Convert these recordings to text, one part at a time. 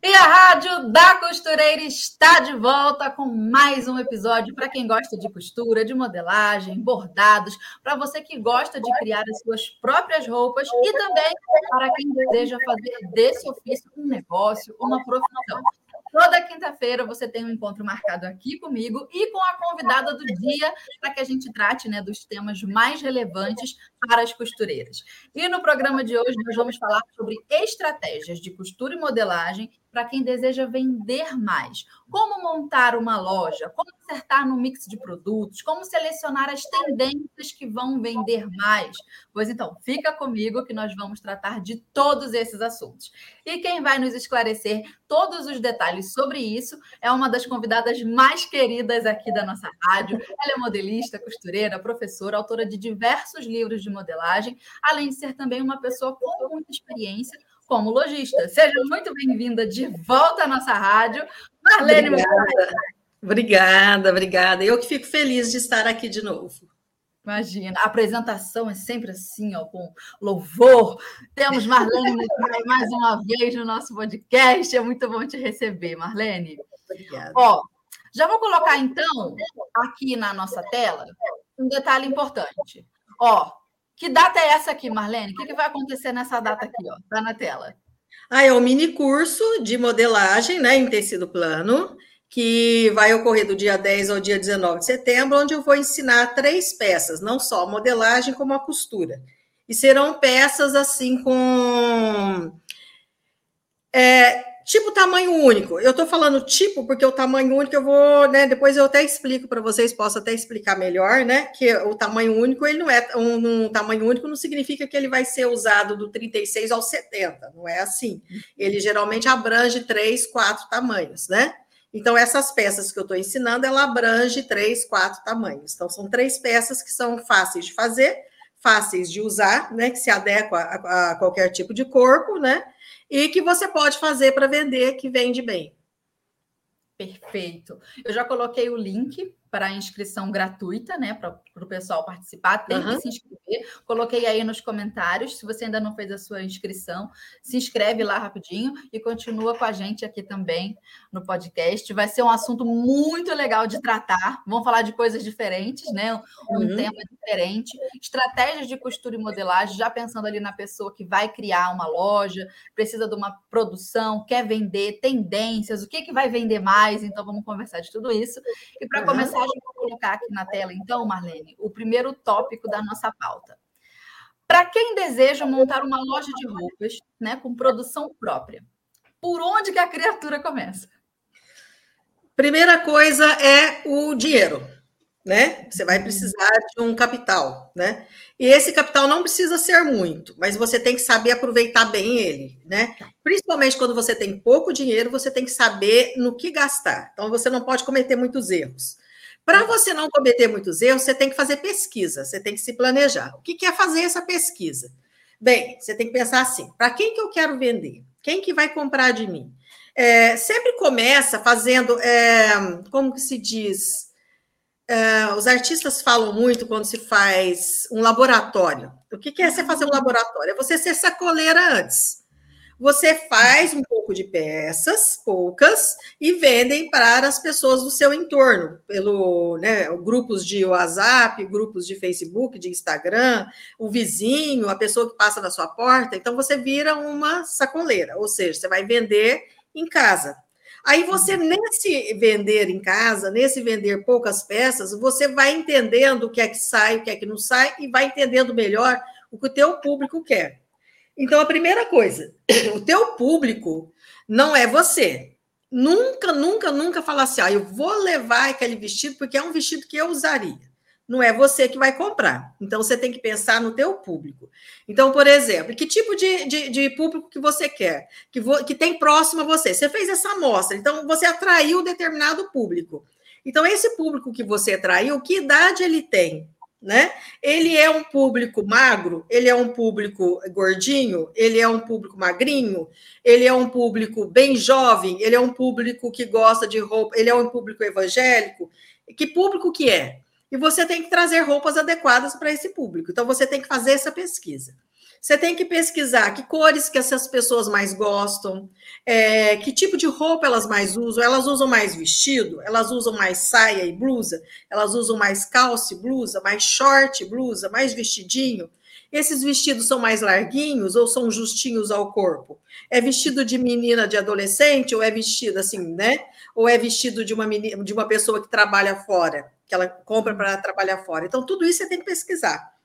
E a Rádio da Costureira está de volta com mais um episódio para quem gosta de costura, de modelagem, bordados, para você que gosta de criar as suas próprias roupas e também para quem deseja fazer desse ofício um negócio, uma profissão. Toda quinta-feira você tem um encontro marcado aqui comigo e com a convidada do dia para que a gente trate né, dos temas mais relevantes para as costureiras. E no programa de hoje nós vamos falar sobre estratégias de costura e modelagem para quem deseja vender mais. Como montar uma loja, como acertar no mix de produtos, como selecionar as tendências que vão vender mais. Pois então, fica comigo que nós vamos tratar de todos esses assuntos. E quem vai nos esclarecer todos os detalhes sobre isso é uma das convidadas mais queridas aqui da nossa rádio. Ela é modelista, costureira, professora, autora de diversos livros de modelagem, além de ser também uma pessoa com muita experiência como lojista. Seja muito bem-vinda de volta à nossa rádio, Marlene Obrigada. obrigada, obrigada. Eu que fico feliz de estar aqui de novo. Imagina, a apresentação é sempre assim, ó, com louvor. Temos Marlene mais uma vez no nosso podcast. É muito bom te receber, Marlene. Obrigada. Ó, já vou colocar então aqui na nossa tela um detalhe importante. Ó, que data é essa aqui, Marlene? O que, que vai acontecer nessa data aqui? Ó? Tá na tela. Ah, é o mini curso de modelagem, né, em tecido plano, que vai ocorrer do dia 10 ao dia 19 de setembro, onde eu vou ensinar três peças, não só a modelagem, como a costura. E serão peças assim com é, Tipo tamanho único. Eu estou falando tipo porque o tamanho único eu vou, né? Depois eu até explico para vocês, posso até explicar melhor, né? Que o tamanho único ele não é um, um, tamanho único, não significa que ele vai ser usado do 36 ao 70, não é assim. Ele geralmente abrange três, quatro tamanhos, né? Então, essas peças que eu estou ensinando, ela abrange três, quatro tamanhos. Então, são três peças que são fáceis de fazer, fáceis de usar, né? Que se adequam a, a qualquer tipo de corpo, né? E que você pode fazer para vender que vende bem. Perfeito. Eu já coloquei o link para a inscrição gratuita, né? Para o pessoal participar, tem uhum. que se inscrever. Coloquei aí nos comentários. Se você ainda não fez a sua inscrição, se inscreve lá rapidinho e continua com a gente aqui também no podcast. Vai ser um assunto muito legal de tratar. Vamos falar de coisas diferentes, né? Um uhum. tema diferente. Estratégias de costura e modelagem, já pensando ali na pessoa que vai criar uma loja, precisa de uma produção, quer vender, tendências, o que, que vai vender mais. Então, vamos conversar de tudo isso. E para uhum. começar, mensagem vou colocar aqui na tela, então, Marlene, o primeiro tópico da nossa pauta. Para quem deseja montar uma loja de roupas, né, com produção própria, por onde que a criatura começa? Primeira coisa é o dinheiro, né? Você vai precisar de um capital, né? E esse capital não precisa ser muito, mas você tem que saber aproveitar bem ele, né? Principalmente quando você tem pouco dinheiro, você tem que saber no que gastar. Então você não pode cometer muitos erros. Para você não cometer muitos erros, você tem que fazer pesquisa, você tem que se planejar. O que é fazer essa pesquisa? Bem, você tem que pensar assim: para quem que eu quero vender? Quem que vai comprar de mim? É, sempre começa fazendo, é, como que se diz? É, os artistas falam muito quando se faz um laboratório. O que, que é você fazer um laboratório? É você ser sacoleira antes. Você faz um pouco de peças, poucas, e vendem para as pessoas do seu entorno, pelo né, grupos de WhatsApp, grupos de Facebook, de Instagram, o vizinho, a pessoa que passa na sua porta. Então você vira uma sacoleira, ou seja, você vai vender em casa. Aí você, nesse vender em casa, nesse vender poucas peças, você vai entendendo o que é que sai, o que é que não sai, e vai entendendo melhor o que o teu público quer. Então, a primeira coisa, o teu público não é você. Nunca, nunca, nunca falar assim, ah, eu vou levar aquele vestido porque é um vestido que eu usaria. Não é você que vai comprar. Então, você tem que pensar no teu público. Então, por exemplo, que tipo de, de, de público que você quer? Que, vo, que tem próximo a você? Você fez essa amostra, então você atraiu determinado público. Então, esse público que você atraiu, que idade ele tem? Né? Ele é um público magro, ele é um público gordinho, ele é um público magrinho, ele é um público bem jovem, ele é um público que gosta de roupa, ele é um público evangélico. Que público que é? E você tem que trazer roupas adequadas para esse público. Então você tem que fazer essa pesquisa. Você tem que pesquisar que cores que essas pessoas mais gostam, é, que tipo de roupa elas mais usam. Elas usam mais vestido, elas usam mais saia e blusa, elas usam mais calça e blusa, mais short e blusa, mais vestidinho. Esses vestidos são mais larguinhos ou são justinhos ao corpo? É vestido de menina de adolescente ou é vestido assim, né? Ou é vestido de uma menina, de uma pessoa que trabalha fora, que ela compra para trabalhar fora. Então tudo isso você tem que pesquisar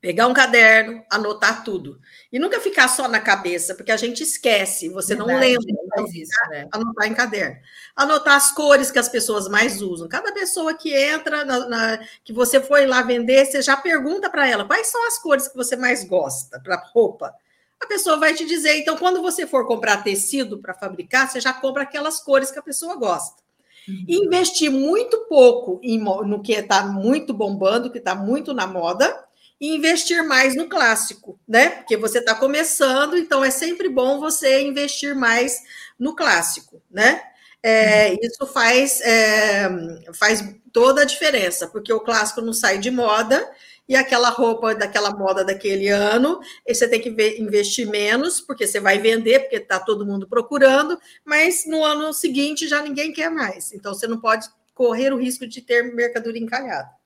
pegar um caderno, anotar tudo. E nunca ficar só na cabeça, porque a gente esquece, você Verdade, não lembra. Então, isso, né? Anotar em caderno. Anotar as cores que as pessoas mais usam. Cada pessoa que entra, na, na que você foi lá vender, você já pergunta para ela quais são as cores que você mais gosta para roupa. A pessoa vai te dizer. Então, quando você for comprar tecido para fabricar, você já compra aquelas cores que a pessoa gosta. Uhum. Investir muito pouco em, no que está muito bombando, que está muito na moda, e investir mais no clássico, né? Porque você está começando, então é sempre bom você investir mais no clássico, né? É, uhum. isso faz, é, faz toda a diferença, porque o clássico não sai de moda e aquela roupa daquela moda daquele ano, você tem que investir menos, porque você vai vender, porque está todo mundo procurando, mas no ano seguinte já ninguém quer mais. Então você não pode correr o risco de ter mercadoria encalhada.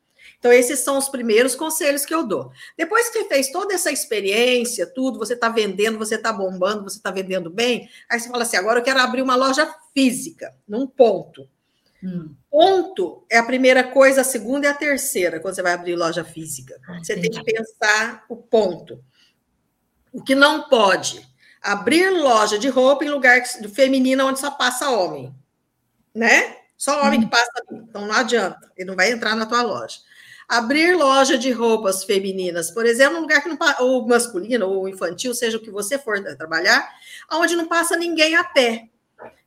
Então, esses são os primeiros conselhos que eu dou. Depois que você fez toda essa experiência, tudo, você está vendendo, você está bombando, você está vendendo bem, aí você fala assim: agora eu quero abrir uma loja física, num ponto. Hum. Ponto é a primeira coisa, a segunda e a terceira, quando você vai abrir loja física. Ah, você tem que pensar o ponto. O que não pode? Abrir loja de roupa em lugar feminino onde só passa homem. Né? Só homem hum. que passa ali. Então não adianta, ele não vai entrar na tua loja. Abrir loja de roupas femininas, por exemplo, um lugar que não ou masculino ou infantil, seja o que você for trabalhar, onde não passa ninguém a pé.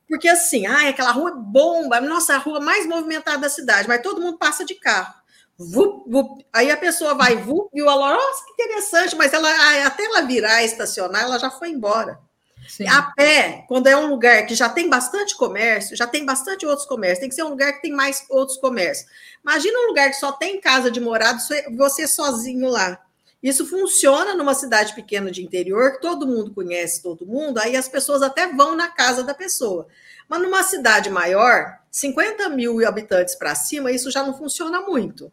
Porque assim, ah, aquela rua bomba, nossa, a rua mais movimentada da cidade, mas todo mundo passa de carro. Vup, vup. Aí a pessoa vai, vup, viu a loja, nossa, que interessante, mas ela, até ela virar estacionar, ela já foi embora. Sim. A pé, quando é um lugar que já tem bastante comércio, já tem bastante outros comércios, tem que ser um lugar que tem mais outros comércios. Imagina um lugar que só tem casa de morado, você sozinho lá. Isso funciona numa cidade pequena de interior, que todo mundo conhece todo mundo, aí as pessoas até vão na casa da pessoa. Mas numa cidade maior, 50 mil habitantes para cima, isso já não funciona muito.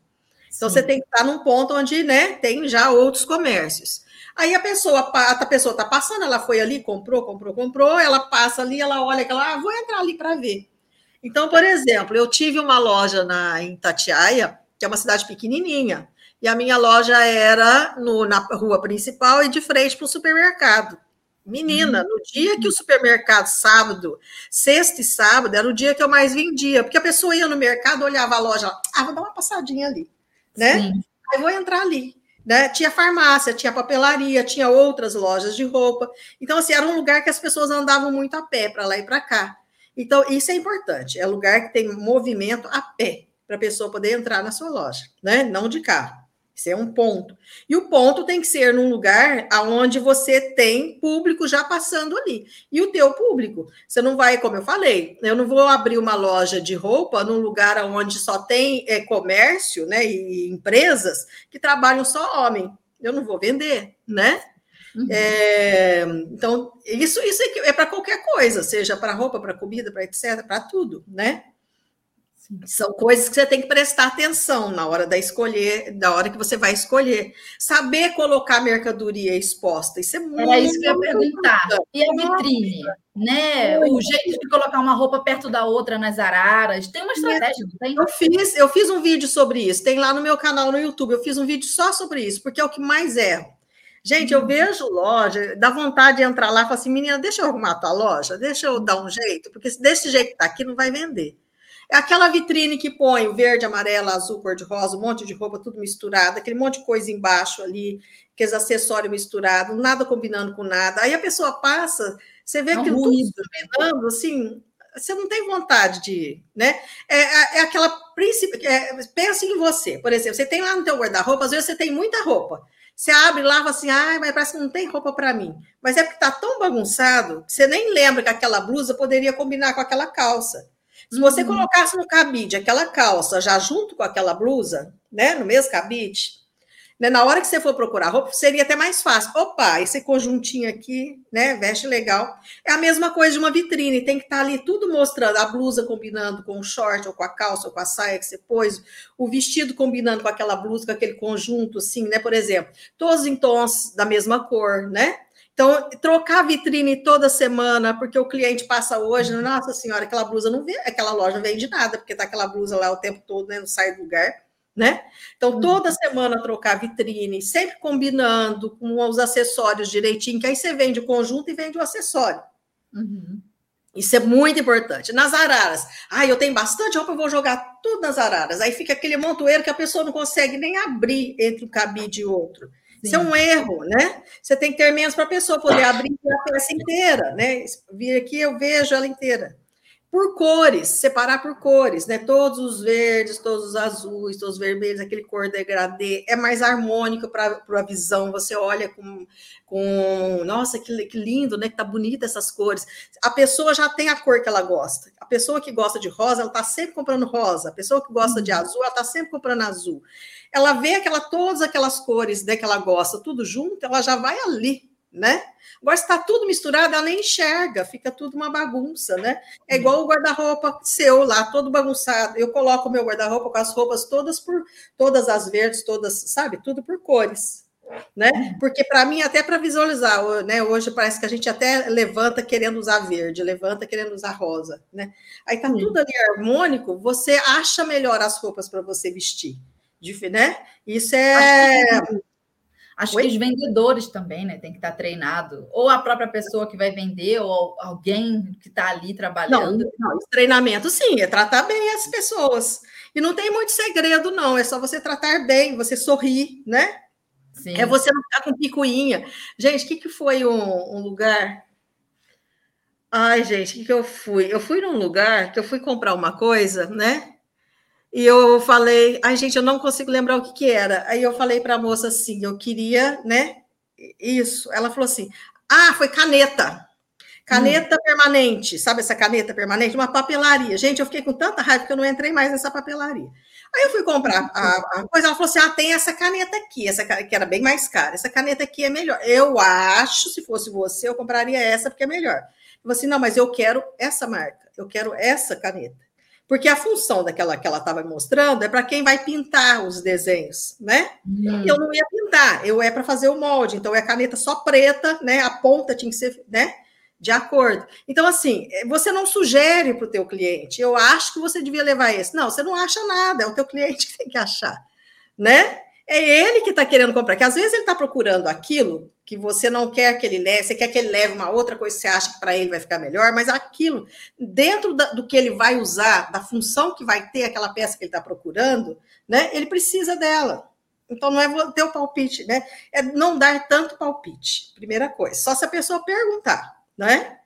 Então Sim. você tem que estar num ponto onde né, tem já outros comércios. Aí a pessoa, a pessoa está passando, ela foi ali, comprou, comprou, comprou, ela passa ali, ela olha, ela, ah, vou entrar ali para ver. Então, por exemplo, eu tive uma loja na, em Tatiaia, que é uma cidade pequenininha, e a minha loja era no, na rua principal e de frente para o supermercado. Menina, no dia que o supermercado, sábado, sexta e sábado, era o dia que eu mais vendia, porque a pessoa ia no mercado, olhava a loja, ah, vou dar uma passadinha ali, né? Sim. Aí vou entrar ali. Né? Tinha farmácia, tinha papelaria, tinha outras lojas de roupa. Então, assim, era um lugar que as pessoas andavam muito a pé para lá e para cá. Então, isso é importante. É lugar que tem movimento a pé para a pessoa poder entrar na sua loja, né? Não de carro. Isso é um ponto. E o ponto tem que ser num lugar aonde você tem público já passando ali. E o teu público, você não vai, como eu falei, eu não vou abrir uma loja de roupa num lugar onde só tem é, comércio, né, e empresas que trabalham só homem. Eu não vou vender, né? Uhum. É, então, isso, isso é, é para qualquer coisa, seja para roupa, para comida, para etc., para tudo, né? São coisas que você tem que prestar atenção na hora da escolher, da hora que você vai escolher. Saber colocar mercadoria exposta, isso é muito Era isso que eu ia perguntar. E a vitrine, né? O jeito de colocar uma roupa perto da outra nas araras, tem uma estratégia, não tem? Eu fiz, eu fiz um vídeo sobre isso, tem lá no meu canal no YouTube, eu fiz um vídeo só sobre isso, porque é o que mais erro. Gente, eu uhum. vejo loja, dá vontade de entrar lá e falar assim, menina, deixa eu arrumar a tua loja, deixa eu dar um jeito, porque desse jeito que tá aqui não vai vender. É aquela vitrine que põe verde, amarelo, azul, cor de rosa, um monte de roupa, tudo misturado, aquele monte de coisa embaixo ali, aqueles acessórios misturados, nada combinando com nada. Aí a pessoa passa, você vê é aquilo tudo combinando, assim, você não tem vontade de, né? É, é, é aquela princípio, é, pensa em você, por exemplo, você tem lá no teu guarda-roupa, às vezes você tem muita roupa. Você abre lá e fala assim, ah, mas parece que não tem roupa para mim. Mas é porque tá tão bagunçado que você nem lembra que aquela blusa poderia combinar com aquela calça. Se você uhum. colocasse no cabide aquela calça já junto com aquela blusa, né, no mesmo cabide, né, na hora que você for procurar roupa, seria até mais fácil. Opa, esse conjuntinho aqui, né, veste legal. É a mesma coisa de uma vitrine, tem que estar tá ali tudo mostrando, a blusa combinando com o short, ou com a calça, ou com a saia que você pôs, o vestido combinando com aquela blusa, com aquele conjunto, assim, né, por exemplo, todos em tons da mesma cor, né? Então, trocar a vitrine toda semana, porque o cliente passa hoje, nossa senhora, aquela blusa não vê, aquela loja não vende nada, porque tá aquela blusa lá o tempo todo, né, não sai do lugar, né? Então, uhum. toda semana trocar vitrine, sempre combinando com os acessórios direitinho, que aí você vende o conjunto e vende o acessório. Uhum. Isso é muito importante. Nas araras, ah, eu tenho bastante roupa, eu vou jogar tudo nas araras. Aí fica aquele montoeiro que a pessoa não consegue nem abrir entre um cabide e outro. Isso é um erro, né? Você tem que ter menos para a pessoa poder abrir a peça inteira, né? Vir aqui, eu vejo ela inteira. Por cores, separar por cores, né? Todos os verdes, todos os azuis, todos os vermelhos, aquele cor degradê, é mais harmônico para a visão. Você olha com, com nossa, que, que lindo, né? Que tá bonita essas cores. A pessoa já tem a cor que ela gosta. A pessoa que gosta de rosa, ela tá sempre comprando rosa. A pessoa que gosta de uhum. azul, ela tá sempre comprando azul ela vê aquela, todas aquelas cores né, que ela gosta, tudo junto, ela já vai ali, né? Agora, se está tudo misturado, ela nem enxerga, fica tudo uma bagunça, né? É igual o guarda-roupa seu lá, todo bagunçado. Eu coloco o meu guarda-roupa com as roupas todas por todas as verdes, todas, sabe? Tudo por cores. Né? Porque para mim, até para visualizar, né? Hoje parece que a gente até levanta querendo usar verde, levanta querendo usar rosa, né? Aí tá tudo ali harmônico, você acha melhor as roupas para você vestir né? Isso é. Acho que os vendedores também, né? Tem que estar treinado. Ou a própria pessoa que vai vender, ou alguém que está ali trabalhando. Não, não, treinamento, sim, é tratar bem as pessoas. E não tem muito segredo, não. É só você tratar bem, você sorrir, né? Sim. É você não ficar com picuinha. Gente, o que, que foi um, um lugar? Ai, gente, o que, que eu fui? Eu fui num lugar que eu fui comprar uma coisa, né? E eu falei, ai, gente, eu não consigo lembrar o que, que era. Aí eu falei para a moça assim, eu queria, né? Isso. Ela falou assim: ah, foi caneta. Caneta hum. permanente, sabe essa caneta permanente? Uma papelaria. Gente, eu fiquei com tanta raiva que eu não entrei mais nessa papelaria. Aí eu fui comprar a, a coisa, ela falou assim: ah, tem essa caneta aqui, essa que era bem mais cara. Essa caneta aqui é melhor. Eu acho, se fosse você, eu compraria essa porque é melhor. Eu falei assim: não, mas eu quero essa marca, eu quero essa caneta. Porque a função daquela que ela estava mostrando é para quem vai pintar os desenhos, né? Hum. Eu não ia pintar, eu é para fazer o molde, então é caneta só preta, né? A ponta tinha que ser, né? De acordo. Então, assim, você não sugere para o teu cliente, eu acho que você devia levar esse. Não, você não acha nada, é o teu cliente que tem que achar, né? É ele que está querendo comprar, que às vezes ele está procurando aquilo que você não quer que ele leve, você quer que ele leve uma outra coisa que você acha que para ele vai ficar melhor, mas aquilo, dentro da, do que ele vai usar, da função que vai ter aquela peça que ele está procurando, né, ele precisa dela. Então não é ter o palpite, né? É não dar tanto palpite, primeira coisa. Só se a pessoa perguntar, né?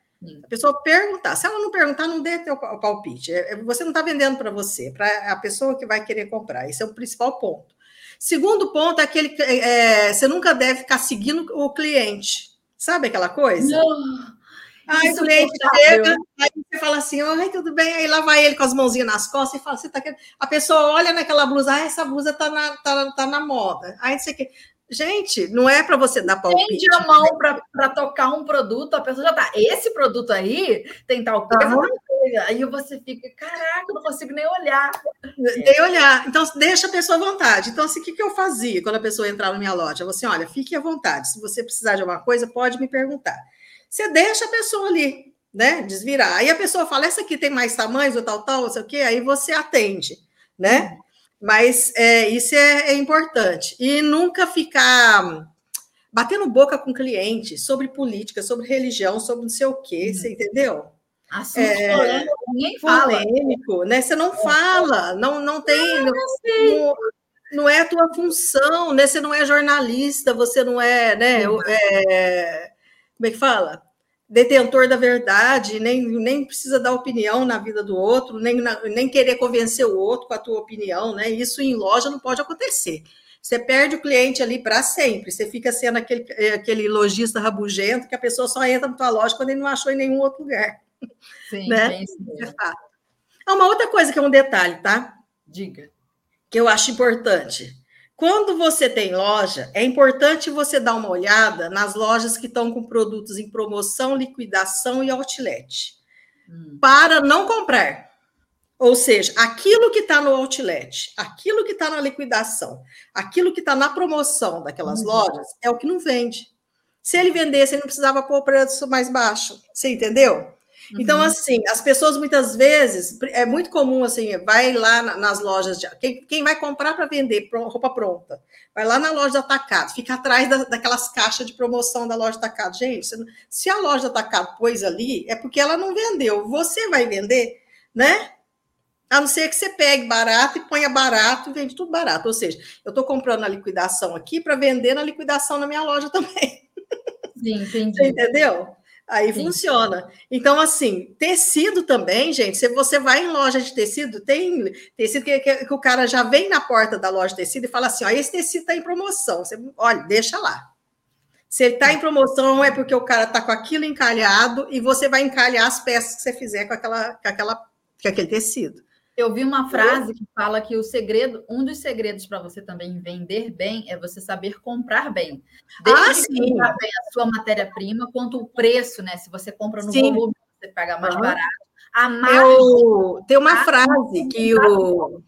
A pessoa perguntar. Se ela não perguntar, não dê teu palpite. É, é, você não está vendendo para você, para a pessoa que vai querer comprar. Esse é o principal ponto. Segundo ponto é aquele que é, você nunca deve ficar seguindo o cliente. Sabe aquela coisa? Não. Aí o cliente chega, aí você fala assim, oi, tudo bem? Aí lá vai ele com as mãozinhas nas costas e fala, você tá querendo... A pessoa olha naquela blusa, ah, essa blusa tá na, tá, tá na moda. Aí você quer... Gente, não é para você dar palpite. Tende a mão para tocar um produto, a pessoa já tá. Esse produto aí tem tal coisa, uhum. coisa. Aí você fica, caraca, não consigo nem olhar. Nem olhar. Então, deixa a pessoa à vontade. Então, assim, o que, que eu fazia quando a pessoa entrava na minha loja? Eu assim, olha, fique à vontade. Se você precisar de alguma coisa, pode me perguntar. Você deixa a pessoa ali, né? Desvirar. Aí a pessoa fala, essa aqui tem mais tamanhos, ou tal, tal, não sei o quê. Aí você atende, né? Uhum. Mas é, isso é, é importante. E nunca ficar batendo boca com cliente sobre política, sobre religião, sobre não sei o quê, uhum. você entendeu? Assunto é, ninguém fala. Polêmico, né? Você não fala, não, não tem. Não, não, não, é a tua função, né? Você não é jornalista, você não é, né? É, como é que fala? Detentor da verdade, nem, nem precisa dar opinião na vida do outro, nem, nem querer convencer o outro com a tua opinião, né? Isso em loja não pode acontecer. Você perde o cliente ali para sempre. Você fica sendo aquele, aquele lojista rabugento que a pessoa só entra na tua loja quando ele não achou em nenhum outro lugar. Sim, né? É uma outra coisa que é um detalhe, tá? Diga. Que eu acho importante. Quando você tem loja, é importante você dar uma olhada nas lojas que estão com produtos em promoção, liquidação e outlet. Hum. Para não comprar. Ou seja, aquilo que está no outlet, aquilo que está na liquidação, aquilo que está na promoção daquelas uhum. lojas, é o que não vende. Se ele vendesse, ele não precisava pôr o preço mais baixo. Você entendeu? Então, uhum. assim, as pessoas muitas vezes, é muito comum, assim, vai lá nas lojas, de, quem, quem vai comprar para vender roupa pronta, vai lá na loja de atacado, fica atrás da, daquelas caixas de promoção da loja de atacado. Gente, se a loja de atacado pôs ali, é porque ela não vendeu. Você vai vender, né? A não ser que você pegue barato e ponha barato e vende tudo barato. Ou seja, eu estou comprando na liquidação aqui para vender na liquidação na minha loja também. Sim, entendi. Você entendeu? Aí Sim. funciona. Então, assim, tecido também, gente. Se você vai em loja de tecido, tem tecido que, que, que o cara já vem na porta da loja de tecido e fala assim: ó, esse tecido está em promoção. Você, olha, deixa lá. Se ele está em promoção, é porque o cara está com aquilo encalhado e você vai encalhar as peças que você fizer com, aquela, com, aquela, com aquele tecido. Eu vi uma frase que fala que o segredo, um dos segredos para você também vender bem é você saber comprar bem. Desde ah, sim. comprar bem a sua matéria-prima, quanto o preço, né? Se você compra no sim. volume, você paga mais barato. A margem, Eu, tem uma frase que o,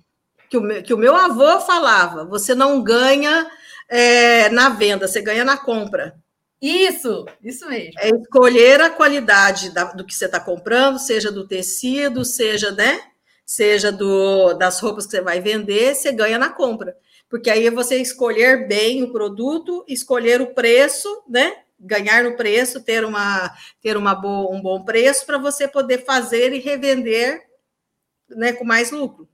que, o, meu, que o meu avô falava: você não ganha é, na venda, você ganha na compra. Isso, isso mesmo. É escolher a qualidade da, do que você está comprando, seja do tecido, seja, né? Seja do, das roupas que você vai vender, você ganha na compra. Porque aí é você escolher bem o produto, escolher o preço, né? Ganhar no preço, ter, uma, ter uma boa, um bom preço para você poder fazer e revender né, com mais lucro.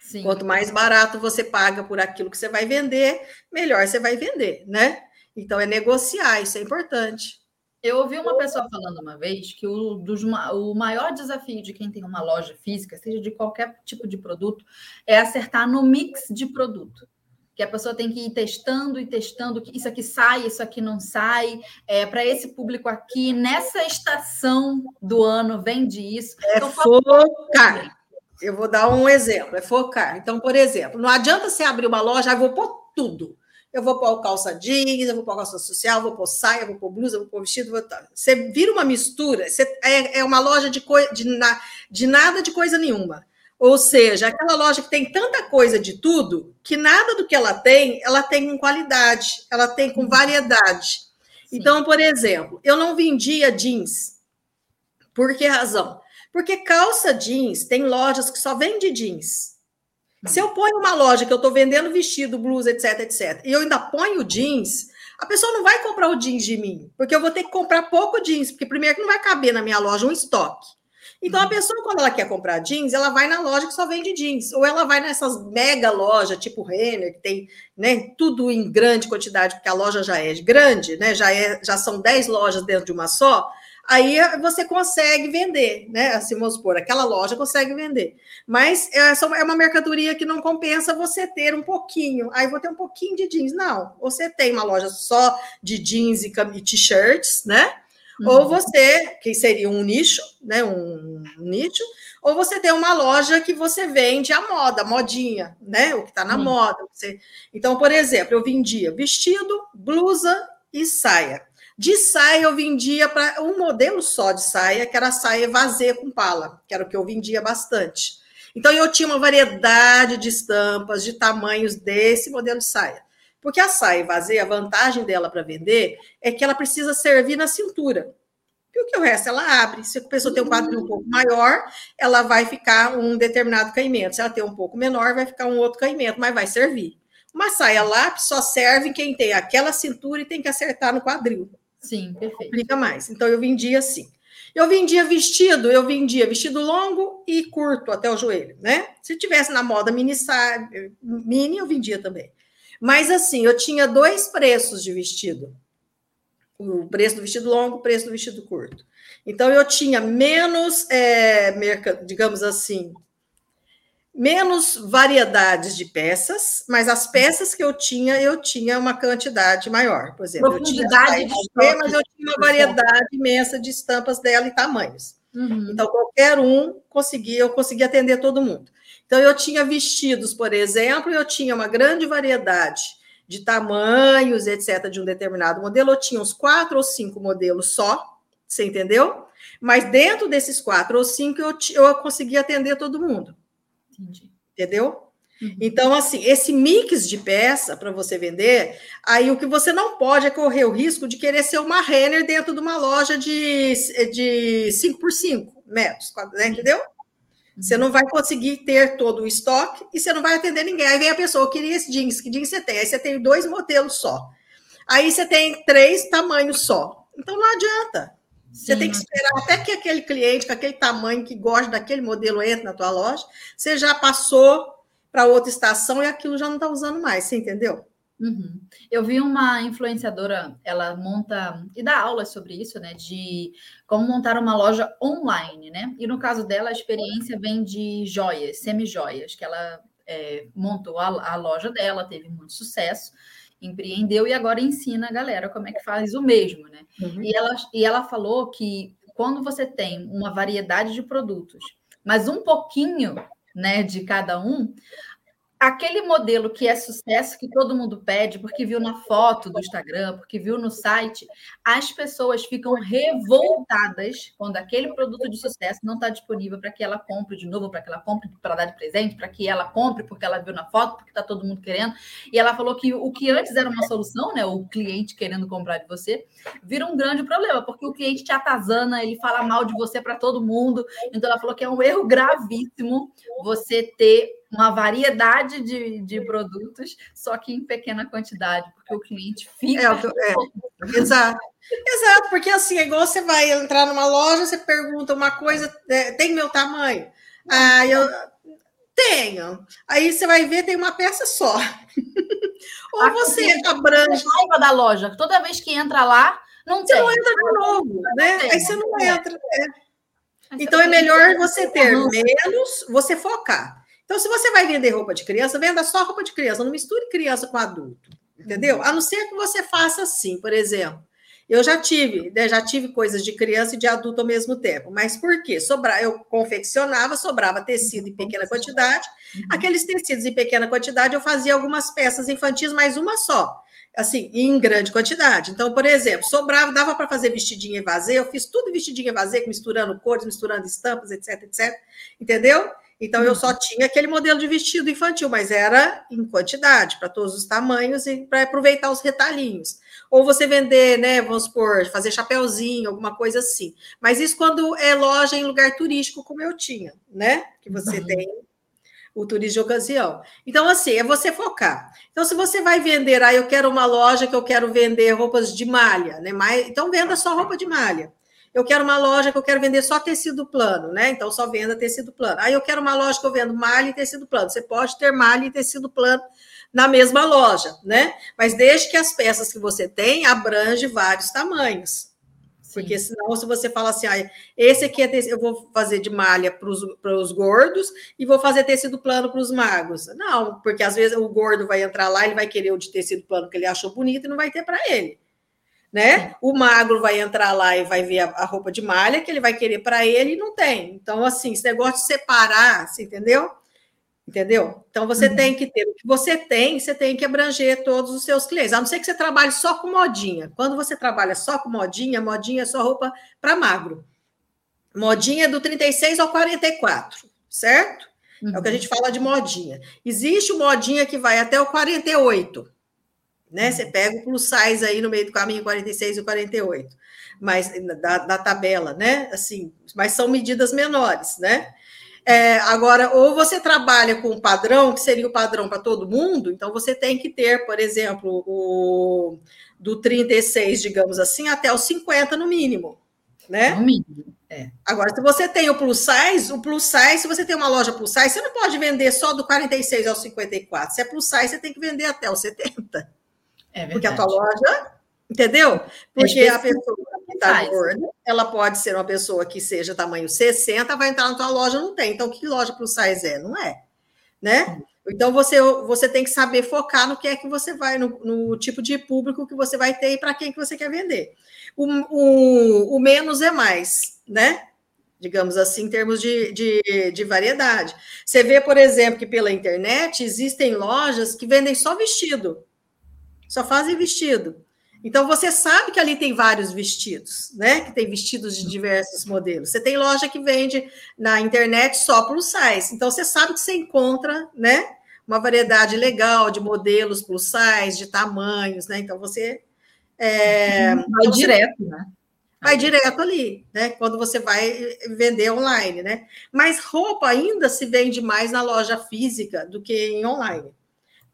Sim. Quanto mais barato você paga por aquilo que você vai vender, melhor você vai vender, né? Então é negociar, isso é importante. Eu ouvi uma pessoa falando uma vez que o, dos, o maior desafio de quem tem uma loja física, seja de qualquer tipo de produto, é acertar no mix de produto. Que a pessoa tem que ir testando e testando, que isso aqui sai, isso aqui não sai, é, para esse público aqui, nessa estação do ano, vende isso. É então, focar. Eu vou dar um exemplo, é focar. Então, por exemplo, não adianta você abrir uma loja, ah, vou pôr tudo. Eu vou pôr calça jeans, eu vou pôr calça social, vou pôr saia, vou pôr blusa, vou pôr vestido. Vou... Você vira uma mistura, você... é, é uma loja de, co... de, na... de nada de coisa nenhuma. Ou seja, aquela loja que tem tanta coisa de tudo, que nada do que ela tem, ela tem com qualidade, ela tem com variedade. Sim. Então, por exemplo, eu não vendia jeans. Por que razão? Porque calça jeans, tem lojas que só vende jeans. Se eu ponho uma loja que eu estou vendendo vestido, blusa, etc, etc, e eu ainda ponho jeans, a pessoa não vai comprar o jeans de mim, porque eu vou ter que comprar pouco jeans, porque primeiro que não vai caber na minha loja um estoque. Então, a uhum. pessoa, quando ela quer comprar jeans, ela vai na loja que só vende jeans, ou ela vai nessas mega lojas, tipo Renner, que tem né, tudo em grande quantidade, porque a loja já é grande, né, já, é, já são 10 lojas dentro de uma só, aí você consegue vender, né? Assim, vamos supor, aquela loja consegue vender. Mas é, é uma mercadoria que não compensa você ter um pouquinho. Aí vou ter um pouquinho de jeans. Não, você tem uma loja só de jeans e t-shirts, né? Uhum. Ou você, que seria um nicho, né? Um, um nicho, ou você tem uma loja que você vende a moda, a modinha, né? O que está na uhum. moda. Você... Então, por exemplo, eu vendia vestido, blusa e saia. De saia, eu vendia para um modelo só de saia, que era saia vazia com pala, que era o que eu vendia bastante. Então, eu tinha uma variedade de estampas, de tamanhos desse modelo de saia. Porque a saia vazia, a vantagem dela para vender é que ela precisa servir na cintura. E o que o resto ela abre. Se a pessoa tem um quadril um pouco maior, ela vai ficar um determinado caimento. Se ela tem um pouco menor, vai ficar um outro caimento, mas vai servir. Uma saia lápis só serve quem tem aquela cintura e tem que acertar no quadril. Sim, perfeito. Complica mais. Então, eu vendia assim. Eu vendia vestido, eu vendia vestido longo e curto até o joelho, né? Se tivesse na moda mini, mini eu vendia também. Mas assim, eu tinha dois preços de vestido. O preço do vestido longo, o preço do vestido curto. Então, eu tinha menos, é, digamos assim, menos variedades de peças, mas as peças que eu tinha, eu tinha uma quantidade maior. Por exemplo, eu tinha de mas eu tinha uma variedade imensa de estampas dela e tamanhos. Uhum. Então, qualquer um conseguia, eu conseguia atender todo mundo. Então, eu tinha vestidos, por exemplo, eu tinha uma grande variedade de tamanhos, etc., de um determinado modelo. Eu tinha uns quatro ou cinco modelos só, você entendeu? Mas dentro desses quatro ou cinco, eu, eu conseguia atender todo mundo. Entendi. Entendeu? Uhum. Então, assim, esse mix de peça para você vender, aí o que você não pode é correr o risco de querer ser uma Renner dentro de uma loja de, de 5 por 5 metros, né? entendeu? Você não vai conseguir ter todo o estoque e você não vai atender ninguém. Aí vem a pessoa, eu queria esse jeans, que jeans você tem? Aí você tem dois modelos só. Aí você tem três tamanhos só. Então não adianta. Você Sim. tem que esperar até que aquele cliente com aquele tamanho que gosta daquele modelo entre na tua loja, você já passou para outra estação e aquilo já não está usando mais, você entendeu? Uhum. Eu vi uma influenciadora, ela monta e dá aulas sobre isso, né? De como montar uma loja online, né? E no caso dela, a experiência vem de joias, semi-joias, que ela é, montou a, a, loja dela, teve muito sucesso, empreendeu e agora ensina a galera como é que faz o mesmo, né? Uhum. E, ela, e ela falou que quando você tem uma variedade de produtos, mas um pouquinho né, de cada um, aquele modelo que é sucesso, que todo mundo pede, porque viu na foto do Instagram, porque viu no site, as pessoas ficam revoltadas quando aquele produto de sucesso não está disponível para que ela compre de novo, para que ela compre para dar de presente, para que ela compre porque ela viu na foto, porque está todo mundo querendo. E ela falou que o que antes era uma solução, né, o cliente querendo comprar de você, vira um grande problema, porque o cliente te atazana, ele fala mal de você para todo mundo. Então ela falou que é um erro gravíssimo você ter uma variedade de, de produtos, só que em pequena quantidade, porque o cliente fica. É, é, exato. Exato, porque assim, é igual você vai entrar numa loja, você pergunta uma coisa, é, tem meu tamanho? Ah, eu tenho. Aí você vai ver, tem uma peça só. Ou a você abrange. raiva da loja. Toda vez que entra lá, não você tem. Você não entra de novo, né? Aí você não entra. É. Então é melhor você ter menos, você focar. Então, se você vai vender roupa de criança, venda só roupa de criança, não misture criança com adulto, entendeu? A não ser que você faça assim, por exemplo. Eu já tive, né, já tive coisas de criança e de adulto ao mesmo tempo. Mas por quê? Sobra, eu confeccionava, sobrava tecido em pequena quantidade. Uhum. Aqueles tecidos em pequena quantidade, eu fazia algumas peças infantis, mas uma só. Assim, em grande quantidade. Então, por exemplo, sobrava, dava para fazer vestidinho e vazio, eu fiz tudo vestidinho e vazio, misturando cores, misturando estampas, etc, etc. Entendeu? Então, eu só tinha aquele modelo de vestido infantil, mas era em quantidade, para todos os tamanhos e para aproveitar os retalhinhos. Ou você vender, né, vamos supor, fazer chapéuzinho, alguma coisa assim. Mas isso quando é loja em lugar turístico, como eu tinha, né? Que você uhum. tem o turismo de ocasião. Então, assim, é você focar. Então, se você vai vender, aí ah, eu quero uma loja que eu quero vender roupas de malha, né? Então, venda só roupa de malha. Eu quero uma loja que eu quero vender só tecido plano, né? Então só venda tecido plano. Aí eu quero uma loja que eu vendo malha e tecido plano. Você pode ter malha e tecido plano na mesma loja, né? Mas desde que as peças que você tem abrange vários tamanhos. Sim. Porque senão, se você fala assim, ah, esse aqui é tecido, eu vou fazer de malha para os gordos e vou fazer tecido plano para os magros. Não, porque às vezes o gordo vai entrar lá, ele vai querer o de tecido plano que ele achou bonito e não vai ter para ele né? O magro vai entrar lá e vai ver a, a roupa de malha que ele vai querer para ele e não tem. Então, assim, esse negócio de separar, você entendeu? Entendeu? Então, você uhum. tem que ter o que você tem, você tem que abranger todos os seus clientes. A não ser que você trabalhe só com modinha. Quando você trabalha só com modinha, modinha é só roupa para magro. Modinha é do 36 ao 44, certo? Uhum. É o que a uhum. gente fala de modinha. Existe o modinha que vai até o 48 né? Você pega o plus size aí no meio do caminho, 46 e 48, mas da, da tabela, né? Assim, mas são medidas menores, né? É, agora, ou você trabalha com o padrão, que seria o padrão para todo mundo, então você tem que ter, por exemplo, o do 36, digamos assim, até o 50 no mínimo, né? No mínimo. É. Agora, se você tem o plus size, o plus size, se você tem uma loja plus size, você não pode vender só do 46 ao 54. Se é plus size, você tem que vender até o 70. É Porque a tua loja Entendeu? Porque a pessoa que está gorda, ela pode ser uma pessoa que seja tamanho 60, vai entrar na tua loja, não tem. Então, que loja plus size é? Não é. Né? Então, você, você tem que saber focar no que é que você vai, no, no tipo de público que você vai ter e para quem que você quer vender. O, o, o menos é mais, né? digamos assim, em termos de, de, de, variedade. Você vê, por exemplo, que pela internet existem lojas que vendem só vestido, só fazem vestido. Então você sabe que ali tem vários vestidos, né? Que tem vestidos de diversos modelos. Você tem loja que vende na internet só plus size. Então você sabe que você encontra, né? Uma variedade legal de modelos plus size, de tamanhos, né? Então você é, vai então, direto, né? vai direto ali, né? Quando você vai vender online, né? Mas roupa ainda se vende mais na loja física do que em online.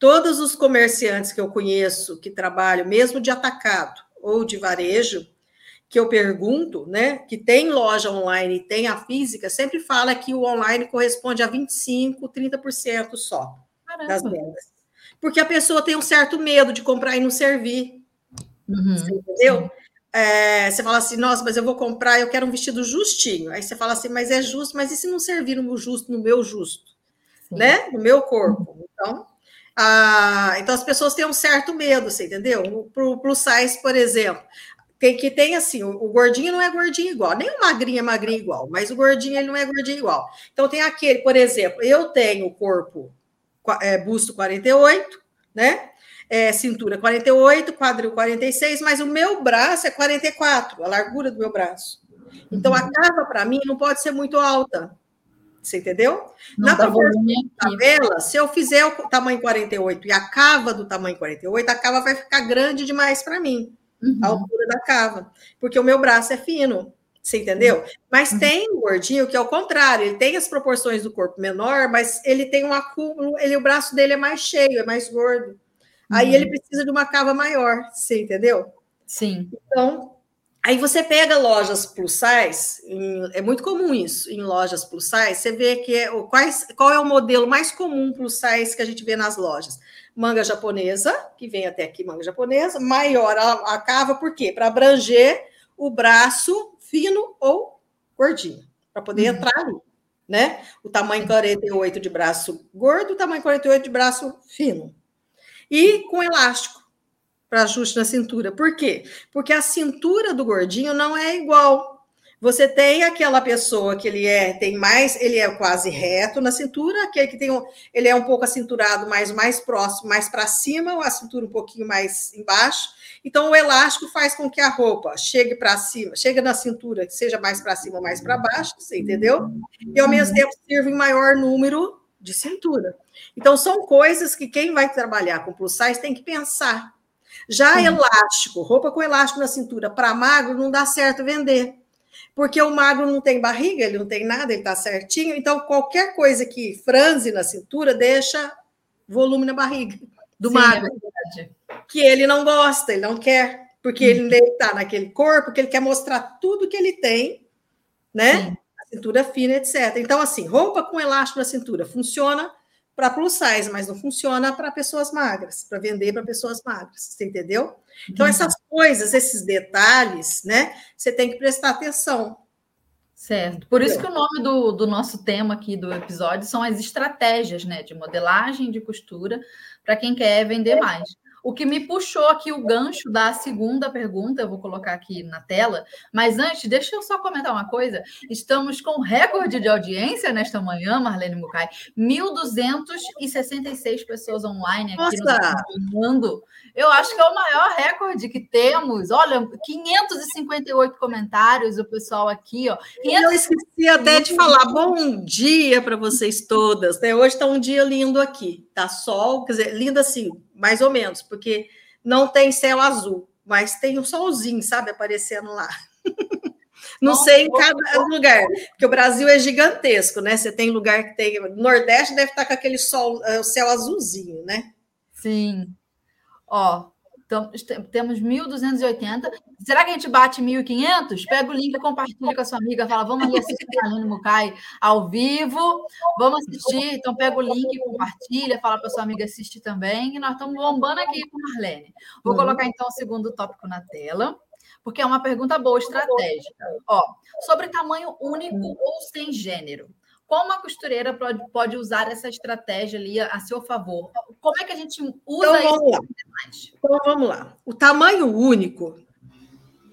Todos os comerciantes que eu conheço que trabalham, mesmo de atacado ou de varejo, que eu pergunto, né, que tem loja online e tem a física, sempre fala que o online corresponde a 25, 30% só Caramba. das vendas. Porque a pessoa tem um certo medo de comprar e não servir. Uhum, entendeu? Sim. É, você fala assim, nossa, mas eu vou comprar, eu quero um vestido justinho. Aí você fala assim, mas é justo, mas e se não servir no justo, no meu justo? Sim. Né? No meu corpo. Então, ah, então as pessoas têm um certo medo, você entendeu? Para o plus size, por exemplo, tem que tem assim, o, o, gordinho não é gordinho igual, nem o magrinho é magrinho igual, mas o gordinho ele não é gordinho igual. Então tem aquele, por exemplo, eu tenho corpo é, busto 48, né? é, cintura 48, quadril 46, mas o meu braço é 44, a largura do meu braço. Então, a uhum. cava, para mim, não pode ser muito alta. Você entendeu? Não Na tabela, se eu fizer o tamanho 48 e a cava do tamanho 48, a cava vai ficar grande demais para mim, uhum. a altura da cava, porque o meu braço é fino. Você entendeu? Mas uhum. tem o gordinho que é o contrário, ele tem as proporções do corpo menor, mas ele tem um acúmulo, ele, o braço dele é mais cheio, é mais gordo. Aí uhum. ele precisa de uma cava maior, você entendeu? Sim. Então, aí você pega lojas plus size, em, é muito comum isso, em lojas plus size, você vê que é, quais, qual é o modelo mais comum plus size que a gente vê nas lojas? Manga japonesa, que vem até aqui, manga japonesa, maior a, a cava, por quê? Para abranger o braço fino ou gordinho, para poder uhum. entrar ali, né? O tamanho 48 de braço gordo, o tamanho 48 de braço fino e com elástico para ajuste na cintura. Por quê? Porque a cintura do gordinho não é igual. Você tem aquela pessoa que ele é tem mais, ele é quase reto na cintura, aquele que tem um, ele é um pouco acinturado, mais mais próximo, mais para cima, a cintura um pouquinho mais embaixo. Então o elástico faz com que a roupa chegue para cima, chegue na cintura, que seja mais para cima ou mais para baixo, você entendeu? E ao mesmo tempo sirva em maior número de cintura. Então, são coisas que quem vai trabalhar com plus size tem que pensar. Já Sim. elástico, roupa com elástico na cintura, para magro não dá certo vender. Porque o magro não tem barriga, ele não tem nada, ele está certinho. Então, qualquer coisa que franze na cintura deixa volume na barriga do Sim, é magro. É que ele não gosta, ele não quer, porque ele está naquele corpo que ele quer mostrar tudo que ele tem, né? Sim. A cintura fina, etc. Então, assim, roupa com elástico na cintura funciona para plus size, mas não funciona para pessoas magras, para vender para pessoas magras, você entendeu? Então, uhum. essas coisas, esses detalhes, né, você tem que prestar atenção. Certo. Por isso que o nome do, do nosso tema aqui do episódio são as estratégias né, de modelagem de costura para quem quer vender mais. O que me puxou aqui o gancho da segunda pergunta, eu vou colocar aqui na tela, mas antes, deixa eu só comentar uma coisa. Estamos com recorde de audiência nesta manhã, Marlene Mucay. 1.266 pessoas online aqui Nossa. nos acompanhando. Eu acho que é o maior recorde que temos. Olha, 558 comentários, o pessoal aqui, ó. 500... Eu esqueci até de falar bom dia para vocês todas. Né? Hoje está um dia lindo aqui. Tá sol, quer dizer, lindo assim, mais ou menos, porque não tem céu azul, mas tem um solzinho, sabe, aparecendo lá. Não Nossa, sei em cada lugar, porque o Brasil é gigantesco, né? Você tem lugar que tem. No Nordeste deve estar com aquele sol, eh, o céu azulzinho, né? Sim. Ó, Então, temos 1.280. Será que a gente bate 1.500? Pega o link, compartilha com a sua amiga, fala, vamos ali assistir a Aline Mukai ao vivo, vamos assistir. Então, pega o link, compartilha, fala para sua amiga assistir também. E nós estamos bombando aqui com a Marlene. Vou uhum. colocar, então, o segundo tópico na tela, porque é uma pergunta boa, estratégica. Ó, sobre tamanho único ou sem gênero. Como a costureira pode, usar essa estratégia ali a, a, seu favor? Como é que a gente usa então, vamos isso? Lá. Então vamos lá. O tamanho único,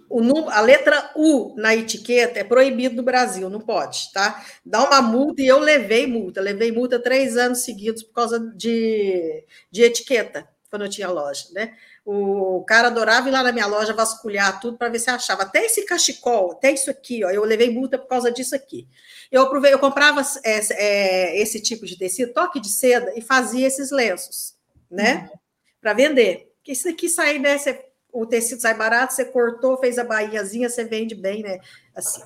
o, a letra U na etiqueta é proibido no Brasil, não pode, tá? Dá uma multa e eu levei multa. Levei multa três anos seguidos por causa de, de etiqueta, quando eu tinha loja, né? O cara adorava ir lá na minha loja vasculhar tudo para ver se achava. Até esse cachecol, até isso aqui, ó, eu levei multa por causa disso aqui. Eu, eu comprava é, é, esse tipo de tecido, toque de seda, e fazia esses lenços, né? Uhum. Para vender. Porque isso aqui sai, né? Você, o tecido sai barato, você cortou, fez a bainhazinha, você vende bem, né? Assim.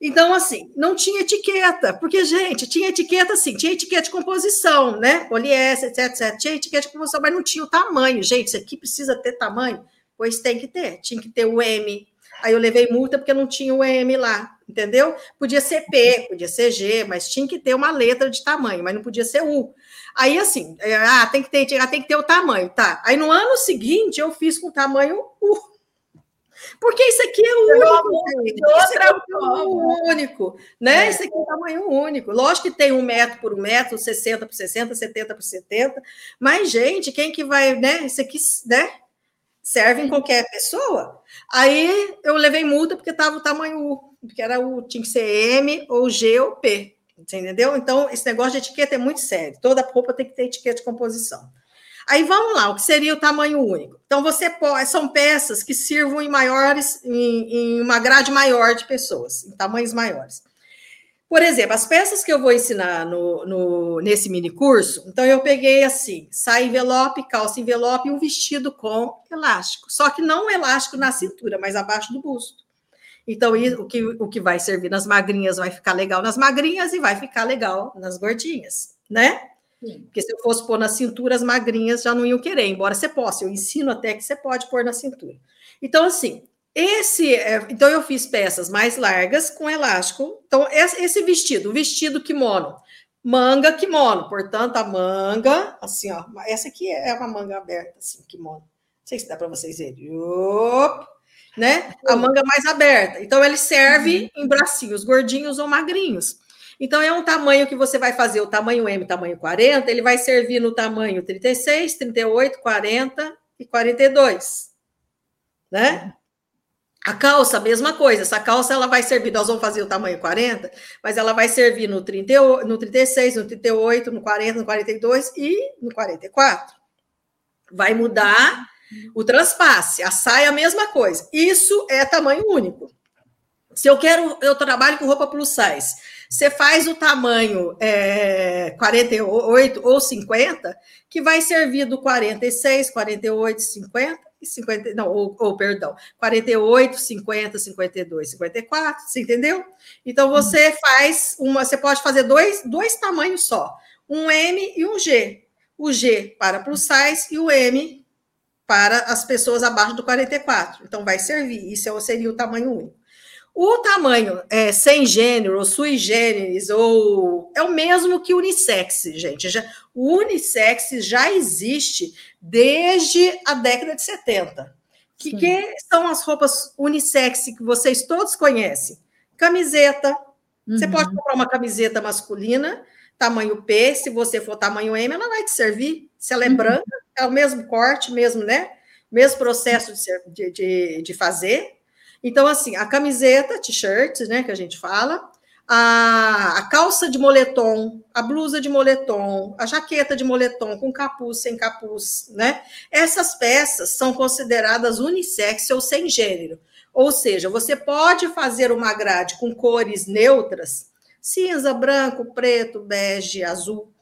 Então, assim, não tinha etiqueta, porque, gente, tinha etiqueta assim, tinha etiqueta de composição, né? Poliéster, etc, etc. Tinha etiqueta de composição, mas não tinha o tamanho. Gente, isso aqui precisa ter tamanho? Pois tem que ter. Tinha que ter o M. Aí eu levei multa porque não tinha o M lá, entendeu? Podia ser P, podia ser G, mas tinha que ter uma letra de tamanho, mas não podia ser U. Aí, assim, é, ah, tem que ter, tem que ter o tamanho, tá? Aí no ano seguinte eu fiz com o tamanho U. Porque isso aqui é o único, gente. Isso aqui é o único, né? É. Isso aqui é tamanho único. Lógico que tem um metro por um metro, 60 por 60, 70 por 70, mas, gente, quem que vai, né? Isso aqui, né? Serve em qualquer pessoa. Aí eu levei multa porque estava o tamanho U, porque era o, tinha que ser M ou G ou P. Entendeu? Então, esse negócio de etiqueta é muito sério. Toda roupa tem que ter etiqueta de composição. Aí vamos lá, o que seria o tamanho único? Então, você pode, são peças que sirvam em maiores, em, em uma grade maior de pessoas, em tamanhos maiores. Por exemplo, as peças que eu vou ensinar no, no, nesse mini curso, então eu peguei assim: saia envelope, calça envelope e um vestido com elástico. Só que não um elástico na cintura, mas abaixo do busto. Então, o que, o que vai servir nas magrinhas vai ficar legal nas magrinhas e vai ficar legal nas gordinhas, né? Sim. Porque se eu fosse pôr na cintura, as magrinhas já não iam querer, embora você possa. Eu ensino até que você pode pôr na cintura. Então, assim, esse. É, então, eu fiz peças mais largas com elástico. Então, esse vestido, o vestido kimono, manga kimono. Portanto, a manga, assim, ó. Essa aqui é uma manga aberta, assim, kimono. Não sei se dá para vocês verem. né? A manga mais aberta. Então, ele serve uhum. em bracinhos gordinhos ou magrinhos. Então, é um tamanho que você vai fazer, o tamanho M, tamanho 40, ele vai servir no tamanho 36, 38, 40 e 42, né? A calça, mesma coisa. Essa calça ela vai servir, nós vamos fazer o tamanho 40, mas ela vai servir no, 38, no 36, no 38, no 40, no 42 e no 44. Vai mudar o transpasse. A saia, a mesma coisa. Isso é tamanho único. Se eu quero, eu trabalho com roupa plus size. Você faz o tamanho é, 48 ou 50, que vai servir do 46, 48, 50 e 50, não, ou, ou perdão, 48, 50, 52, 54, você entendeu? Então você faz uma, você pode fazer dois, dois tamanhos só, um M e um G. O G para plus size e o M para as pessoas abaixo do 44. Então vai servir, isso é seria o tamanho único. O tamanho é, sem gênero, ou sui generis, ou é o mesmo que unissex, gente. Já, o unissex já existe desde a década de 70. Que, que são as roupas unissex que vocês todos conhecem? Camiseta. Uhum. Você pode comprar uma camiseta masculina, tamanho P. Se você for tamanho M, ela vai te servir. Se ela é uhum. branca, é o mesmo corte, mesmo, né? Mesmo processo de, de, de fazer. Então, assim, a camiseta, t-shirt, né, que a gente fala, a, a, calça de moletom, a blusa de moletom, a jaqueta de moletom com capuz, sem capuz, né? Essas peças são consideradas unissex ou sem gênero. Ou seja, você pode fazer uma grade com cores neutras, cinza, branco, preto, bege, azul,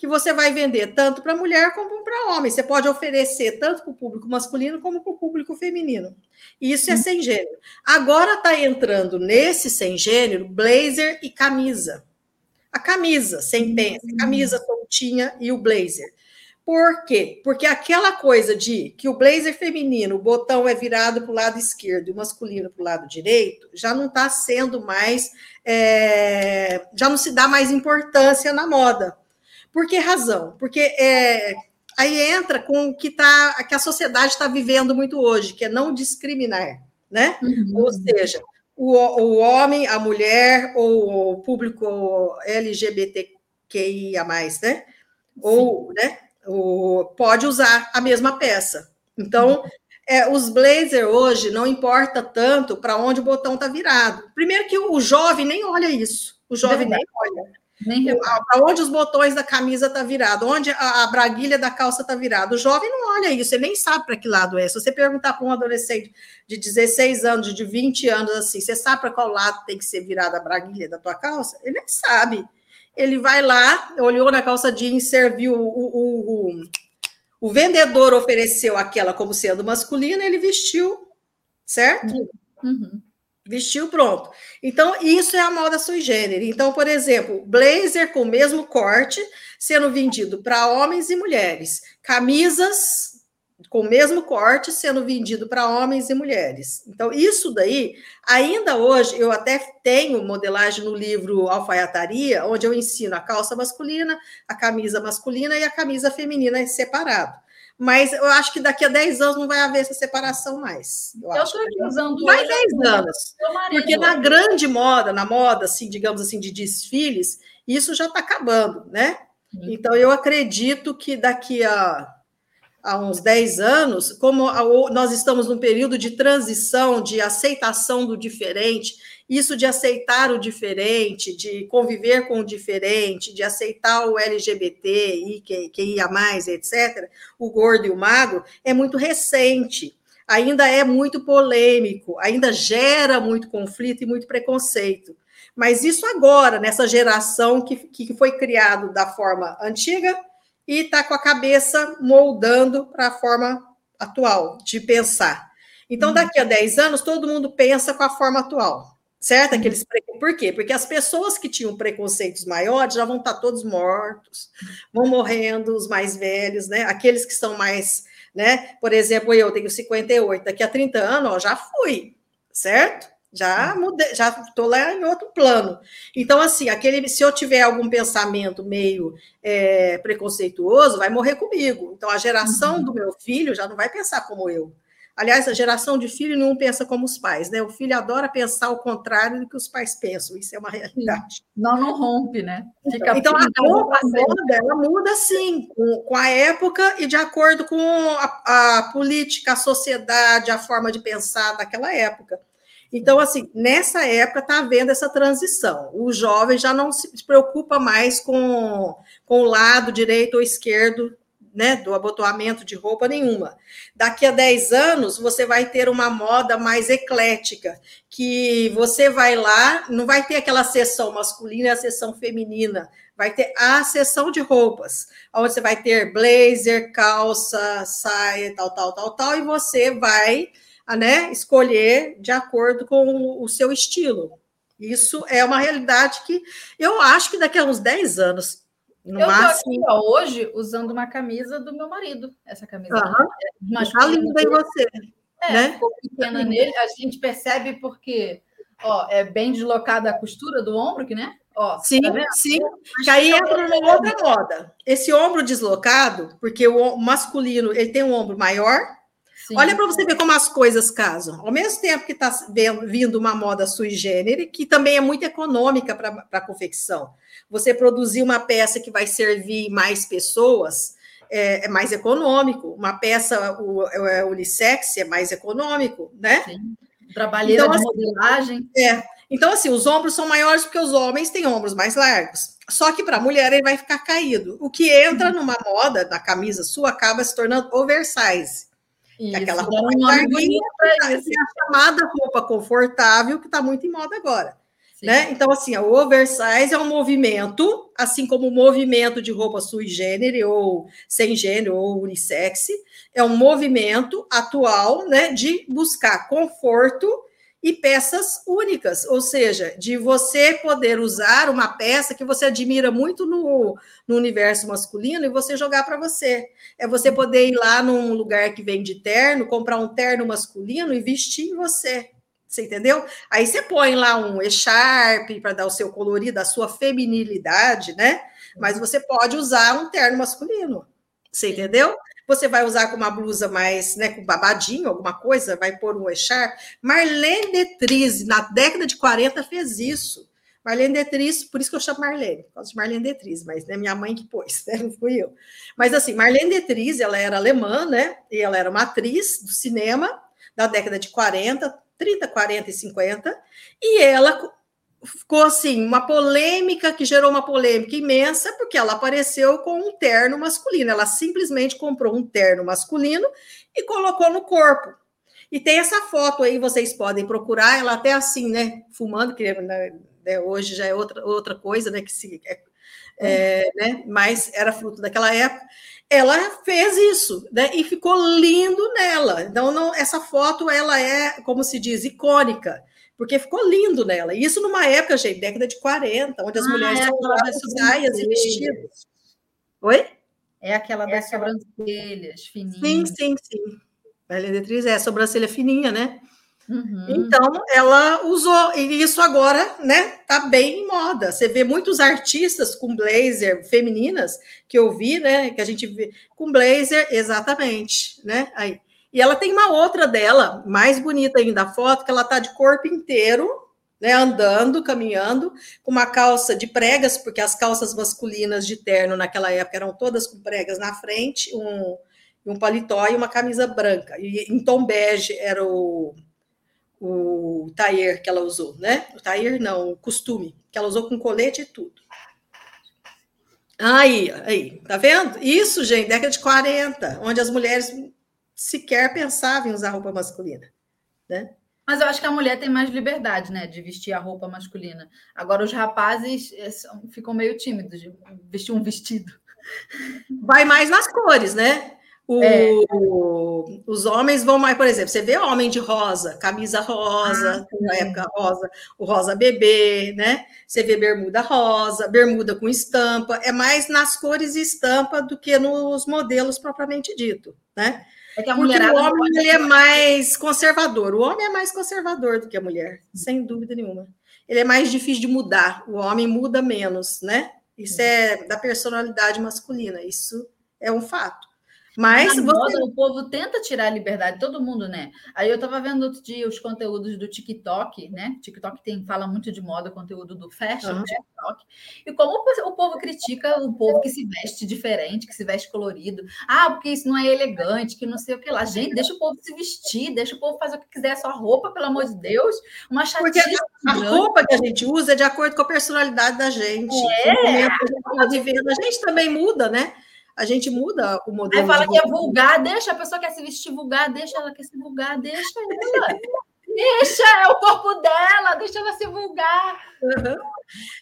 que você vai vender tanto para mulher como para homem. Você pode oferecer tanto para o público masculino como para o público feminino. Isso é hum. sem gênero. Agora está entrando nesse sem gênero blazer e camisa. A camisa sem pensa, a camisa soltinha e o blazer. Por quê? Porque aquela coisa de que o blazer feminino, o botão é virado para o lado esquerdo e o masculino para o lado direito, já não está sendo mais, é, já não se dá mais importância na moda. Por que razão? Porque é, aí entra com o que, tá, que a sociedade está vivendo muito hoje, que é não discriminar, né? Uhum. Ou seja, o, o homem, a mulher ou o público LGBTQIA+, né? Sim. Ou, né? O, pode usar a mesma peça. Então, é, os blazer hoje não importa tanto para onde o botão está virado. Primeiro que o jovem nem olha isso. O jovem Verdade. nem olha. Para onde os botões da camisa tá virado, onde a, a braguilha da calça tá virada. O jovem não olha isso, ele nem sabe para que lado é. Se você perguntar para um adolescente de 16 anos, de 20 anos, assim, você sabe para qual lado tem que ser virada a braguilha da tua calça? Ele nem sabe. Ele vai lá, olhou na calça jeans, serviu o, o, o, o vendedor ofereceu aquela como sendo masculina, ele vestiu, certo? Uhum. Vestiu pronto. Então, isso é a moda sui generis. Então, por exemplo, blazer com o mesmo corte sendo vendido para homens e mulheres. Camisas com o mesmo corte sendo vendido para homens e mulheres. Então, isso daí, ainda hoje, eu até tenho modelagem no livro Alfaiataria, onde eu ensino a calça masculina, a camisa masculina e a camisa feminina separado mas eu acho que daqui a 10 anos não vai haver essa separação mais. Eu, eu estou usando mais 10 anos. Porque na grande moda, na moda, assim, digamos assim, de desfiles, isso já está acabando, né? Então eu acredito que daqui a há uns 10 anos, como nós estamos num período de transição, de aceitação do diferente, isso de aceitar o diferente, de conviver com o diferente, de aceitar o LGBT, e que, que ia mais, etc., o gordo e o magro, é muito recente. Ainda é muito polêmico, ainda gera muito conflito e muito preconceito. Mas isso agora, nessa geração que, que foi criado da forma antiga, e está com a cabeça moldando para a forma atual de pensar. Então, uhum. daqui a 10 anos, todo mundo pensa com a forma atual, certo? Aqueles Por quê? Porque as pessoas que tinham preconceitos maiores já vão estar tá todos mortos, vão morrendo, os mais velhos, né? Aqueles que são mais, né? Por exemplo, eu tenho 58, daqui a 30 anos, ó, já fui, certo? Já mudei, já estou lá em outro plano. Então, assim, aquele, se eu tiver algum pensamento meio é, preconceituoso, vai morrer comigo. Então, a geração uhum. do meu filho já não vai pensar como eu. Aliás, a geração de filho não pensa como os pais, né? O filho adora pensar o contrário do que os pais pensam. Isso é uma realidade. Não, não rompe, né? Fica então, a, moda, a moda, ela muda, sim, com, com, a época e de acordo com a, a política, a sociedade, a forma de pensar daquela época. Então, assim, nessa época está havendo essa transição. O jovem já não se preocupa mais com, com o lado direito ou esquerdo né, do abotoamento de roupa nenhuma. Daqui a 10 anos, você vai ter uma moda mais eclética, que você vai lá, não vai ter aquela seção masculina e a seção feminina, vai ter a seção de roupas, onde você vai ter blazer, calça, saia, tal, tal, tal, tal, e você vai a né, escolher de acordo com o seu estilo. Isso é uma realidade que eu acho que daqui a uns 10 anos, no eu máximo. Aqui, ó, hoje usando uma camisa do meu marido, essa camisa. Uhum. Está linda em você. É, né? ficou pequena nele, a gente percebe porque ó, é bem deslocada a costura do ombro, que né? Ó, sim, tá sim. Que aí entra numa outra moda. Esse ombro deslocado, porque o masculino ele tem um ombro maior, Sim. Olha para você ver como as coisas casam. Ao mesmo tempo que está vindo uma moda sui generis, que também é muito econômica para a confecção. Você produzir uma peça que vai servir mais pessoas é, é mais econômico. Uma peça o, é, unissex é mais econômico, né? Sim. Trabalheira então, de assim, modelagem. É. Então, assim, os ombros são maiores porque os homens têm ombros mais largos. Só que para a mulher ele vai ficar caído. O que entra numa moda, na camisa sua, acaba se tornando oversize. Isso, aquela roupa um larguinha, é a chamada roupa confortável, que está muito em moda agora. Né? Então, assim, o oversize é um movimento, assim como o movimento de roupa sui generis, ou sem gênero, ou unissex, é um movimento atual né, de buscar conforto e peças únicas, ou seja, de você poder usar uma peça que você admira muito no, no universo masculino e você jogar para você. É você poder ir lá num lugar que vende terno, comprar um terno masculino e vestir em você. Você entendeu? Aí você põe lá um echarpe para dar o seu colorido, a sua feminilidade, né? Mas você pode usar um terno masculino. Você entendeu? Você vai usar com uma blusa mais, né, com babadinho, alguma coisa, vai pôr um echarpe. Marlene Detrize, na década de 40, fez isso. Marlene Detriz, por isso que eu chamo Marlene, por causa de Marlene Detriz, mas né, minha mãe que pôs, né, não fui eu. Mas assim, Marlene Detriz, ela era alemã, né? E ela era uma atriz do cinema da década de 40, 30, 40 e 50, e ela ficou assim, uma polêmica que gerou uma polêmica imensa, porque ela apareceu com um terno masculino. Ela simplesmente comprou um terno masculino e colocou no corpo. E tem essa foto aí, vocês podem procurar, ela até assim, né, fumando, que né, né hoje já é outra, outra coisa, né, que se, é, é, né, mas era fruto daquela época. Ela fez isso, né, e ficou lindo nela. Então, não, essa foto, ela é, como se diz, icônica porque ficou lindo nela. E isso numa época, gente, década de 40, onde as ah, mulheres é usavam saias e vestidos. Oi? É aquela é das sobrancelhas fininhas. Sim, sim, sim. A Ledetriz é a sobrancelha fininha, né? Uhum. Então, ela usou, e isso agora, né, tá bem em moda. Você vê muitos artistas com blazer femininas, que eu vi, né, que a gente vê, com blazer, exatamente, né, aí. E ela tem uma outra dela, mais bonita ainda a foto, que ela está de corpo inteiro, né, andando, caminhando, com uma calça de pregas, porque as calças masculinas de terno naquela época eram todas com pregas na frente, um, um paletó e uma camisa branca. E em tom bege era o, o tailleur que ela usou, né? O tailleur não, o costume, que ela usou com colete e tudo. Aí, aí, tá vendo? Isso, gente, década de 40, onde as mulheres sequer pensava em usar roupa masculina, né? Mas eu acho que a mulher tem mais liberdade, né, de vestir a roupa masculina. Agora os rapazes eh, ficam meio tímidos de vestir um vestido. Vai mais nas cores, né? O, é. Os homens vão mais, por exemplo, você vê homem de rosa, camisa rosa, ah, na época rosa, o rosa bebê, né? Você vê bermuda rosa, bermuda com estampa, é mais nas cores e estampa do que nos modelos propriamente dito, né? É que a Porque o homem ele é mais conservador. O homem é mais conservador do que a mulher, sem dúvida nenhuma. Ele é mais difícil de mudar. O homem muda menos, né? Isso é da personalidade masculina. Isso é um fato. Mas Na você... moda, o povo tenta tirar a liberdade, todo mundo, né? Aí eu estava vendo outro dia os conteúdos do TikTok, né? TikTok tem, fala muito de moda, conteúdo do fashion, uhum. TikTok. E como o povo critica o povo que se veste diferente, que se veste colorido. Ah, porque isso não é elegante, que não sei o que lá. Gente, deixa o povo se vestir, deixa o povo fazer o que quiser, só roupa, pelo amor de Deus. Uma chatice. Porque a, a roupa que a gente usa é de acordo com a personalidade da gente. É. A gente, a gente também muda, né? A gente muda o modelo. Aí fala que é vulgar, deixa a pessoa quer se vestir vulgar, deixa ela quer se vulgar, deixa ela. deixa, é o corpo dela, deixa ela se vulgar. Uhum.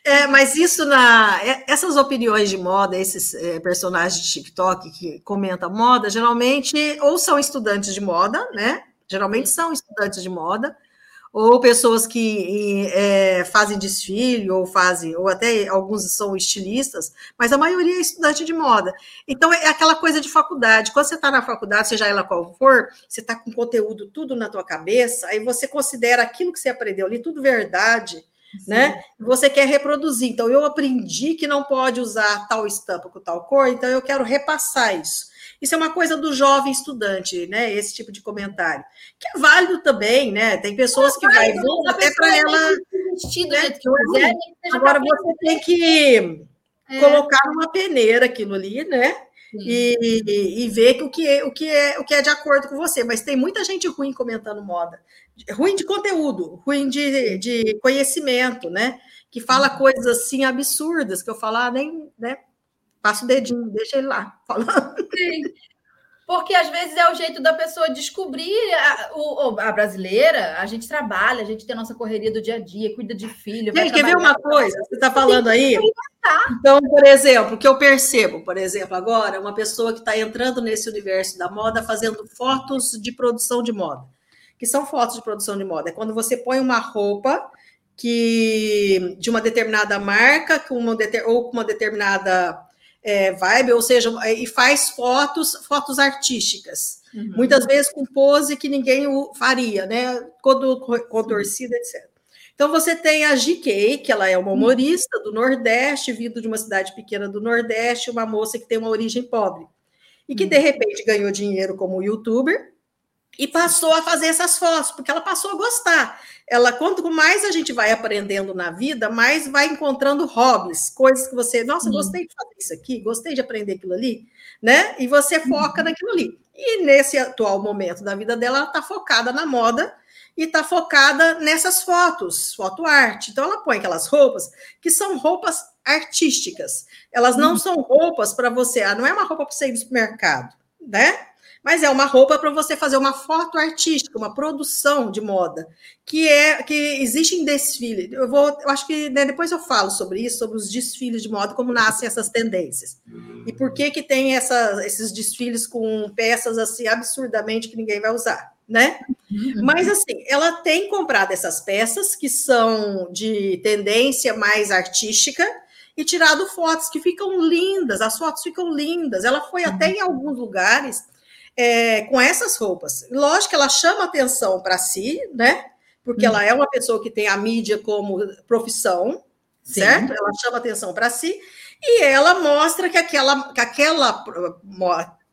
É, mas isso na. É, essas opiniões de moda, esses é, personagens de TikTok que comentam moda, geralmente ou são estudantes de moda, né? Geralmente são estudantes de moda, ou pessoas que é, fazem desfile, ou fazem, ou até alguns são estilistas, mas a maioria é estudante de moda. Então é aquela coisa de faculdade. Quando você está na faculdade, seja ela qual for, você está com conteúdo tudo na tua cabeça, aí você considera aquilo que você aprendeu ali tudo verdade. Sim. Né? Você quer reproduzir. Então, eu aprendi que não pode usar tal estampa com tal cor, então eu quero repassar isso. Isso é uma coisa do jovem estudante, né? Esse tipo de comentário. Que é válido também, né? Tem pessoas que vai até para ela. Vestido, né? que quiser, Agora você tem que é. colocar numa peneira aquilo ali, né? E, e, ver que o que, é, o, que é, o que é de acordo com você. Mas tem muita gente ruim comentando moda. Ruim de conteúdo, ruim de, de conhecimento, né? Que fala coisas assim absurdas, que eu falar ah, nem, né? Passa o dedinho, deixa ele lá falando. Sim. Porque às vezes é o jeito da pessoa descobrir a, o, a brasileira. A gente trabalha, a gente tem a nossa correria do dia a dia, cuida de filho. Gente, quer ver uma coisa? Você está falando aí? Então, por exemplo, o que eu percebo, por exemplo, agora, uma pessoa que está entrando nesse universo da moda fazendo fotos de produção de moda. que são fotos de produção de moda. É quando você põe uma roupa que de uma determinada marca com uma, ou com uma determinada é, vibe, ou seja, e faz fotos, fotos artísticas. Uhum. Muitas vezes com pose que ninguém faria, né? Contorcida, etc. Então você tem a GK, que ela é uma humorista do Nordeste, vindo de uma cidade pequena do Nordeste, uma moça que tem uma origem pobre. E que, de uhum. repente, ganhou dinheiro como youtuber e passou a fazer essas fotos, porque ela passou a gostar. Ela, quanto mais a gente vai aprendendo na vida, mais vai encontrando hobbies, coisas que você, nossa, gostei de fazer isso aqui, gostei de aprender aquilo ali, né? E você foca uhum. naquilo ali. E nesse atual momento da vida dela, ela está focada na moda e está focada nessas fotos, foto arte. Então, ela põe aquelas roupas que são roupas artísticas. Elas não uhum. são roupas para você, ah, não é uma roupa para você ir no supermercado, né? Mas é uma roupa para você fazer uma foto artística, uma produção de moda, que é que existe em desfile. Eu vou, eu acho que né, depois eu falo sobre isso, sobre os desfiles de moda, como nascem essas tendências e por que que tem essa, esses desfiles com peças assim absurdamente que ninguém vai usar, né? Uhum. Mas assim, ela tem comprado essas peças que são de tendência mais artística e tirado fotos que ficam lindas, as fotos ficam lindas. Ela foi uhum. até em alguns lugares é, com essas roupas. Lógico que ela chama atenção para si, né? Porque hum. ela é uma pessoa que tem a mídia como profissão, Sim. certo? Ela chama atenção para si e ela mostra que aquela, que aquela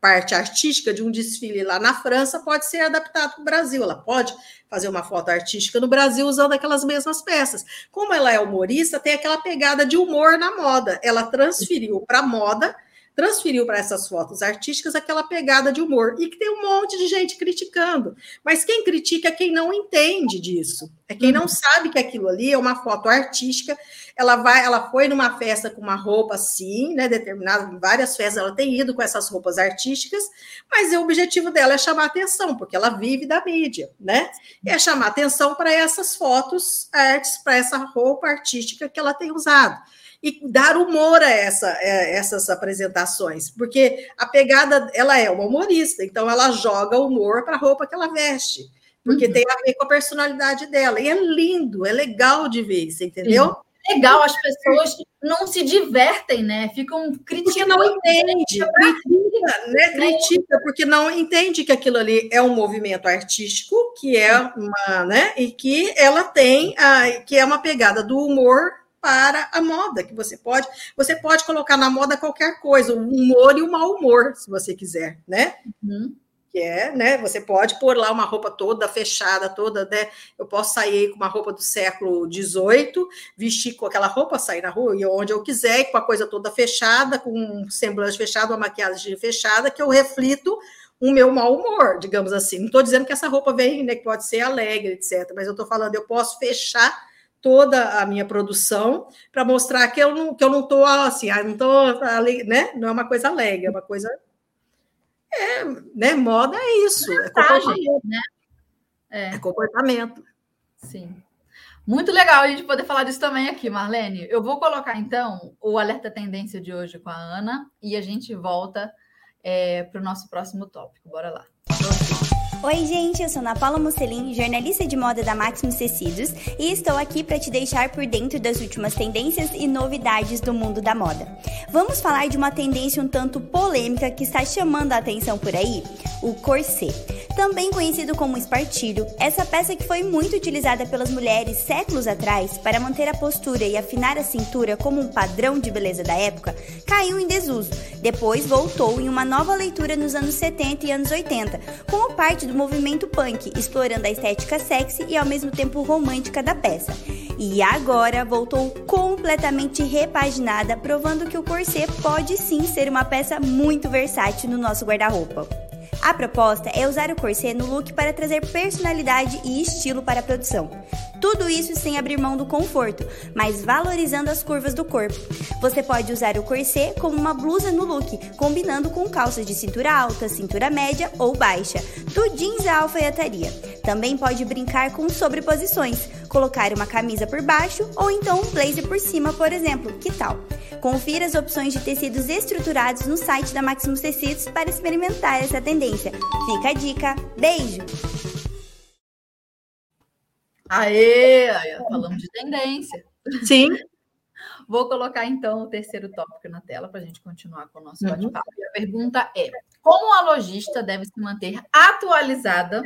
parte artística de um desfile lá na França pode ser adaptado para o Brasil. Ela pode fazer uma foto artística no Brasil usando aquelas mesmas peças. Como ela é humorista, tem aquela pegada de humor na moda. Ela transferiu para a moda transferiu para essas fotos artísticas aquela pegada de humor e que tem um monte de gente criticando. Mas quem critica é quem não entende disso. É quem não uhum. sabe que aquilo ali é uma foto artística. Ela vai, ela foi numa festa com uma roupa assim, né, determinada, várias festas ela tem ido com essas roupas artísticas, mas o objetivo dela é chamar atenção, porque ela vive da mídia, né? É chamar atenção para essas fotos artes, para essa roupa artística que ela tem usado e dar humor a essa, a essas apresentações, porque a pegada, ela é uma humorista, então ela joga humor para a roupa que ela veste, porque uhum. tem a ver com a personalidade dela, e é lindo, é legal de ver, você entendeu? Legal, as pessoas não se divertem, né? Ficam criticando. Porque não entende, critica, né? Critica, porque não entende que aquilo ali é um movimento artístico, que é uma, né? E que ela tem, a, que é uma pegada do humor para a moda, que você pode, você pode colocar na moda qualquer coisa, o humor e o mau humor, se você quiser, né? Uhum. Que é, né? Você pode pôr lá uma roupa toda fechada, toda, né? Eu posso sair com uma roupa do século XVIII, vestir com aquela roupa, sair na rua e onde eu quiser, com a coisa toda fechada, com um semblante fechado, uma maquiagem fechada, que eu reflito o meu mau humor, digamos assim. Não estou dizendo que essa roupa vem, né? Que pode ser alegre, etc. Mas eu estou falando, eu posso fechar toda a minha produção para mostrar que eu não que eu não estou assim, ah, não estou né? Não é uma coisa alegre, é uma coisa é, né? Moda é isso, é comportamento, né? É. é comportamento. Sim. Muito legal a gente poder falar disso também aqui, Marlene. Eu vou colocar então o alerta tendência de hoje com a Ana e a gente volta é, para o nosso próximo tópico. Bora lá. Oi, gente, eu sou Ana Paula Musselin, jornalista de moda da Maximus Tecidos, e estou aqui para te deixar por dentro das últimas tendências e novidades do mundo da moda. Vamos falar de uma tendência um tanto polêmica que está chamando a atenção por aí: o corset. Também conhecido como espartilho, essa peça que foi muito utilizada pelas mulheres séculos atrás para manter a postura e afinar a cintura como um padrão de beleza da época, caiu em desuso. Depois voltou em uma nova leitura nos anos 70 e anos 80, como parte do movimento punk, explorando a estética sexy e ao mesmo tempo romântica da peça. E agora voltou completamente repaginada, provando que o corset pode sim ser uma peça muito versátil no nosso guarda-roupa. A proposta é usar o corset no look para trazer personalidade e estilo para a produção. Tudo isso sem abrir mão do conforto, mas valorizando as curvas do corpo. Você pode usar o corset como uma blusa no look, combinando com calças de cintura alta, cintura média ou baixa, do jeans à alfaiataria. Também pode brincar com sobreposições, colocar uma camisa por baixo ou então um blazer por cima, por exemplo. Que tal? Confira as opções de tecidos estruturados no site da Maximus Tecidos para experimentar essa tendência. Fica a dica. Beijo! Aê, falamos de tendência. Sim. Vou colocar então o terceiro tópico na tela para a gente continuar com o nosso uhum. bate-papo. Uhum. A pergunta é: como a lojista deve se manter atualizada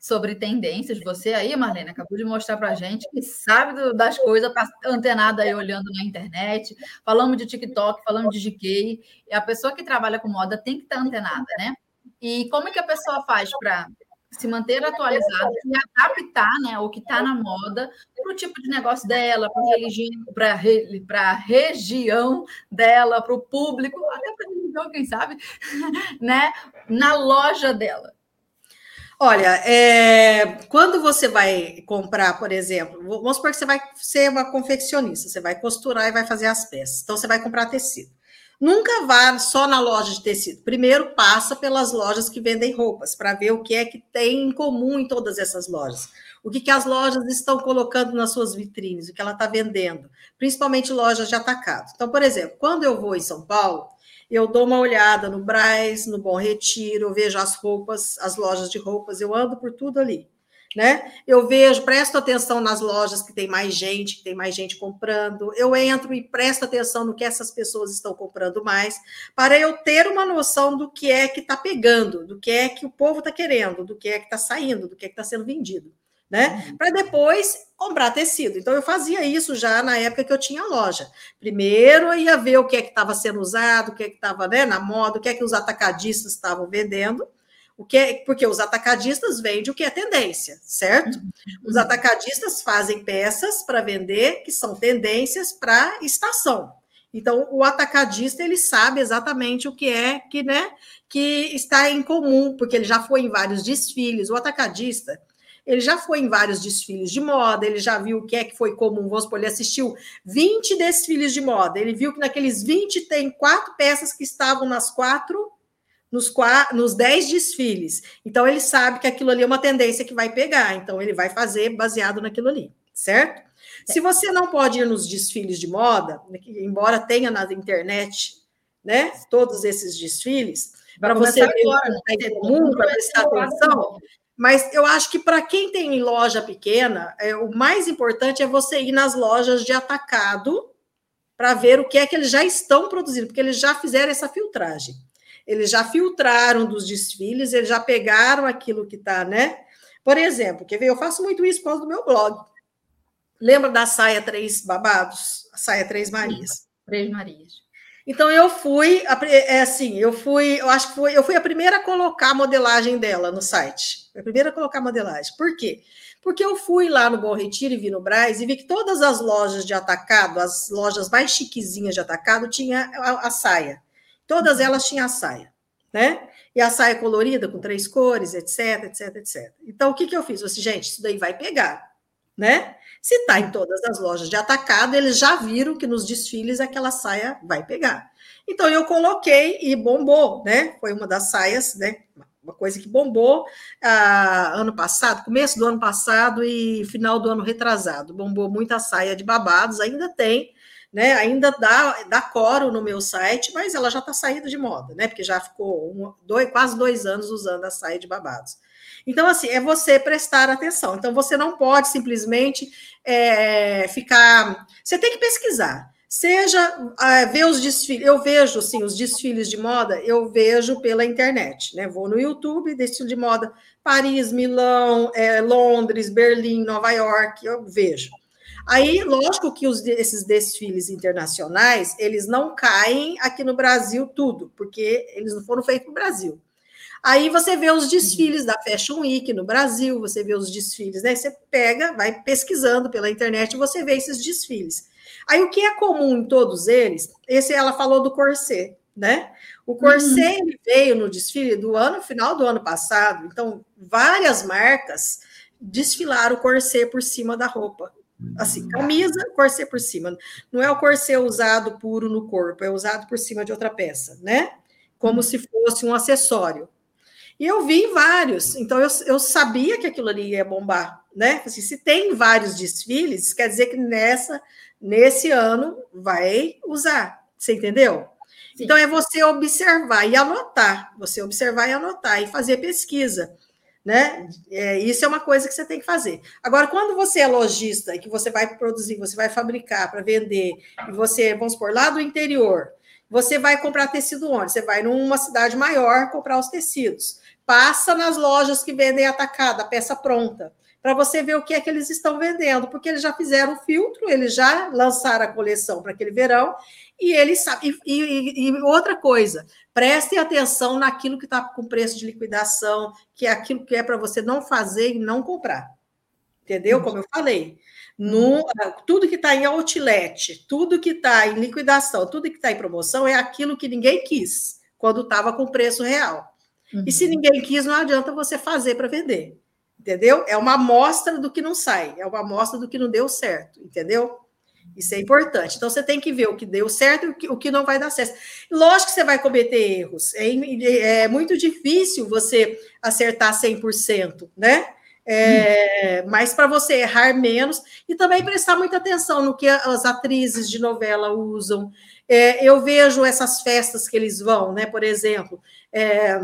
sobre tendências? Você aí, Marlene, acabou de mostrar para a gente que sabe das coisas, tá antenada aí olhando na internet. Falamos de TikTok, falamos de GK. E a pessoa que trabalha com moda tem que estar antenada, né? E como é que a pessoa faz para se manter atualizada e adaptar né, o que está na moda para o tipo de negócio dela, para para a região dela, para o público, até para a religião, quem sabe, né, na loja dela. Olha, é, quando você vai comprar, por exemplo, vamos supor que você vai ser uma confeccionista, você vai costurar e vai fazer as peças. Então, você vai comprar tecido. Nunca vá só na loja de tecido. Primeiro passa pelas lojas que vendem roupas para ver o que é que tem em comum em todas essas lojas. O que, que as lojas estão colocando nas suas vitrines, o que ela está vendendo, principalmente lojas de atacado. Então, por exemplo, quando eu vou em São Paulo, eu dou uma olhada no Braz, no Bom Retiro, vejo as roupas, as lojas de roupas, eu ando por tudo ali né? Eu vejo, presto atenção nas lojas que tem mais gente, que tem mais gente comprando. Eu entro e presto atenção no que essas pessoas estão comprando mais, para eu ter uma noção do que é que está pegando, do que é que o povo está querendo, do que é que está saindo, do que é que está sendo vendido, né? Uhum. Para depois comprar tecido. Então eu fazia isso já na época que eu tinha loja. Primeiro eu ia ver o que é que estava sendo usado, o que é que estava né, na moda, o que é que os atacadistas estavam vendendo o que é, porque os atacadistas vendem o que é tendência, certo? Uhum. Os atacadistas fazem peças para vender que são tendências para estação. Então, o atacadista ele sabe exatamente o que é que, né, que está em comum, porque ele já foi em vários desfiles. O atacadista ele já foi em vários desfiles de moda, ele já viu o que é que foi comum. Vamos supor, ele assistiu 20 desfiles de moda, ele viu que naqueles 20 tem quatro peças que estavam nas quatro nos, nos 10 desfiles. Então, ele sabe que aquilo ali é uma tendência que vai pegar. Então, ele vai fazer baseado naquilo ali, certo? Se você não pode ir nos desfiles de moda, embora tenha na internet, né, todos esses desfiles, para você ver agora, o comum, para prestar atenção, mas eu acho que para quem tem loja pequena, é, o mais importante é você ir nas lojas de atacado para ver o que é que eles já estão produzindo, porque eles já fizeram essa filtragem. Eles já filtraram dos desfiles, eles já pegaram aquilo que está, né? Por exemplo, quer ver? Eu faço muito isso por causa do meu blog. Lembra da saia Três Babados? A saia Três Marias. Três Marias. Então eu fui, é assim, eu fui, eu acho que foi, eu fui a primeira a colocar a modelagem dela no site. a primeira a colocar a modelagem. Por quê? Porque eu fui lá no Bom Retiro e vi no Braz e vi que todas as lojas de atacado, as lojas mais chiquezinhas de atacado, tinha a, a saia. Todas elas tinham a saia, né? E a saia colorida com três cores, etc, etc, etc. Então, o que, que eu fiz? Eu disse, gente, isso daí vai pegar, né? Se está em todas as lojas de atacado, eles já viram que nos desfiles aquela saia vai pegar. Então, eu coloquei e bombou, né? Foi uma das saias, né? Uma coisa que bombou ah, ano passado, começo do ano passado e final do ano retrasado. Bombou muita saia de babados, ainda tem, né? Ainda dá, dá coro no meu site, mas ela já está saindo de moda, né? Porque já ficou um, dois, quase dois anos usando a saia de babados. Então, assim, é você prestar atenção. Então, você não pode simplesmente é, ficar. Você tem que pesquisar. Seja é, ver os desfiles. Eu vejo, sim, os desfiles de moda, eu vejo pela internet, né? Vou no YouTube, desfile de moda, Paris, Milão, é, Londres, Berlim, Nova York, eu vejo. Aí, lógico que os, esses desfiles internacionais, eles não caem aqui no Brasil tudo, porque eles não foram feitos no Brasil. Aí você vê os desfiles da Fashion Week no Brasil, você vê os desfiles, né? Você pega, vai pesquisando pela internet e você vê esses desfiles. Aí o que é comum em todos eles? Esse ela falou do corset, né? O corset uhum. veio no desfile do ano final do ano passado, então várias marcas desfilaram o corset por cima da roupa. Assim, camisa, corset por cima. Não é o corset usado puro no corpo, é usado por cima de outra peça, né? Como se fosse um acessório. E eu vi vários, então eu, eu sabia que aquilo ali ia bombar, né? Assim, se tem vários desfiles, quer dizer que nessa, nesse ano vai usar, você entendeu? Sim. Então é você observar e anotar, você observar e anotar e fazer pesquisa né? É, isso é uma coisa que você tem que fazer. Agora, quando você é lojista e que você vai produzir, você vai fabricar para vender, e você, vamos supor, lá do interior, você vai comprar tecido onde? Você vai numa cidade maior comprar os tecidos. Passa nas lojas que vendem atacada, peça pronta, para você ver o que é que eles estão vendendo, porque eles já fizeram o filtro, eles já lançaram a coleção para aquele verão, e eles sabem. E, e, e, outra coisa, prestem atenção naquilo que está com preço de liquidação, que é aquilo que é para você não fazer e não comprar. Entendeu? Como eu falei. No, tudo que está em outlet, tudo que está em liquidação, tudo que está em promoção é aquilo que ninguém quis quando estava com preço real. Uhum. E se uhum. ninguém quis, não adianta você fazer para vender. Entendeu? É uma amostra do que não sai, é uma amostra do que não deu certo, entendeu? Isso é importante. Então, você tem que ver o que deu certo e o que, o que não vai dar certo. Lógico que você vai cometer erros. É, é muito difícil você acertar 100%, né? É, hum. Mas para você errar menos e também prestar muita atenção no que as atrizes de novela usam. É, eu vejo essas festas que eles vão, né? Por exemplo, é,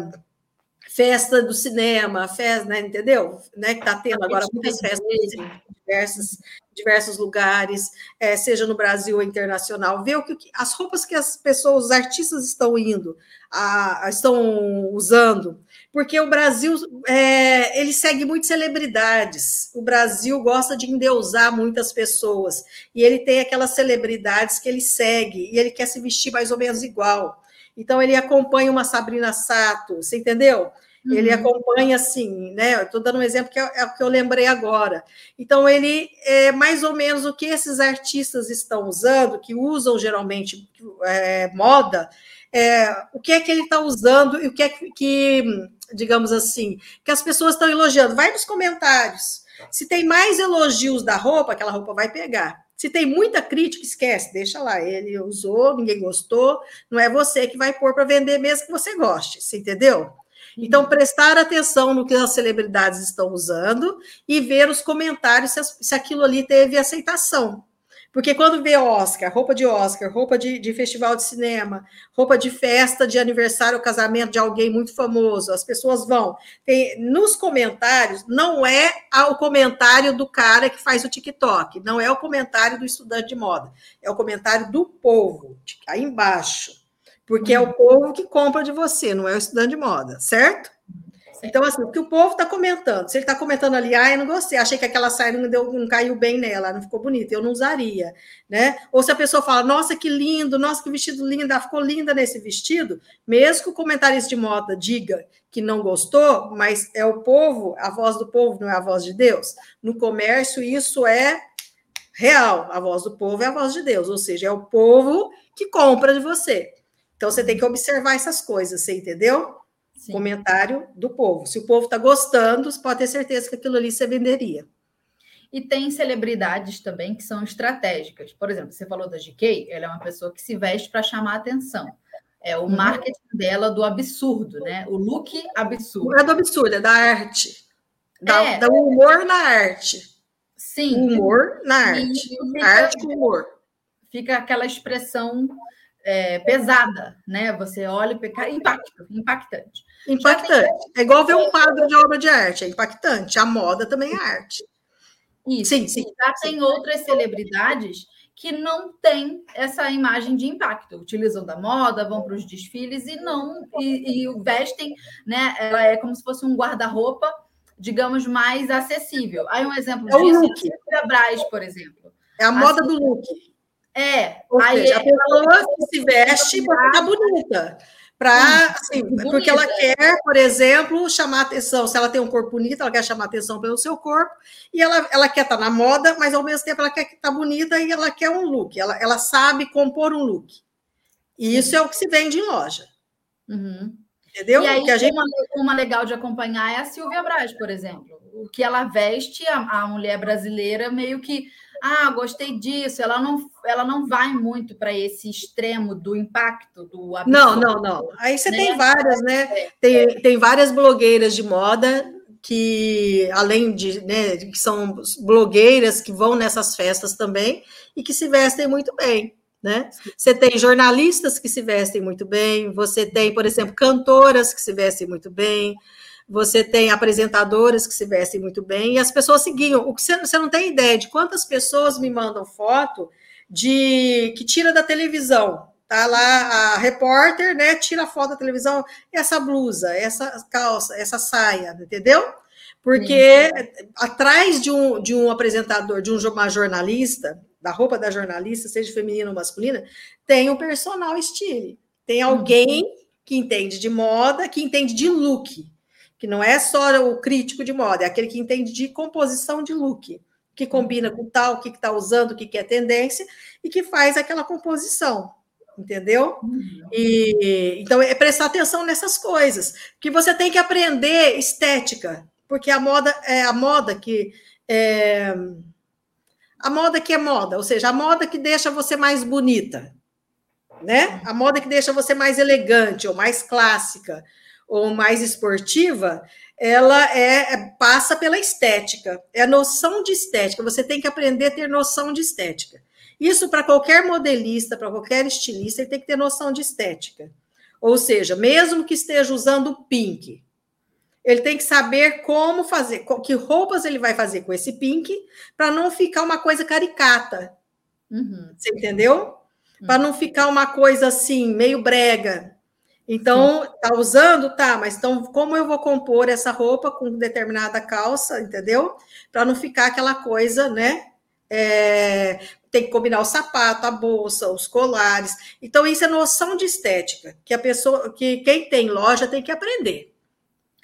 festa do cinema, festa, né, entendeu? Né, que está tendo agora muitas festas em diversos, diversos lugares, é, seja no Brasil ou internacional, ver o que as roupas que as pessoas, os artistas estão indo, a, a, estão usando, porque o Brasil é, ele segue muitas celebridades. O Brasil gosta de endeusar muitas pessoas e ele tem aquelas celebridades que ele segue e ele quer se vestir mais ou menos igual. Então, ele acompanha uma Sabrina Sato, você entendeu? Uhum. Ele acompanha assim, né? Estou dando um exemplo que é, é, o que eu lembrei agora. Então, ele é mais ou menos o que esses artistas estão usando, que usam geralmente é, moda, é, o que é que ele está usando e o que é que, que, digamos assim, que as pessoas estão elogiando. Vai nos comentários. Se tem mais elogios da roupa, aquela roupa vai pegar. Se tem muita crítica, esquece, deixa lá. Ele usou, ninguém gostou, não é você que vai pôr para vender mesmo que você goste, você entendeu? Então, prestar atenção no que as celebridades estão usando e ver os comentários se, se aquilo ali teve aceitação. Porque quando vê Oscar, roupa de Oscar, roupa de, de, festival de cinema, roupa de festa de aniversário ou casamento de alguém muito famoso, as pessoas vão. Tem, nos comentários, não é o comentário do cara que faz o TikTok, não é o comentário do estudante de moda, é o comentário do povo, aí embaixo. Porque é o povo que compra de você, não é o estudante de moda, certo? Então, assim, o que o povo está comentando, se ele está comentando ali, ah, eu não gostei, achei que aquela saia não, deu, não caiu bem nela, não ficou bonita, eu não usaria, né? Ou se a pessoa fala, nossa, que lindo, nossa, que vestido lindo, ficou linda nesse vestido, mesmo que o comentarista de moda diga que não gostou, mas é o povo, a voz do povo não é a voz de Deus. No comércio, isso é real, a voz do povo é a voz de Deus, ou seja, é o povo que compra de você. Então, você tem que observar essas coisas, você entendeu? Sim. comentário do povo. Se o povo está gostando, você pode ter certeza que aquilo ali você venderia. E tem celebridades também que são estratégicas. Por exemplo, você falou da GK, ela é uma pessoa que se veste para chamar atenção. É o uhum. marketing dela do absurdo, né? O look absurdo. Não é do absurdo, é da arte. Da, é. da humor na arte. Sim. Humor na arte. arte com humor. Fica aquela expressão é, pesada, né? Você olha e peca... impacto, impactante. Impactante. É igual ver um quadro de obra de arte, é impactante. A moda também é arte. Isso. Sim, sim. Já sim. tem outras celebridades que não têm essa imagem de impacto, utilizam da moda, vão para os desfiles e não e, e vestem, né? Ela é como se fosse um guarda-roupa, digamos, mais acessível. Aí um exemplo é disso é a Braz, por exemplo. É a moda assim, do look. É. Ou aí seja, a pessoa se veste para ficar bonita. Pra, assim, bonita. porque ela quer, por exemplo, chamar atenção. Se ela tem um corpo bonito, ela quer chamar atenção pelo seu corpo, e ela, ela quer estar tá na moda, mas ao mesmo tempo ela quer estar tá bonita e ela quer um look. Ela, ela sabe compor um look. E isso é o que se vende em loja. Uhum. Entendeu? E aí, gente... uma, uma, legal de acompanhar é a Silvia Braz, por exemplo. O que ela veste, a, a mulher brasileira meio que ah, gostei disso. Ela não, ela não vai muito para esse extremo do impacto do absurdo, Não, não, não. Aí você né? tem várias, né? Tem, tem várias blogueiras de moda que, além de, né, que são blogueiras que vão nessas festas também e que se vestem muito bem. Né? Você tem jornalistas que se vestem muito bem, você tem, por exemplo, cantoras que se vestem muito bem, você tem apresentadoras que se vestem muito bem, e as pessoas seguiam. O que você, você não tem ideia de quantas pessoas me mandam foto de que tira da televisão. Tá lá a repórter, né? Tira a foto da televisão, essa blusa, essa calça, essa saia, entendeu? Porque Sim. atrás de um, de um apresentador, de uma jornalista, da roupa da jornalista, seja feminina ou masculina, tem um personal estilo. Tem alguém que entende de moda, que entende de look, que não é só o crítico de moda, é aquele que entende de composição de look, que combina com tal, o que está usando, o que, que é tendência, e que faz aquela composição entendeu? Uhum. E então é prestar atenção nessas coisas, que você tem que aprender estética, porque a moda é a moda que é, a moda que é moda, ou seja, a moda que deixa você mais bonita, né? A moda que deixa você mais elegante ou mais clássica ou mais esportiva, ela é, é passa pela estética, é a noção de estética. Você tem que aprender a ter noção de estética. Isso para qualquer modelista, para qualquer estilista, ele tem que ter noção de estética. Ou seja, mesmo que esteja usando pink, ele tem que saber como fazer, que roupas ele vai fazer com esse pink, para não ficar uma coisa caricata. Uhum. Você entendeu? Uhum. Para não ficar uma coisa assim, meio brega. Então, Sim. tá usando? Tá, mas então como eu vou compor essa roupa com determinada calça, entendeu? Para não ficar aquela coisa, né? É, tem que combinar o sapato, a bolsa, os colares. Então, isso é noção de estética, que a pessoa, que quem tem loja tem que aprender.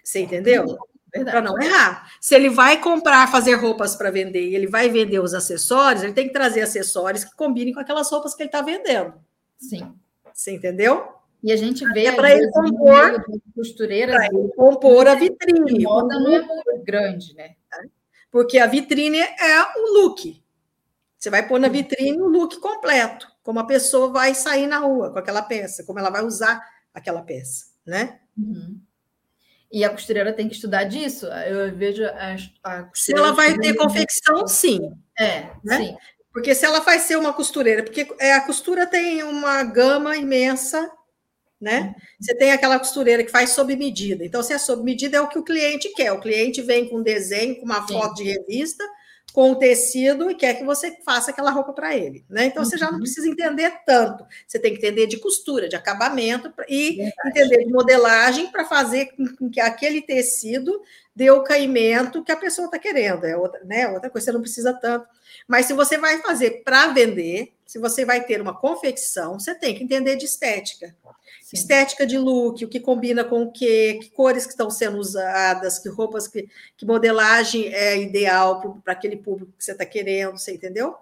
Você entendeu? Para não errar. Se ele vai comprar, fazer roupas para vender e ele vai vender os acessórios, ele tem que trazer acessórios que combinem com aquelas roupas que ele está vendendo. Sim. Você entendeu? E a gente vê. É para ele compor. Costureiras. Ele compor a vitrine. A moda não é muito grande, né? Porque a vitrine é o look. Você vai pôr na vitrine o look completo, como a pessoa vai sair na rua com aquela peça, como ela vai usar aquela peça, né? Uhum. E a costureira tem que estudar disso. Eu vejo a, a Se ela vai ter confecção, sim. É, né? sim. Porque se ela vai ser uma costureira, porque é, a costura tem uma gama imensa, né? Uhum. Você tem aquela costureira que faz sob medida. Então, se é sob medida, é o que o cliente quer. O cliente vem com um desenho, com uma sim. foto de revista, com o tecido e quer que você faça aquela roupa para ele, né? Então uhum. você já não uhum. precisa entender tanto. Você tem que entender de costura, de acabamento e Verdade. entender de modelagem para fazer com que aquele tecido dê o caimento que a pessoa está querendo. É outra, né? Outra coisa, você não precisa tanto. Mas se você vai fazer para vender, se você vai ter uma confecção, você tem que entender de estética. Sim. Estética de look, o que combina com o quê, que cores que estão sendo usadas, que roupas, que, que modelagem é ideal para aquele público que você está querendo, você entendeu?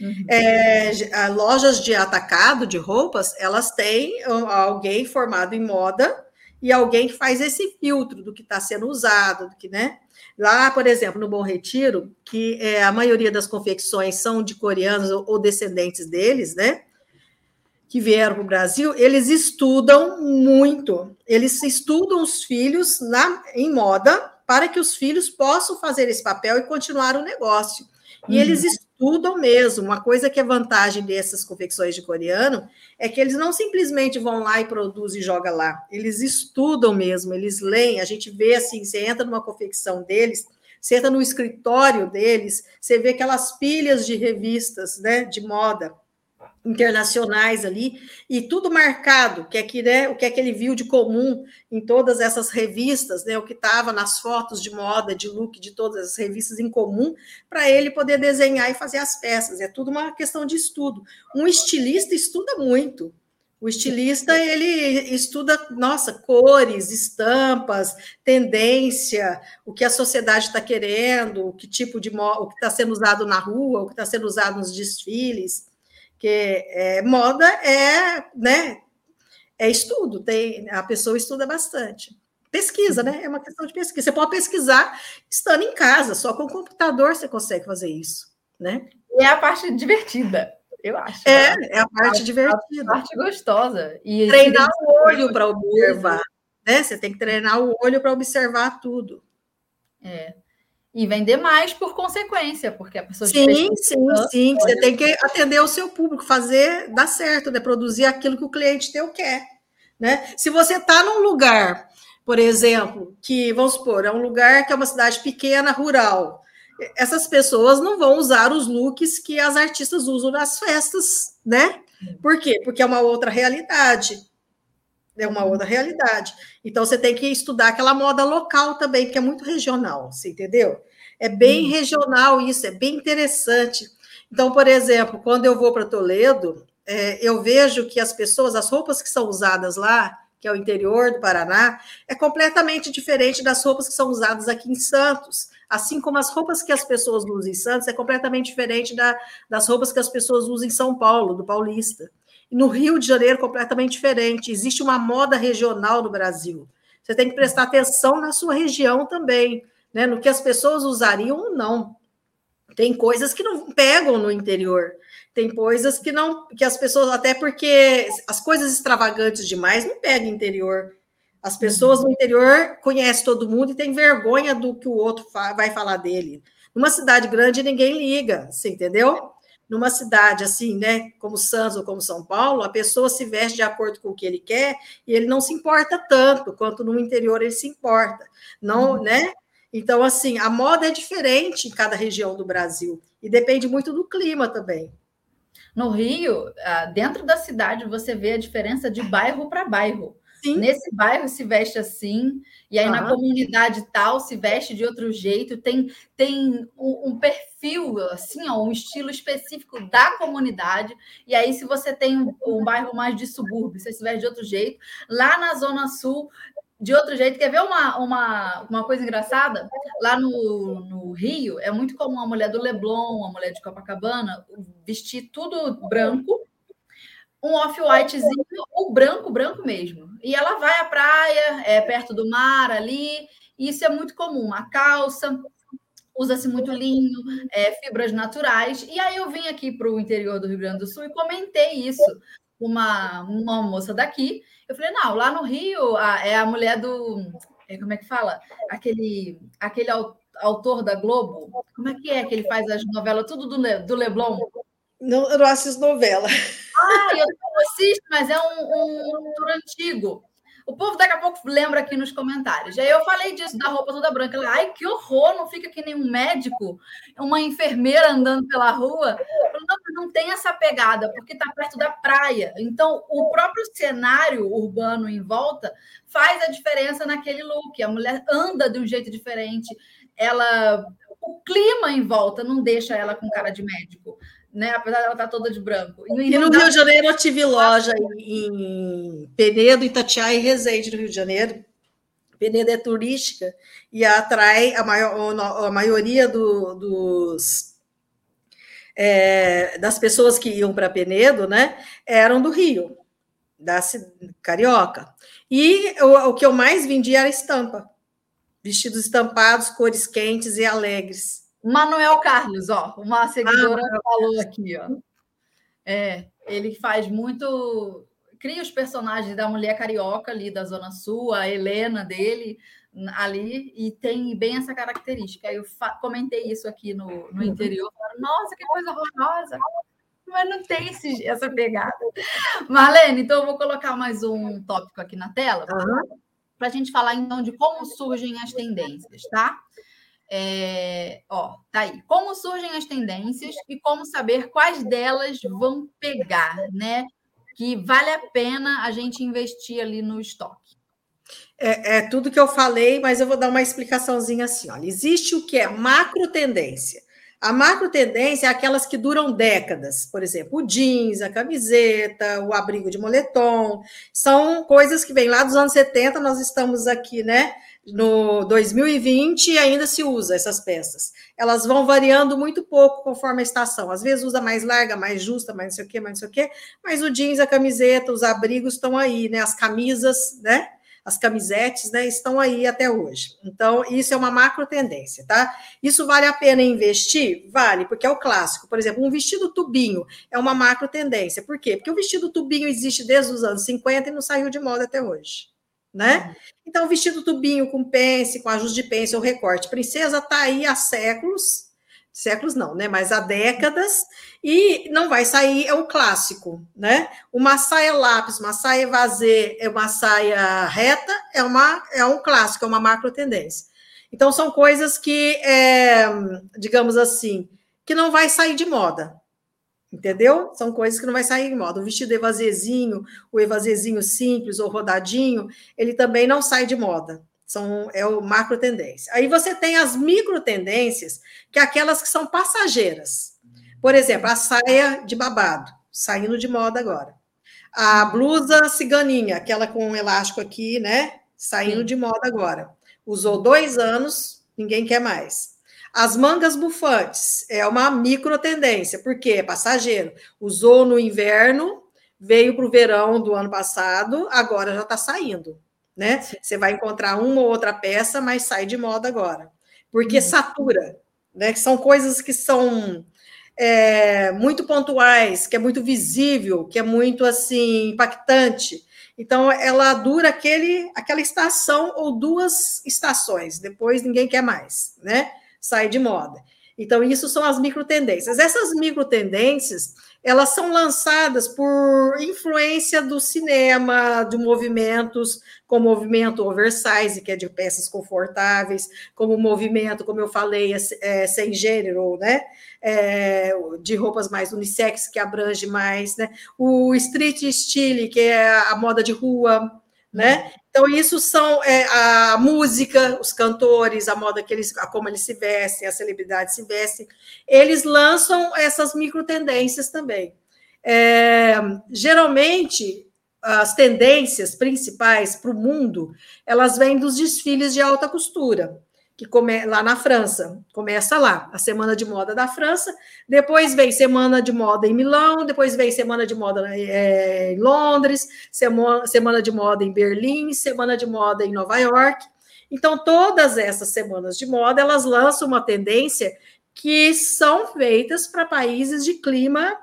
Uhum. É, lojas de atacado de roupas, elas têm alguém formado em moda e alguém que faz esse filtro do que está sendo usado, do que, né? Lá, por exemplo, no Bom Retiro, que é, a maioria das confecções são de coreanos ou, ou descendentes deles, né? Que vieram para o Brasil, eles estudam muito. Eles estudam os filhos na, em moda para que os filhos possam fazer esse papel e continuar o negócio. E uhum. eles estudam mesmo. Uma coisa que é vantagem dessas confecções de coreano é que eles não simplesmente vão lá e produzem e jogam lá. Eles estudam mesmo, eles leem. A gente vê assim, você entra numa confecção deles, você entra no escritório deles, você vê aquelas pilhas de revistas né, de moda internacionais ali, e tudo marcado, que é que, né, o que é que ele viu de comum em todas essas revistas, né, o que estava nas fotos de moda, de look, de todas as revistas em comum, para ele poder desenhar e fazer as peças. É tudo uma questão de estudo. Um estilista estuda muito. O estilista, ele estuda, nossa, cores, estampas, tendência, o que a sociedade está querendo, o que tipo de o que está sendo usado na rua, o que está sendo usado nos desfiles. Porque é, moda é, né, é estudo, tem, a pessoa estuda bastante. Pesquisa, né? É uma questão de pesquisa. Você pode pesquisar estando em casa, só com o computador você consegue fazer isso, né? E é a parte divertida, eu acho. É, né? é a parte a, divertida. A parte gostosa. E treinar o olho para observar, né? Você tem que treinar o olho para observar tudo. É e vender mais por consequência, porque a pessoa sim, sim, sim, você tem que atender o seu público, fazer dar certo, né? Produzir aquilo que o cliente teu quer, né? Se você está num lugar por exemplo, que, vamos supor, é um lugar que é uma cidade pequena, rural. Essas pessoas não vão usar os looks que as artistas usam nas festas, né? Por quê? Porque é uma outra realidade. É uma outra realidade. Então, você tem que estudar aquela moda local também, que é muito regional, você entendeu? É bem hum. regional isso, é bem interessante. Então, por exemplo, quando eu vou para Toledo, é, eu vejo que as pessoas, as roupas que são usadas lá, que é o interior do Paraná, é completamente diferente das roupas que são usadas aqui em Santos. Assim como as roupas que as pessoas usam em Santos é completamente diferente da, das roupas que as pessoas usam em São Paulo, do Paulista. No Rio de Janeiro, completamente diferente. Existe uma moda regional no Brasil. Você tem que prestar atenção na sua região também, né? no que as pessoas usariam ou não. Tem coisas que não pegam no interior. Tem coisas que não, que as pessoas, até porque as coisas extravagantes demais não pegam interior. As pessoas no interior conhecem todo mundo e têm vergonha do que o outro vai falar dele. Numa cidade grande, ninguém liga, você entendeu? Numa cidade assim, né, como Santos ou como São Paulo, a pessoa se veste de acordo com o que ele quer e ele não se importa tanto quanto no interior ele se importa. Não, uhum. né? Então, assim, a moda é diferente em cada região do Brasil e depende muito do clima também. No Rio, ah, dentro da cidade, você vê a diferença de bairro para bairro. Sim. Nesse bairro se veste assim, e aí uhum. na comunidade tal se veste de outro jeito, tem, tem um, um, perfil, assim, ó, um estilo específico da comunidade. E aí, se você tem um, um bairro mais de subúrbio, você se veste de outro jeito. Lá na Zona Sul, de outro jeito. Quer ver uma, uma, uma coisa engraçada? Lá no, no Rio, é muito comum a mulher do Leblon, a mulher de Copacabana, vestir tudo branco, um off-whitezinho, o branco, branco mesmo. E ela vai à praia, é perto do mar ali, e isso é muito comum. A calça, usa-se muito linho, é, fibras naturais. E aí eu vim aqui para o interior do Rio Grande do Sul e comentei isso uma, uma moça daqui. Eu falei, não, lá no Rio a, é a mulher do. É, como é que fala? Aquele, aquele autor da Globo. Como é que é que ele faz as novelas tudo do, Le, do Leblon? Não, eu não assisto novela. Ah, eu assisto, mas é um, um autor antigo. O povo daqui a pouco lembra aqui nos comentários. Aí eu falei disso da roupa toda branca. Ela, Ai, que horror! Não fica que nem um médico, uma enfermeira andando pela rua. Não, não tem essa pegada, porque está perto da praia. Então, o próprio cenário urbano em volta faz a diferença naquele look. A mulher anda de um jeito diferente. Ela, o clima em volta não deixa ela com cara de médico né? Apesar dela estar tá toda de branco. E, no Rio de Janeiro eu tive loja em Penedo, Itatiaia e Resende, no Rio de Janeiro. Penedo é turística e atrai a, maior, a maioria do, dos é, das pessoas que iam para Penedo, né? Eram do Rio, da carioca. E o, o que eu mais vendia era estampa, vestidos estampados, cores quentes e alegres. Manuel Carlos, ó, uma seguidora ah, falou aqui, ó. É, ele faz muito. Cria os personagens da mulher carioca ali da Zona Sul, a Helena dele ali, e tem bem essa característica. Eu comentei isso aqui no, no uhum. interior. Falaram, Nossa, que coisa horrorosa! Mas não tem esse, essa pegada. Marlene, então eu vou colocar mais um tópico aqui na tela uhum. para a gente falar então de como surgem as tendências, tá? É, ó, tá aí. Como surgem as tendências e como saber quais delas vão pegar, né? Que vale a pena a gente investir ali no estoque. É, é tudo que eu falei, mas eu vou dar uma explicaçãozinha assim. Olha, existe o que é macro tendência. A macro tendência é aquelas que duram décadas, por exemplo, o jeans, a camiseta, o abrigo de moletom, são coisas que vêm lá dos anos 70, nós estamos aqui, né? no 2020 ainda se usa essas peças. Elas vão variando muito pouco conforme a estação. Às vezes usa mais larga, mais justa, mais não sei o quê, mais não sei o quê. Mas o jeans, a camiseta, os abrigos estão aí, né? As camisas, né? As camisetes, né? Estão aí até hoje. Então, isso é uma macro tendência, tá? Isso vale a pena investir? Vale, porque é o clássico. Por exemplo, um vestido tubinho é uma macro tendência. Por quê? Porque o vestido tubinho existe desde os anos 50 e não saiu de moda até hoje né? Uhum. Então, vestido tubinho com pence, com ajuste de pence ou recorte. Princesa está aí há séculos, séculos não, né? Mas há décadas, e não vai sair, é o clássico, né? Uma saia lápis, uma saia vazê, é uma saia reta, é, uma, é um clássico, é uma macro tendência. Então, são coisas que, é, digamos assim, que não vai sair de moda, entendeu? São coisas que não vai sair de moda. O vestido evazezinho, o evazezinho simples ou rodadinho, ele também não sai de moda, são, é o macro tendência. Aí você tem as micro tendências, que é aquelas que são passageiras. Por exemplo, a saia de babado, saindo de moda agora. A blusa ciganinha, aquela com um elástico aqui, né? Saindo de moda agora. Usou dois anos, ninguém quer mais. As mangas bufantes é uma micro tendência, porque é passageiro. Usou no inverno, veio para o verão do ano passado, agora já está saindo né? Você vai encontrar uma ou outra peça, mas sai de moda agora, porque uhum. satura, né? Que são coisas que são é, muito pontuais, que é muito visível, que é muito assim impactante. Então, ela dura aquele, aquela estação ou duas estações, depois ninguém quer mais, né? Sai de moda. Então, isso são as micro tendências. Essas micro tendências elas são lançadas por influência do cinema, de movimentos, como o movimento oversize, que é de peças confortáveis, como o movimento, como eu falei, é, é, sem gênero, né? É, de roupas mais unissex, que abrange mais, né? O street style, que é a moda de rua, né? Então, isso são é, a música, os cantores, a moda que eles, a como eles se vestem, as celebridades se vestem, eles lançam essas micro tendências também. É, geralmente, as tendências principais para o mundo, elas vêm dos desfiles de alta costura que come, lá na França. Começa lá, a Semana de Moda da França, depois vem Semana de Moda em Milão, depois vem Semana de Moda é, em Londres, semana, semana de Moda em Berlim, Semana de Moda em Nova York. Então, todas essas semanas de moda, elas lançam uma tendência que são feitas para países de clima,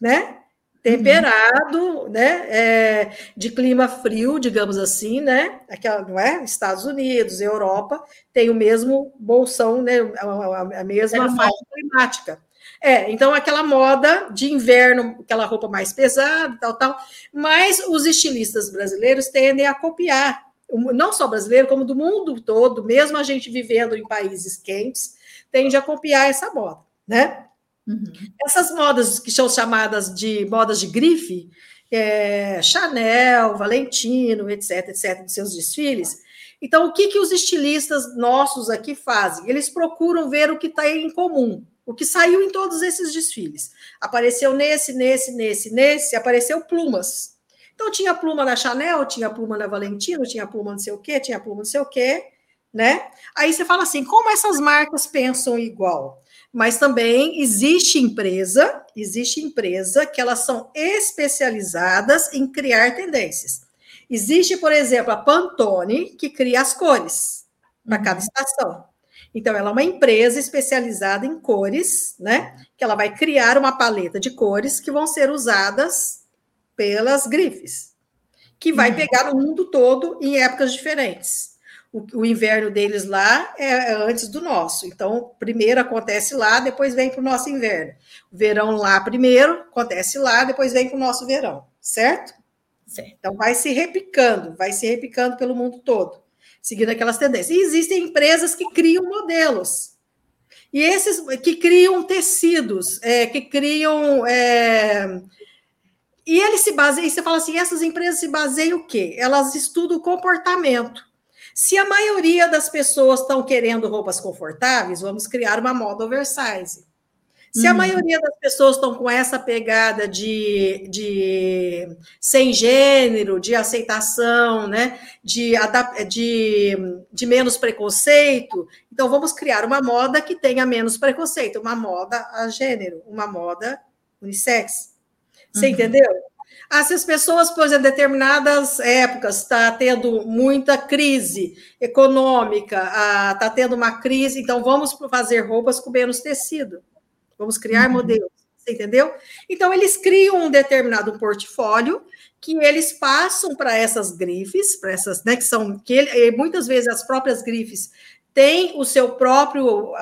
né? Temperado, né, é, de clima frio, digamos assim, né, aquela, não é? Estados Unidos, Europa, tem o mesmo bolsão, né, a, a mesma é faixa climática. É, então aquela moda de inverno, aquela roupa mais pesada, tal, tal, mas os estilistas brasileiros tendem a copiar, não só brasileiro, como do mundo todo, mesmo a gente vivendo em países quentes, tende a copiar essa moda, né? Uhum. Essas modas que são chamadas de modas de grife, é, Chanel, Valentino, etc., etc., de seus desfiles. Então, o que, que os estilistas nossos aqui fazem? Eles procuram ver o que está em comum, o que saiu em todos esses desfiles. Apareceu nesse, nesse, nesse, nesse, apareceu plumas. Então, tinha pluma da Chanel, tinha pluma da Valentino, tinha pluma não sei o quê, tinha pluma não sei o quê, né? Aí você fala assim, como essas marcas pensam igual? Mas também existe empresa, existe empresa que elas são especializadas em criar tendências. Existe, por exemplo, a Pantone, que cria as cores para cada uhum. estação. Então, ela é uma empresa especializada em cores, né? Que ela vai criar uma paleta de cores que vão ser usadas pelas grifes, que vai uhum. pegar o mundo todo em épocas diferentes o, o, inverno deles lá é, é, antes do nosso. Então, primeiro acontece lá, depois vem para o nosso inverno. O verão lá primeiro, acontece lá, depois vem para o nosso verão, certo? certo? Então, vai se repicando, vai se repicando pelo mundo todo, seguindo aquelas tendências. E existem empresas que criam modelos. E esses que criam tecidos, é, que criam. É, e eles se baseiam, e você fala assim: essas empresas se baseiam o quê? Elas estudam o comportamento. Se a maioria das pessoas estão querendo roupas confortáveis, vamos criar uma moda oversize. Se a uhum. maioria das pessoas estão com essa pegada de, de sem gênero, de aceitação, né, de, de, de menos preconceito, então vamos criar uma moda que tenha menos preconceito, uma moda a gênero, uma moda unissex. Você uhum. entendeu? Ah, se as pessoas, por exemplo, em determinadas épocas está tendo muita crise econômica, está ah, tendo uma crise, então vamos fazer roupas com menos tecido. Vamos criar uhum. modelos, você entendeu? Então, eles criam um determinado portfólio que eles passam para essas grifes, para essas, né, que são, que ele, muitas vezes as próprias grifes tem o seu próprio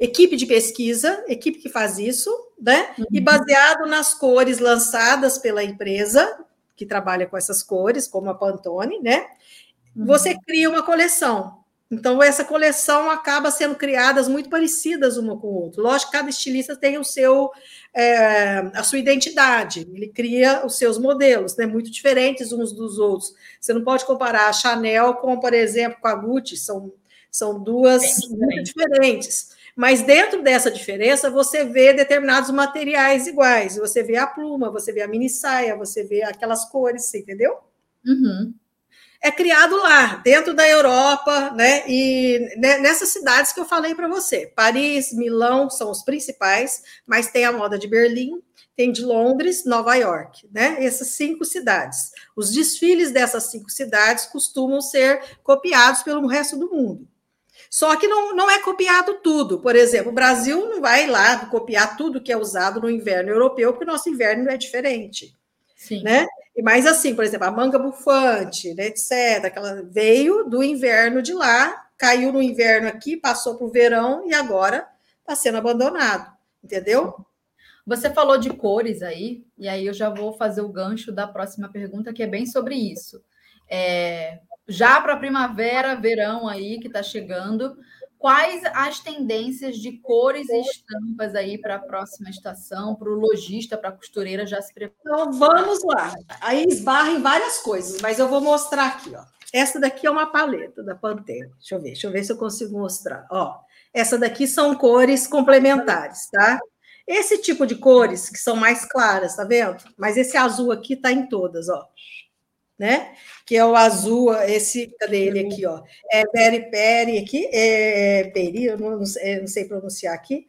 equipe de pesquisa, equipe que faz isso, né? Uhum. E baseado nas cores lançadas pela empresa que trabalha com essas cores, como a Pantone, né? Uhum. Você cria uma coleção. Então, essa coleção acaba sendo criadas muito parecidas uma com o outro. Lógico que cada estilista tem o seu, é, a sua identidade, ele cria os seus modelos, né, muito diferentes uns dos outros. Você não pode comparar a Chanel com, por exemplo, com a Gucci, são, são duas muito diferentes. Mas dentro dessa diferença, você vê determinados materiais iguais. Você vê a pluma, você vê a mini saia, você vê aquelas cores, entendeu? Uhum. É criado lá, dentro da Europa, né? E nessas cidades que eu falei para você. Paris, Milão são os principais, mas tem a moda de Berlim, tem de Londres, Nova York, né? Essas cinco cidades. Os desfiles dessas cinco cidades costumam ser copiados pelo resto do mundo. Só que não, não é copiado tudo. Por exemplo, o Brasil não vai lá copiar tudo que é usado no inverno europeu, porque o nosso inverno é diferente. Sim. Né? E mais assim, por exemplo, a manga bufante, né, etc. Aquela veio do inverno de lá, caiu no inverno aqui, passou para o verão e agora está sendo abandonado. Entendeu? Você falou de cores aí, e aí eu já vou fazer o gancho da próxima pergunta, que é bem sobre isso. É, já para primavera, verão aí que está chegando, quais as tendências de cores e estampas aí para a próxima estação, para o lojista, para a costureira já se preparar? Então vamos lá. Aí esbarra em várias coisas, mas eu vou mostrar aqui, ó. Essa daqui é uma paleta da Pantene. Deixa eu ver, deixa eu ver se eu consigo mostrar. Ó, essa daqui são cores complementares, tá? Esse tipo de cores que são mais claras, tá vendo? Mas esse azul aqui tá em todas, ó né? Que é o azul, esse, cadê ele aqui, ó? É Peri Peri aqui, é Peri, eu não, não sei pronunciar aqui,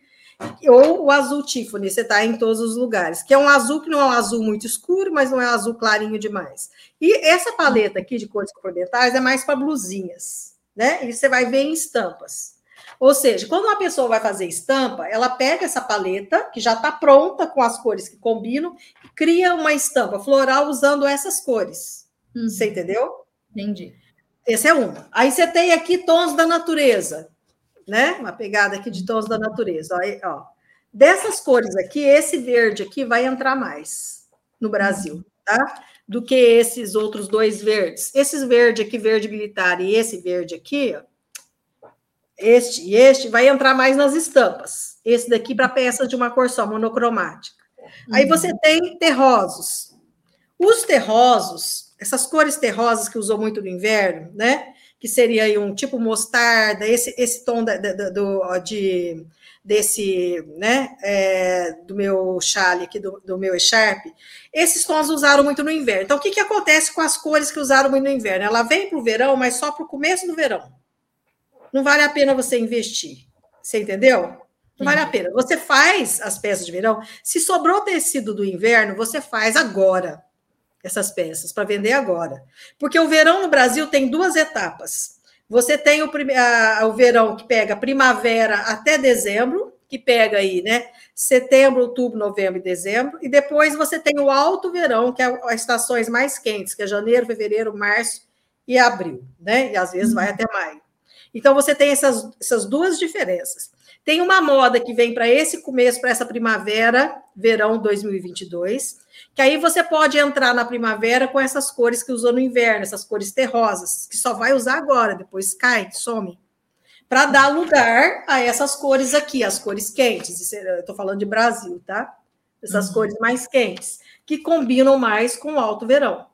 ou o azul Tiffany, você está em todos os lugares, que é um azul que não é um azul muito escuro, mas não é um azul clarinho demais. E essa paleta aqui de cores complementares é mais para blusinhas, né? E você vai ver em estampas. Ou seja, quando uma pessoa vai fazer estampa, ela pega essa paleta, que já está pronta com as cores que combinam, e cria uma estampa floral usando essas cores. Uhum. Você entendeu? Entendi. Esse é uma. Aí você tem aqui tons da natureza, né? Uma pegada aqui de tons da natureza. Aí, ó. Dessas cores aqui, esse verde aqui vai entrar mais no Brasil, tá? Do que esses outros dois verdes. Esses verde aqui, verde militar, e esse verde aqui, ó, este e este, vai entrar mais nas estampas. Esse daqui para peças de uma cor só, monocromática. Aí uhum. você tem terrosos. Os terrosos, essas cores terrosas que usou muito no inverno, né? Que seria aí um tipo mostarda, esse, esse tom da, da, do, de, desse, né? É, do meu chale aqui, do, do meu echarpe. Esses tons usaram muito no inverno. Então, o que, que acontece com as cores que usaram muito no inverno? Ela vem para o verão, mas só para o começo do verão. Não vale a pena você investir. Você entendeu? Não vale a pena. Você faz as peças de verão. Se sobrou tecido do inverno, você faz agora essas peças para vender agora. Porque o verão no Brasil tem duas etapas. Você tem o, a, o verão que pega primavera até dezembro, que pega aí, né? Setembro, outubro, novembro e dezembro. E depois você tem o alto verão, que é as estações mais quentes, que é janeiro, fevereiro, março e abril, né? E às vezes vai até maio. Então você tem essas, essas duas diferenças. Tem uma moda que vem para esse começo, para essa primavera, verão 2022, que aí você pode entrar na primavera com essas cores que usou no inverno, essas cores terrosas, que só vai usar agora, depois cai, some. Para dar lugar a essas cores aqui, as cores quentes. É, Estou falando de Brasil, tá? Essas uhum. cores mais quentes, que combinam mais com o alto verão.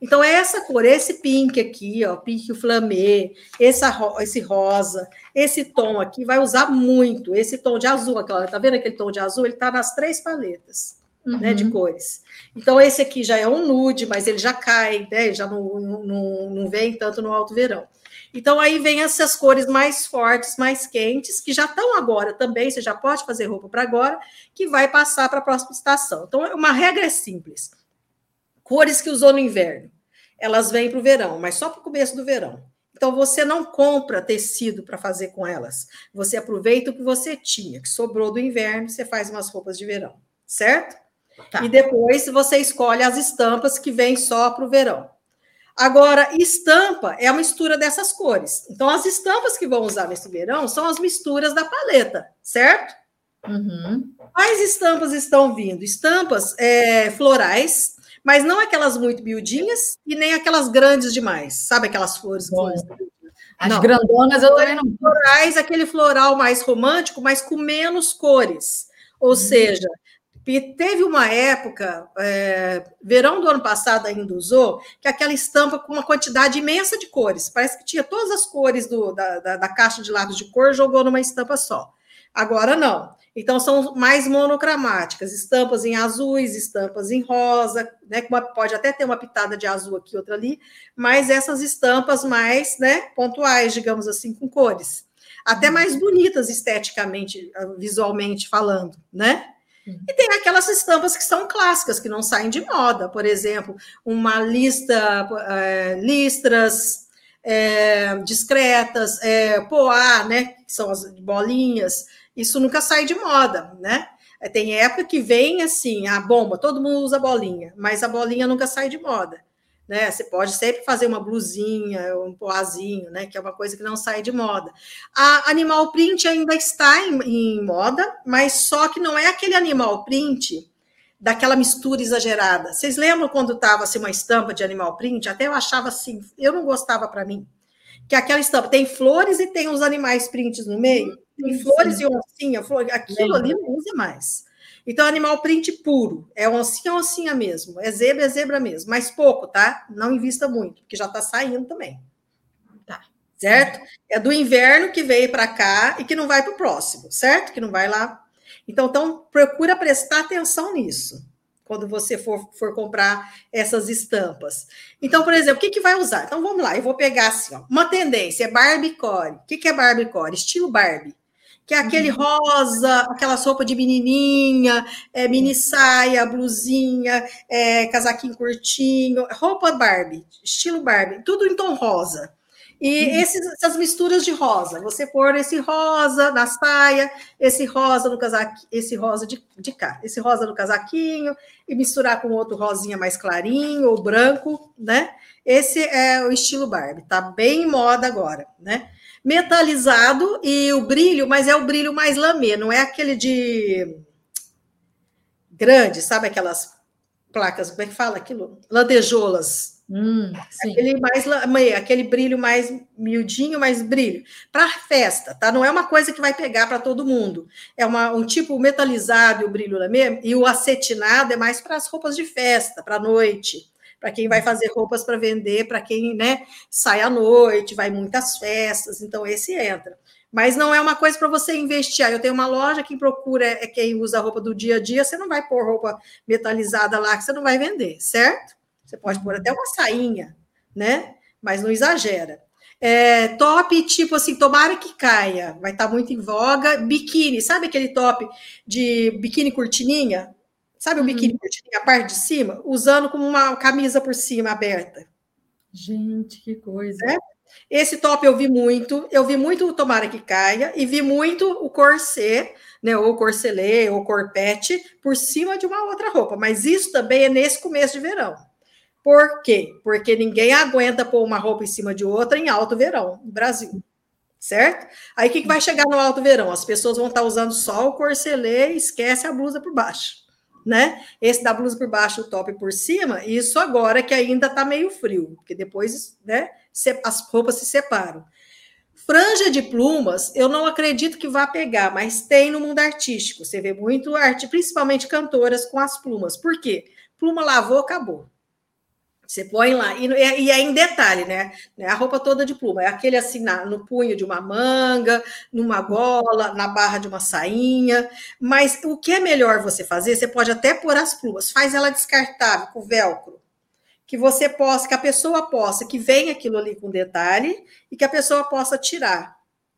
Então, essa cor, esse pink aqui, ó, pink flamé, essa, esse rosa, esse tom aqui, vai usar muito. Esse tom de azul, aquela, tá vendo aquele tom de azul? Ele tá nas três paletas uhum. né, de uhum. cores. Então, esse aqui já é um nude, mas ele já cai, né, já não, não, não vem tanto no alto verão. Então, aí vem essas cores mais fortes, mais quentes, que já estão agora também, você já pode fazer roupa para agora, que vai passar para a próxima estação. Então, uma regra é simples. Cores que usou no inverno, elas vêm para o verão, mas só para o começo do verão. Então, você não compra tecido para fazer com elas. Você aproveita o que você tinha, que sobrou do inverno, você faz umas roupas de verão, certo? Tá. E depois você escolhe as estampas que vêm só para o verão. Agora, estampa é a mistura dessas cores. Então, as estampas que vão usar nesse verão são as misturas da paleta, certo? Uhum. Quais estampas estão vindo? Estampas é, florais, mas não aquelas muito miudinhas e nem aquelas grandes demais. Sabe aquelas flores? flores as não. grandonas eu também não. Florais, aquele floral mais romântico, mas com menos cores. Ou hum. seja, teve uma época, é, verão do ano passado ainda usou, que aquela estampa com uma quantidade imensa de cores. Parece que tinha todas as cores do, da, da, da caixa de lápis de cor, jogou numa estampa só. Agora não. Então, são mais monocromáticas, estampas em azuis, estampas em rosa, né? Pode até ter uma pitada de azul aqui, outra ali, mas essas estampas mais né, pontuais, digamos assim, com cores. Até uhum. mais bonitas esteticamente, visualmente falando, né? Uhum. E tem aquelas estampas que são clássicas, que não saem de moda, por exemplo, uma lista, é, listras é, discretas, é, poá, né? Que são as bolinhas isso nunca sai de moda, né? É, tem época que vem assim, a bomba, todo mundo usa bolinha, mas a bolinha nunca sai de moda. Né? Você pode sempre fazer uma blusinha, um poazinho, né? Que é uma coisa que não sai de moda. A animal print ainda está em, em moda, mas só que não é aquele animal print daquela mistura exagerada. Vocês lembram quando estava assim, uma estampa de animal print? Até eu achava assim, eu não gostava para mim. Que aquela estampa tem flores e tem os animais prints no meio. Tem flores Sim. e oncinha, flor, aquilo ali não usa mais. Então, animal print puro, é oncinha, oncinha mesmo, é zebra, é zebra mesmo, mas pouco, tá? Não invista muito, porque já está saindo também. Tá. Certo? É do inverno que veio para cá e que não vai para o próximo, certo? Que não vai lá. Então, então, procura prestar atenção nisso quando você for, for comprar essas estampas. Então, por exemplo, o que, que vai usar? Então, vamos lá, eu vou pegar assim, ó, uma tendência, é Barbie Core. O que, que é Barbie Core? Estilo Barbie que é aquele uhum. rosa, aquela roupa de menininha, é, mini saia, blusinha, é, casaquinho curtinho, roupa Barbie, estilo Barbie, tudo em tom rosa. E uhum. esses, essas misturas de rosa, você pôr esse rosa na saia, esse rosa no casaquinho, esse rosa de, de cá, esse rosa no casaquinho, e misturar com outro rosinha mais clarinho ou branco, né? Esse é o estilo Barbie, tá bem em moda agora, né? metalizado e o brilho, mas é o brilho mais lamê, não é aquele de grande, sabe aquelas placas, como é que fala aquilo? Lantejolas. Hum, aquele mais aquele brilho mais miudinho, mais brilho. Para festa, tá? Não é uma coisa que vai pegar para todo mundo. É uma, um tipo metalizado e o brilho lamê, e o acetinado é mais para as roupas de festa, para noite para quem vai fazer roupas para vender, para quem né, sai à noite, vai muitas festas, então esse entra. Mas não é uma coisa para você investir. Ah, eu tenho uma loja que procura é quem usa roupa do dia a dia, você não vai pôr roupa metalizada lá que você não vai vender, certo? Você pode pôr até uma sainha, né? Mas não exagera. É, top, tipo assim, tomara que caia, vai estar tá muito em voga. Biquíni, sabe aquele top de biquíni cortininha? Sabe o biquíni curtinho, a parte de cima? Usando como uma camisa por cima aberta. Gente, que coisa. É? Esse top eu vi muito. Eu vi muito o Tomara que Caia e vi muito o corset, né? Ou corcelê, ou corpete, por cima de uma outra roupa. Mas isso também é nesse começo de verão. Por quê? Porque ninguém aguenta pôr uma roupa em cima de outra em alto verão no Brasil. Certo? Aí o que, que vai chegar no alto verão? As pessoas vão estar usando só o corcelê e esquece a blusa por baixo né? Esse da blusa por baixo, o top por cima, isso agora que ainda tá meio frio, porque depois, né, as roupas se separam. Franja de plumas, eu não acredito que vá pegar, mas tem no mundo artístico. Você vê muito arte, principalmente cantoras com as plumas. Por quê? Pluma lavou, acabou. Você põe lá, e, e é em detalhe, né? É a roupa toda de pluma, é aquele assim na, no punho de uma manga, numa gola, na barra de uma sainha. Mas o que é melhor você fazer? Você pode até pôr as plumas, faz ela descartável com velcro, que você possa, que a pessoa possa, que venha aquilo ali com detalhe e que a pessoa possa tirar.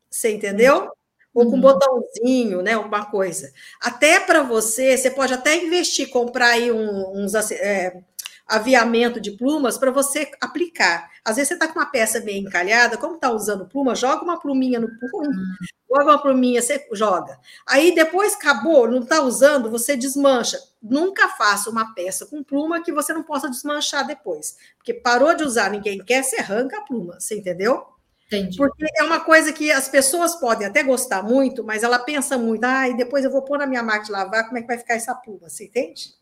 Você entendeu? Ou com um uhum. botãozinho, né? Uma coisa. Até para você, você pode até investir, comprar aí uns. É, aviamento de plumas para você aplicar. Às vezes você está com uma peça meio encalhada, como está usando pluma, joga uma pluminha no punho, hum. joga uma pluminha, você joga. Aí depois acabou, não está usando, você desmancha. Nunca faça uma peça com pluma que você não possa desmanchar depois. Porque parou de usar, ninguém quer, você arranca a pluma, você entendeu? Entendi. Porque é uma coisa que as pessoas podem até gostar muito, mas ela pensa muito, ah, e depois eu vou pôr na minha máquina de lavar, como é que vai ficar essa pluma? Você entende?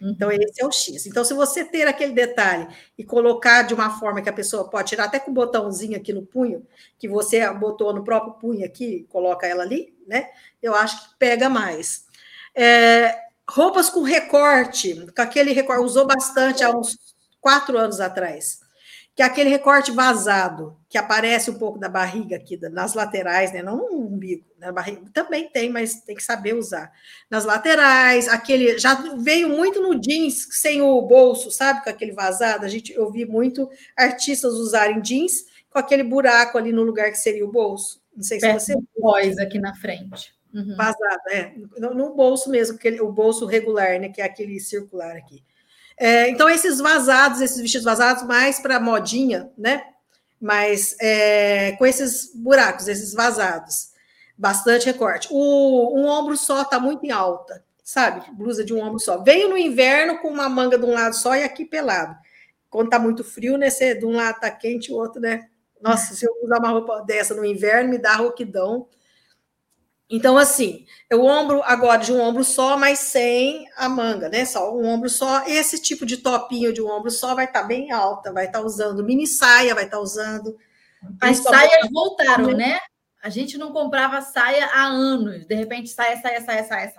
Então, esse é o X. Então, se você ter aquele detalhe e colocar de uma forma que a pessoa pode tirar até com o botãozinho aqui no punho, que você botou no próprio punho aqui, coloca ela ali, né? Eu acho que pega mais. É, roupas com recorte, com aquele recorte, usou bastante há uns quatro anos atrás que é aquele recorte vazado, que aparece um pouco da barriga aqui, nas laterais, né? Não no umbigo, na barriga também tem, mas tem que saber usar. Nas laterais, aquele já veio muito no jeans sem o bolso, sabe? Com aquele vazado. A gente eu vi muito artistas usarem jeans com aquele buraco ali no lugar que seria o bolso. Não sei se você voz aqui na frente. Uhum. Vazado, é. No, no bolso mesmo, aquele, o bolso regular, né? Que é aquele circular aqui. É, então, esses vazados, esses vestidos vazados, mais para modinha, né? Mas é, com esses buracos, esses vazados, bastante recorte. O, um ombro só está muito em alta, sabe? Blusa de um ombro só. Venho no inverno com uma manga de um lado só e aqui pelado. Quando está muito frio, né? Você, de um lado está quente, o outro, né? Nossa, se eu usar uma roupa dessa no inverno, me dá roquidão. Então, assim, o ombro agora de um ombro só, mas sem a manga, né? Só um ombro só. Esse tipo de topinho de um ombro só vai estar tá bem alta, vai estar tá usando mini saia, vai estar tá usando. As saias voltaram, né? A gente não comprava saia há anos. De repente, saia, saia, saia, saia,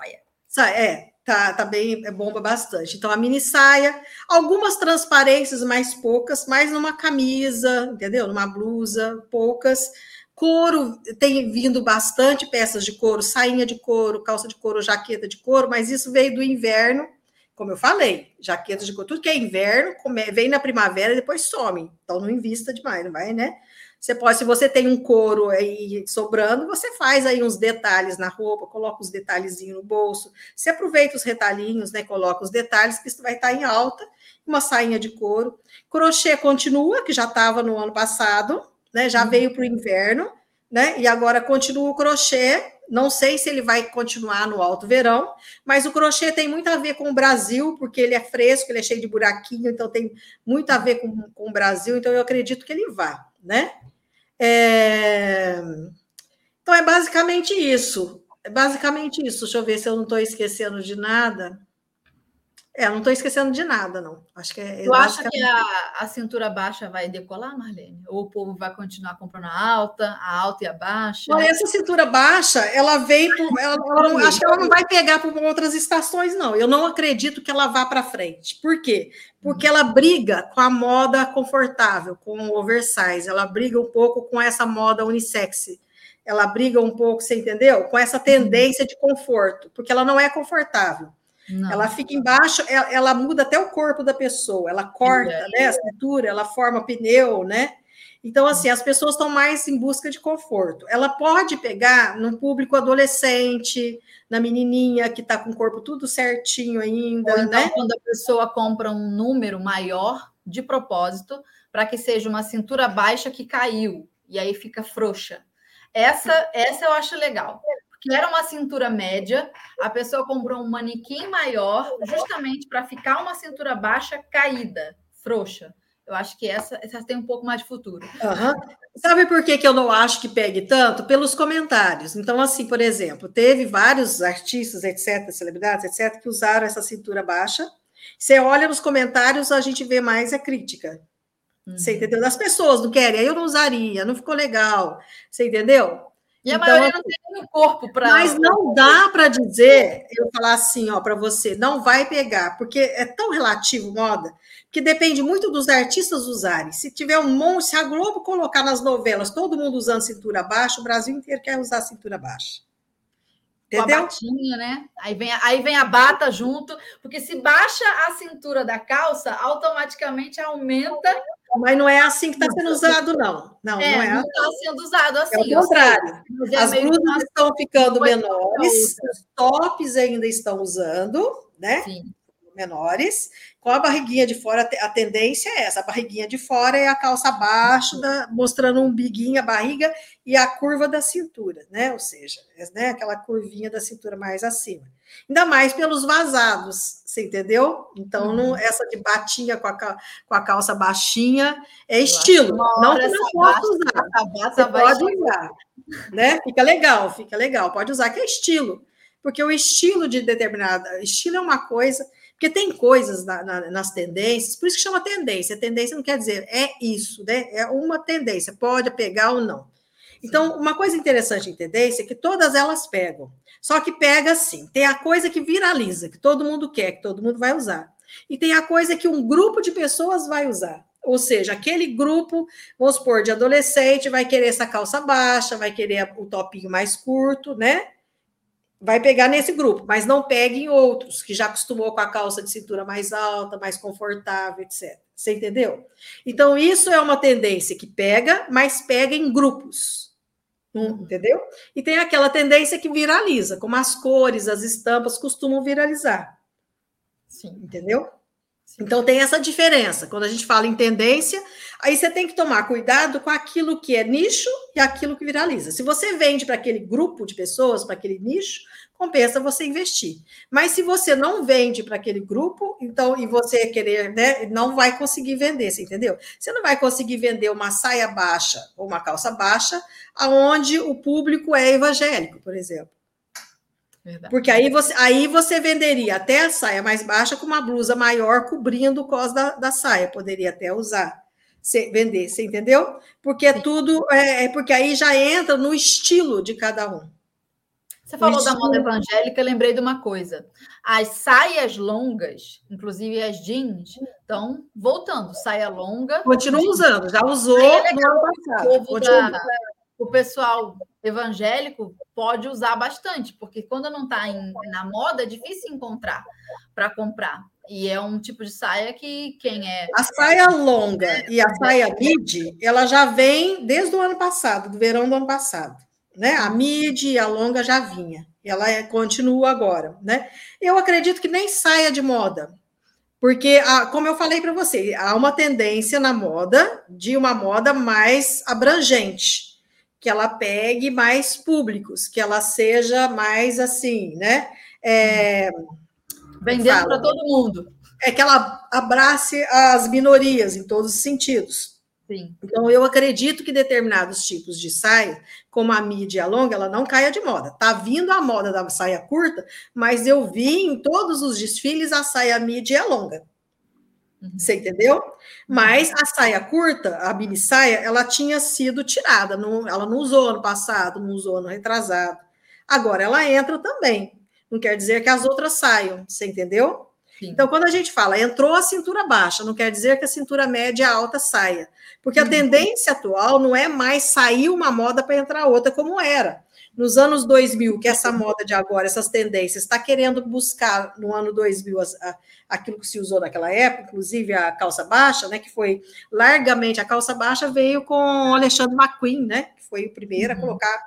saia. É, tá, tá bem, é bomba bastante. Então, a mini saia, algumas transparências, mais poucas, mais numa camisa, entendeu? Numa blusa, poucas Couro tem vindo bastante peças de couro, sainha de couro, calça de couro, jaqueta de couro, mas isso veio do inverno, como eu falei, jaqueta de couro, tudo que é inverno, vem na primavera e depois some. Então não invista demais, não vai, né? Você pode, se você tem um couro aí sobrando, você faz aí uns detalhes na roupa, coloca os detalhezinhos no bolso. Você aproveita os retalhinhos, né? Coloca os detalhes, que isso vai estar em alta. Uma sainha de couro. Crochê continua, que já estava no ano passado, né? Já uhum. veio para o inverno, né? E agora continua o crochê. Não sei se ele vai continuar no alto verão, mas o crochê tem muito a ver com o Brasil, porque ele é fresco, ele é cheio de buraquinho, então tem muito a ver com, com o Brasil, então eu acredito que ele vá, né? É... Então é basicamente isso. É basicamente isso. Deixa eu ver se eu não estou esquecendo de nada. É, não estou esquecendo de nada, não. Acho que é. Tu acha que a, a, cintura baixa vai decolar, Marlene? Ou o povo vai continuar comprando a alta, a alta e a baixa? Não, essa cintura baixa, ela vem por. Ela, ela não, acho que ela não vai pegar por outras estações, não. Eu não acredito que ela vá para frente. Por quê? Porque ela briga com a moda confortável, com o oversize. Ela briga um pouco com essa moda unissex. Ela briga um pouco, você entendeu? Com essa tendência de conforto, porque ela não é confortável. Não. Ela fica embaixo, ela, ela, muda até o corpo da pessoa, ela corta né, a cintura, ela forma pneu, né? Então, assim, as pessoas estão mais em busca de conforto. Ela pode pegar no público adolescente, na menininha que está com o corpo tudo certinho ainda, Ou então, né? Quando a pessoa compra um número maior de propósito, para que seja uma cintura baixa que caiu, e aí fica frouxa. Essa, essa eu acho legal que era uma cintura média, a pessoa comprou um manequim maior, justamente para ficar uma cintura baixa caída, frouxa. Eu acho que essa, essa tem um pouco mais de futuro. Uhum. Sabe por que, que eu não acho que pegue tanto? Pelos comentários. Então, assim, por exemplo, teve vários artistas, etc., celebridades, etc., que usaram essa cintura baixa. Você olha nos comentários, a gente vê mais a crítica. Uhum. Você entendeu? Das pessoas não querem, eu não usaria, não ficou legal. Você entendeu? E a então, maioria não tem um corpo para. Mas não dá para dizer, eu falar assim, ó, para você, não vai pegar, porque é tão relativo moda, que depende muito dos artistas usarem. Se tiver um monte, se a Globo colocar nas novelas todo mundo usando cintura baixa, o Brasil inteiro quer usar cintura baixa. Entendeu? Com a batinha, né? Aí vem, aí vem a bata junto, porque se baixa a cintura da calça, automaticamente aumenta mas não é assim que está sendo usado, não. Não, é, não é. Não está sendo usado assim. É o contrário. É As blusas estão ficando menores, os tops ainda estão usando, né? Sim. menores, com a barriguinha de fora, a tendência é essa, a barriguinha de fora é a calça abaixo, da, mostrando um biguinho, a barriga e a curva da cintura, né? Ou seja, né, aquela curvinha da cintura mais acima. Ainda mais pelos vazados, você entendeu? Então, não, uhum. essa de batinha com a, com a calça baixinha é estilo. Não que não possa usar. Você pode usar. Né? Fica legal, fica legal. Pode usar, que é estilo. Porque o estilo de determinada. Estilo é uma coisa. Porque tem coisas na, na, nas tendências, por isso que chama tendência. Tendência não quer dizer é isso, né? É uma tendência, pode pegar ou não. Então, uma coisa interessante em tendência é que todas elas pegam. Só que pega assim: tem a coisa que viraliza, que todo mundo quer, que todo mundo vai usar. E tem a coisa que um grupo de pessoas vai usar. Ou seja, aquele grupo, vamos supor, de adolescente, vai querer essa calça baixa, vai querer o topinho mais curto, né? Vai pegar nesse grupo, mas não pegue em outros, que já acostumou com a calça de cintura mais alta, mais confortável, etc. Você entendeu? Então, isso é uma tendência que pega, mas pega em grupos. Hum, entendeu? E tem aquela tendência que viraliza, como as cores, as estampas costumam viralizar. Sim. Entendeu? Sim. Então tem essa diferença. Quando a gente fala em tendência, aí você tem que tomar cuidado com aquilo que é nicho e aquilo que viraliza. Se você vende para aquele grupo de pessoas, para aquele nicho, compensa você investir. Mas se você não vende para aquele grupo, então e você querer, né, não vai conseguir vender, você entendeu? Você não vai conseguir vender uma saia baixa ou uma calça baixa aonde o público é evangélico, por exemplo. Verdade. Porque aí você, aí você venderia até a saia mais baixa com uma blusa maior cobrindo o cos da, da saia, poderia até usar, se, vender, você entendeu? Porque é tudo, é, é porque aí já entra no estilo de cada um. Você falou da moda evangélica, lembrei de uma coisa. As saias longas, inclusive as jeans, estão voltando. Saia longa. Continua usando, já usou é no ano passado. Da, o pessoal evangélico pode usar bastante, porque quando não está na moda, é difícil encontrar para comprar. E é um tipo de saia que quem é. A saia longa é, e a saia midi, ela já vem desde o ano passado, do verão do ano passado né? A mid e a longa já vinha, ela é, continua agora, né? Eu acredito que nem saia de moda, porque, como eu falei para você, há uma tendência na moda de uma moda mais abrangente, que ela pegue mais públicos, que ela seja mais assim, né? É, Vendendo para todo mundo. É que ela abrace as minorias em todos os sentidos. Sim. Então, eu acredito que determinados tipos de saia, como a mídia longa, ela não caia de moda. Tá vindo a moda da saia curta, mas eu vi em todos os desfiles a saia mídia longa. Uhum. Você entendeu? Mas a saia curta, a mini saia, ela tinha sido tirada. Não, ela não usou ano passado, não usou ano retrasado. Agora ela entra também. Não quer dizer que as outras saiam. Você entendeu? Sim. Então, quando a gente fala entrou a cintura baixa, não quer dizer que a cintura média alta saia. Porque a uhum. tendência atual não é mais sair uma moda para entrar outra como era. Nos anos 2000, que essa moda de agora, essas tendências, está querendo buscar no ano 2000 aquilo que se usou naquela época, inclusive a calça baixa, né, que foi largamente, a calça baixa veio com Alexandre McQueen, né, que foi o primeiro uhum. a colocar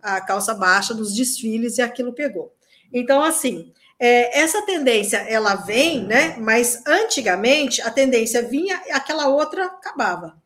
a calça baixa nos desfiles e aquilo pegou. Então, assim, é, essa tendência ela vem, né? Mas antigamente a tendência vinha e aquela outra acabava.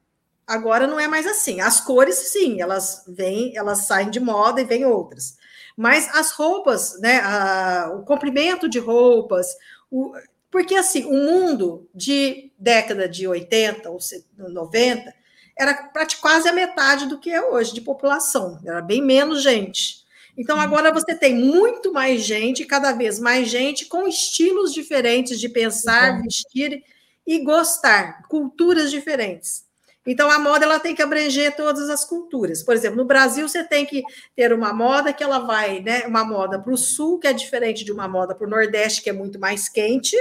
Agora não é mais assim. As cores, sim, elas vêm, elas saem de moda e vêm outras. Mas as roupas, né? A, o comprimento de roupas, o, porque assim, o mundo de década de 80 ou 90 era quase a metade do que é hoje de população, era bem menos gente. Então, uhum. agora você tem muito mais gente, cada vez mais gente, com estilos diferentes de pensar, uhum. vestir e gostar, culturas diferentes. Então, a moda ela tem que abranger todas as culturas. Por exemplo, no Brasil, você tem que ter uma moda que ela vai, né? Uma moda para o sul, que é diferente de uma moda para o Nordeste, que é muito mais quente,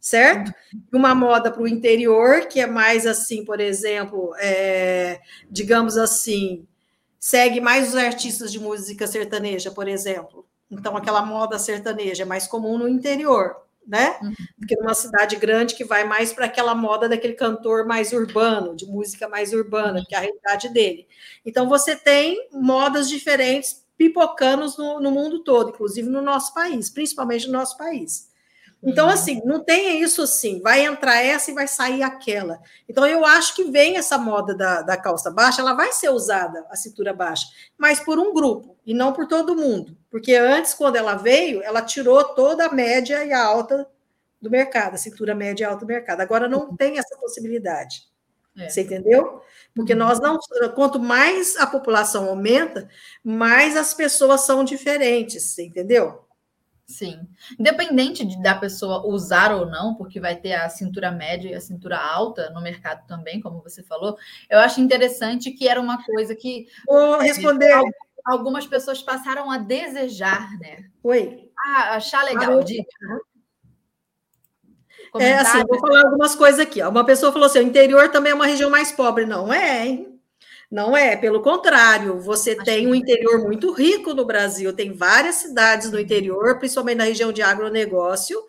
certo? Uhum. Uma moda para o interior, que é mais assim, por exemplo, é, digamos assim, segue mais os artistas de música sertaneja, por exemplo. Então, aquela moda sertaneja é mais comum no interior, né? Uhum. Do que numa cidade grande que vai mais para aquela moda daquele cantor mais urbano, de música mais urbana, que é a realidade dele. Então, você tem modas diferentes pipocando no, no mundo todo, inclusive no nosso país, principalmente no nosso país. Então, uhum. assim, não tem isso assim, vai entrar essa e vai sair aquela. Então, eu acho que vem essa moda da, da calça baixa, ela vai ser usada, a cintura baixa, mas por um grupo, e não por todo mundo. Porque antes, quando ela veio, ela tirou toda a média e a alta do mercado, a cintura média e alta do mercado. Agora não uhum. tem essa possibilidade. É. Você entendeu? Porque nós não, quanto mais a população aumenta, mais as pessoas são diferentes, você entendeu? Sim. Independente de, da pessoa usar ou não, porque vai ter a cintura média e a cintura alta no mercado também, como você falou, eu acho interessante que era uma coisa que. Vou responder. Algumas pessoas passaram a desejar, né? Oi. Ah, achar legal. Ah, é assim, vou falar algumas coisas aqui. Uma pessoa falou assim: o interior também é uma região mais pobre. Não é, hein? Não é, pelo contrário, você Acho tem um interior muito rico no Brasil, tem várias cidades no interior, principalmente na região de agronegócio,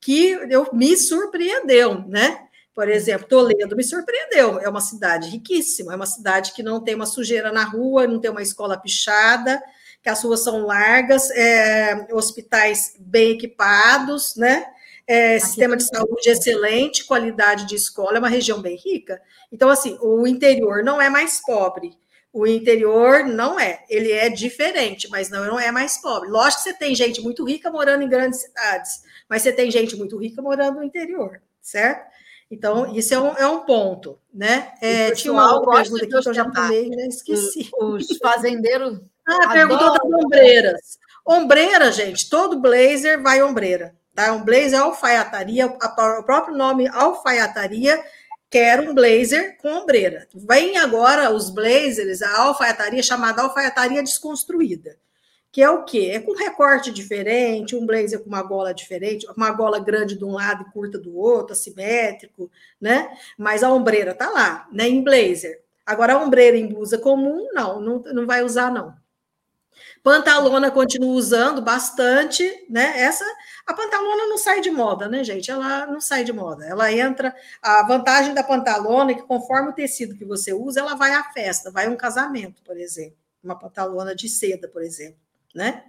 que eu, me surpreendeu, né? Por exemplo, Toledo me surpreendeu. É uma cidade riquíssima, é uma cidade que não tem uma sujeira na rua, não tem uma escola pichada, que as ruas são largas, é, hospitais bem equipados, né? É, sistema de saúde excelente, qualidade de escola, é uma região bem rica. Então, assim, o interior não é mais pobre. O interior não é, ele é diferente, mas não, não é mais pobre. Lógico que você tem gente muito rica morando em grandes cidades, mas você tem gente muito rica morando no interior, certo? Então, isso é um, é um ponto, né? É, tinha uma outra pergunta aqui que eu já pulei, né? Esqueci. Os fazendeiros. ah, perguntou das ombreiras. Ombreira, gente, todo blazer vai ombreira. Tá? Um blazer alfaiataria, o próprio nome alfaiataria quer um blazer com ombreira. Vem agora os blazers, a alfaiataria chamada alfaiataria desconstruída, que é o quê? É com recorte diferente, um blazer com uma gola diferente, uma gola grande de um lado e curta do outro, assimétrico, né? Mas a ombreira tá lá, né? Em blazer. Agora a ombreira em blusa comum, não, não, não vai usar não. Pantalona continua usando bastante, né? Essa a pantalona não sai de moda, né, gente? Ela não sai de moda. Ela entra. A vantagem da pantalona é que conforme o tecido que você usa, ela vai à festa, vai a um casamento, por exemplo. Uma pantalona de seda, por exemplo, né?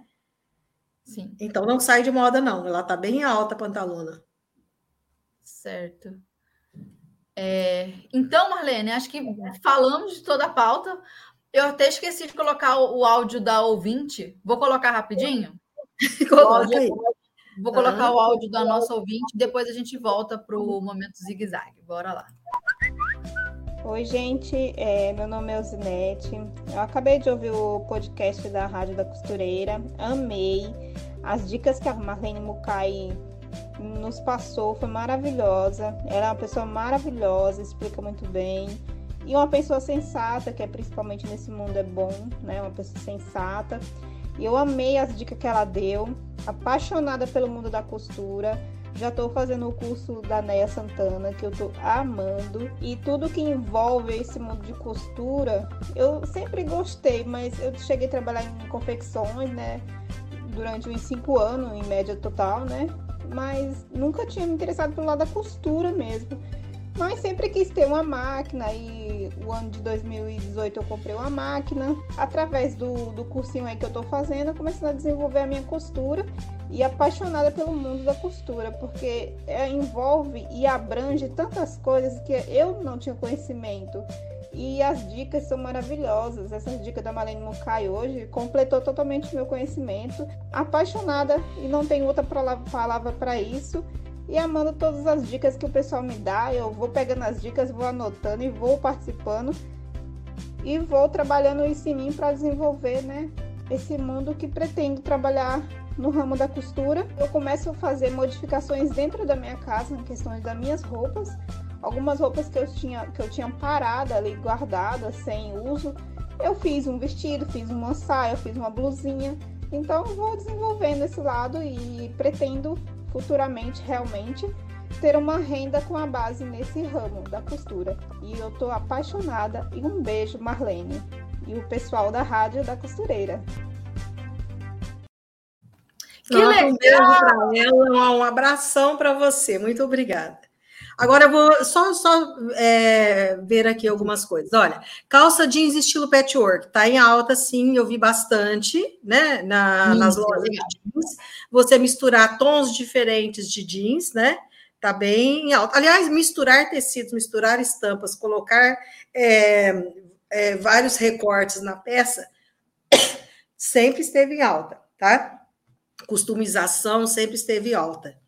Sim. Então não sai de moda, não. Ela tá bem alta a pantalona. Certo. É, então, Marlene, acho que falamos de toda a pauta. Eu até esqueci de colocar o, o áudio da ouvinte. Vou colocar rapidinho? Coloca aí. Vou colocar ah, o áudio da nossa ouvinte, depois a gente volta para o momento zigue-zague. Bora lá. Oi, gente. É, meu nome é Ozinete. Eu acabei de ouvir o podcast da Rádio da Costureira. Amei. As dicas que a Marlene Mukai nos passou foi maravilhosa. Ela é uma pessoa maravilhosa, explica muito bem. E uma pessoa sensata, que é principalmente nesse mundo é bom, né? Uma pessoa sensata. E eu amei as dicas que ela deu. Apaixonada pelo mundo da costura. Já estou fazendo o curso da Neia Santana, que eu estou amando. E tudo que envolve esse mundo de costura, eu sempre gostei, mas eu cheguei a trabalhar em confecções, né? Durante uns cinco anos, em média total, né? Mas nunca tinha me interessado pelo lado da costura mesmo. Mas sempre quis ter uma máquina e o ano de 2018 eu comprei uma máquina. Através do, do cursinho aí que eu tô fazendo, eu comecei a desenvolver a minha costura e apaixonada pelo mundo da costura, porque é, envolve e abrange tantas coisas que eu não tinha conhecimento. E as dicas são maravilhosas. Essas dicas da Marlene Mukai hoje completou totalmente meu conhecimento. Apaixonada e não tem outra palavra para isso e amando todas as dicas que o pessoal me dá. Eu vou pegando as dicas, vou anotando e vou participando e vou trabalhando isso em mim para desenvolver, né, esse mundo que pretendo trabalhar no ramo da costura. Eu começo a fazer modificações dentro da minha casa, em questões das minhas roupas. Algumas roupas que eu tinha que eu tinha parada ali guardada sem uso, eu fiz um vestido, fiz uma saia, fiz uma blusinha. Então vou desenvolvendo esse lado e pretendo futuramente realmente ter uma renda com a base nesse ramo da costura. E eu tô apaixonada e um beijo Marlene e o pessoal da rádio da costureira. Que Nossa, legal! Um ela, um abração para você. Muito obrigada. Agora eu vou só, só é, ver aqui algumas coisas. Olha, calça jeans estilo patchwork, tá em alta, sim, eu vi bastante, né? Na, nas lojas de jeans. Você misturar tons diferentes de jeans, né? Tá bem alta. Aliás, misturar tecidos, misturar estampas, colocar é, é, vários recortes na peça, sempre esteve em alta, tá? Customização sempre esteve alta.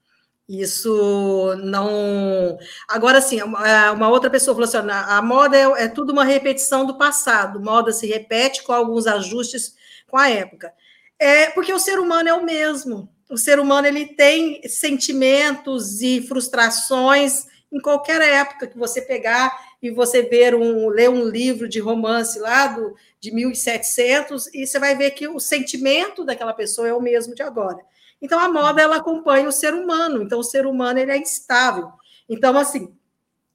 Isso não. Agora, sim, uma outra pessoa falou assim: a moda é, é tudo uma repetição do passado, moda se repete com alguns ajustes com a época. É porque o ser humano é o mesmo. O ser humano ele tem sentimentos e frustrações em qualquer época que você pegar e você ver um, ler um livro de romance lá do, de 1700 e você vai ver que o sentimento daquela pessoa é o mesmo de agora. Então a moda ela acompanha o ser humano, então o ser humano ele é instável. Então assim,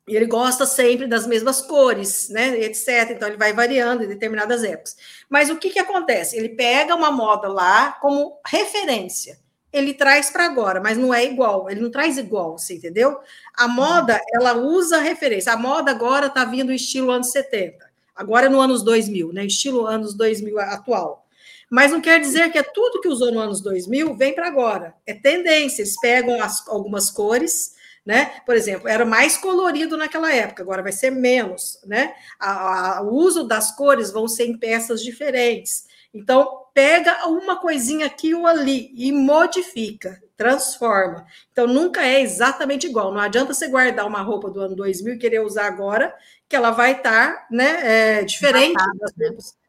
ele gosta sempre das mesmas cores, né, etc. Então ele vai variando em determinadas épocas. Mas o que que acontece? Ele pega uma moda lá como referência. Ele traz para agora, mas não é igual. Ele não traz igual, você entendeu? A moda, ela usa referência. A moda agora está vindo estilo anos 70. Agora é no anos 2000, né? Estilo anos 2000 atual. Mas não quer dizer que é tudo que usou no anos 2000 vem para agora. É tendência, eles pegam as, algumas cores, né? Por exemplo, era mais colorido naquela época, agora vai ser menos, né? A, a, o uso das cores vão ser em peças diferentes. Então, pega uma coisinha aqui ou ali e modifica, transforma. Então, nunca é exatamente igual. Não adianta você guardar uma roupa do ano 2000 e querer usar agora, que ela vai estar tá, né, é, diferente das roupas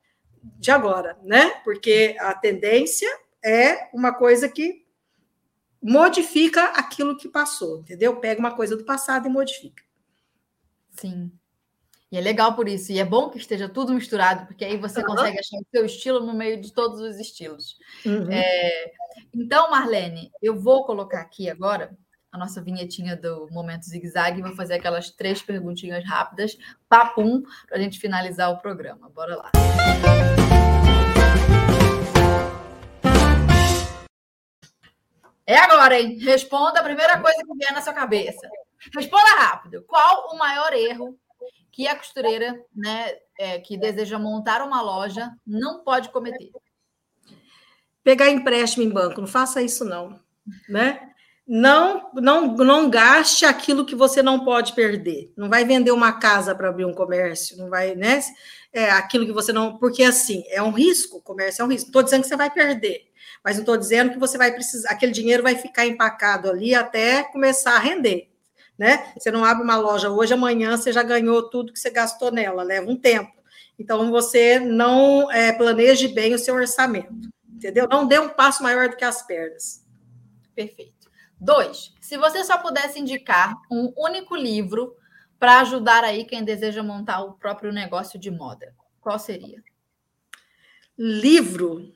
de agora, né? Porque a tendência é uma coisa que modifica aquilo que passou, entendeu? Pega uma coisa do passado e modifica. Sim. E é legal por isso. E é bom que esteja tudo misturado, porque aí você uhum. consegue achar o seu estilo no meio de todos os estilos. Uhum. É... Então, Marlene, eu vou colocar aqui agora a nossa vinhetinha do Momento Zig Zag e vou fazer aquelas três perguntinhas rápidas, papum, para a gente finalizar o programa. Bora lá. É agora, hein? Responda a primeira coisa que vier na sua cabeça. Responda rápido. Qual o maior erro que a costureira, né, é, que deseja montar uma loja, não pode cometer? Pegar empréstimo em banco. Não faça isso, não. Né? Não, não, não gaste aquilo que você não pode perder. Não vai vender uma casa para abrir um comércio, não vai, né? É aquilo que você não. Porque assim, é um risco, o comércio é um risco. Estou dizendo que você vai perder, mas não estou dizendo que você vai precisar, aquele dinheiro vai ficar empacado ali até começar a render. Né? Você não abre uma loja hoje, amanhã você já ganhou tudo que você gastou nela, leva um tempo. Então você não é, planeje bem o seu orçamento, entendeu? Não dê um passo maior do que as pernas. Perfeito. Dois, se você só pudesse indicar um único livro para ajudar aí quem deseja montar o próprio negócio de moda, qual seria? Livro.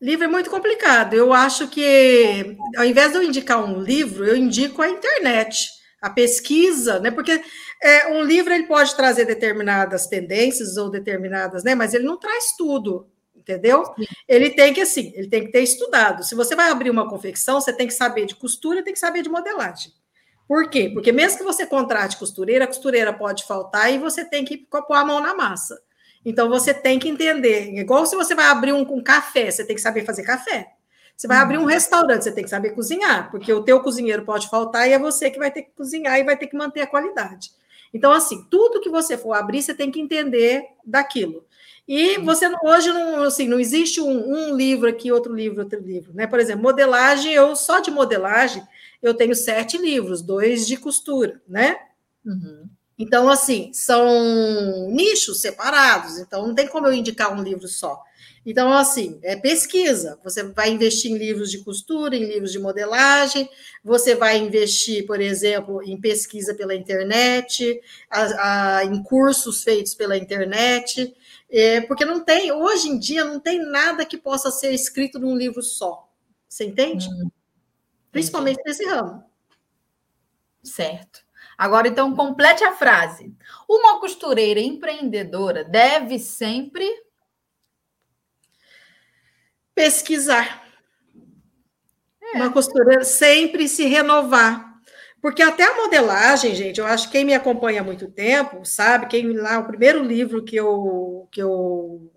Livro é muito complicado. Eu acho que, ao invés de eu indicar um livro, eu indico a internet, a pesquisa, né? Porque é, um livro ele pode trazer determinadas tendências ou determinadas, né? Mas ele não traz tudo entendeu? Ele tem que, assim, ele tem que ter estudado. Se você vai abrir uma confecção, você tem que saber de costura, tem que saber de modelagem. Por quê? Porque mesmo que você contrate costureira, a costureira pode faltar e você tem que pôr a mão na massa. Então você tem que entender. Igual se você vai abrir um, um café, você tem que saber fazer café. Você vai abrir um uhum. restaurante, você tem que saber cozinhar, porque o teu cozinheiro pode faltar e é você que vai ter que cozinhar e vai ter que manter a qualidade. Então, assim, tudo que você for abrir, você tem que entender daquilo. E você hoje não, assim, não existe um, um, livro aqui, outro livro, outro livro, né? Por exemplo, modelagem, eu só de modelagem eu tenho sete livros, dois de costura, né? Uhum. Então, assim, são nichos separados, então não tem como eu indicar um livro só. Então, assim, é pesquisa. Você vai investir em livros de costura, em livros de modelagem, você vai investir, por exemplo, em pesquisa pela internet, a, a, em cursos feitos pela internet. É, porque não tem, hoje em dia, não tem nada que possa ser escrito num livro só. Você entende? Hum, Principalmente nesse ramo. Certo. Agora, então, complete a frase. Uma costureira empreendedora deve sempre pesquisar. É. Uma costureira sempre se renovar. Porque até a modelagem, gente, eu acho que quem me acompanha há muito tempo, sabe, quem lá, o primeiro livro que eu, que eu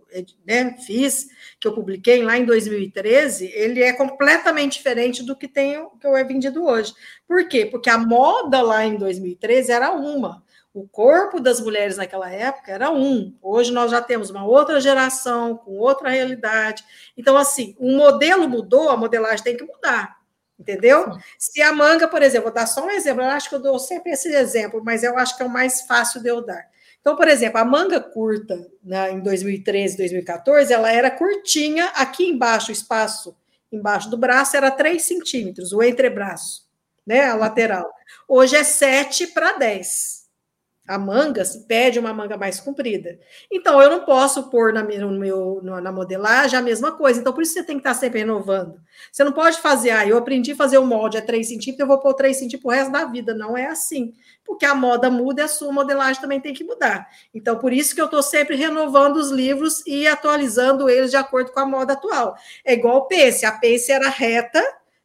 né, fiz, que eu publiquei lá em 2013, ele é completamente diferente do que tem que eu é vendido hoje. Por quê? Porque a moda lá em 2013 era uma. O corpo das mulheres naquela época era um. Hoje nós já temos uma outra geração, com outra realidade. Então, assim, o modelo mudou, a modelagem tem que mudar. Entendeu? Se a manga, por exemplo, vou dar só um exemplo, eu acho que eu dou sempre esse exemplo, mas eu acho que é o mais fácil de eu dar. Então, por exemplo, a manga curta né, em 2013, 2014, ela era curtinha, aqui embaixo, o espaço embaixo do braço era 3 centímetros, o entrebraço, né? A lateral. Hoje é 7 para 10. A manga se pede uma manga mais comprida. Então, eu não posso pôr na, no meu, na modelagem a mesma coisa. Então, por isso você tem que estar sempre renovando. Você não pode fazer, ah, eu aprendi a fazer o molde a 3 centímetros, eu vou pôr 3 centímetros o resto da vida. Não é assim. Porque a moda muda e a sua modelagem também tem que mudar. Então, por isso que eu estou sempre renovando os livros e atualizando eles de acordo com a moda atual. É igual o Pace. A Pace era reta,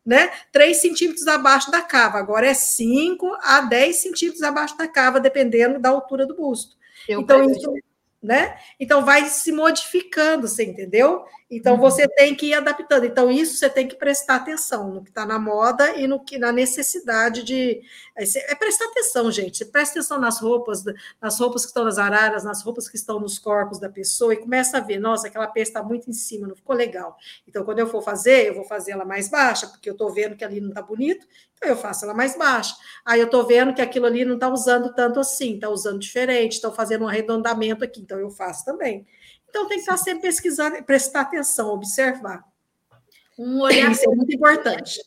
né? 3 centímetros abaixo da cava. Agora é 5 a 10 centímetros abaixo da cava, dependendo da altura do busto. Eu então, isso, né? Então vai se modificando, você entendeu? Então uhum. você tem que ir adaptando. Então isso você tem que prestar atenção no que está na moda e no que na necessidade de é, é prestar atenção, gente. Você presta atenção nas roupas, nas roupas que estão nas araras, nas roupas que estão nos corpos da pessoa e começa a ver, nossa, aquela peça está muito em cima, não ficou legal. Então quando eu for fazer, eu vou fazer ela mais baixa, porque eu estou vendo que ali não está bonito, então eu faço ela mais baixa. Aí eu estou vendo que aquilo ali não está usando tanto assim, está usando diferente, estão fazendo um arredondamento aqui, então eu faço também. Então tem que estar sempre pesquisando, prestar atenção, observar. Um olhar Isso é muito importante.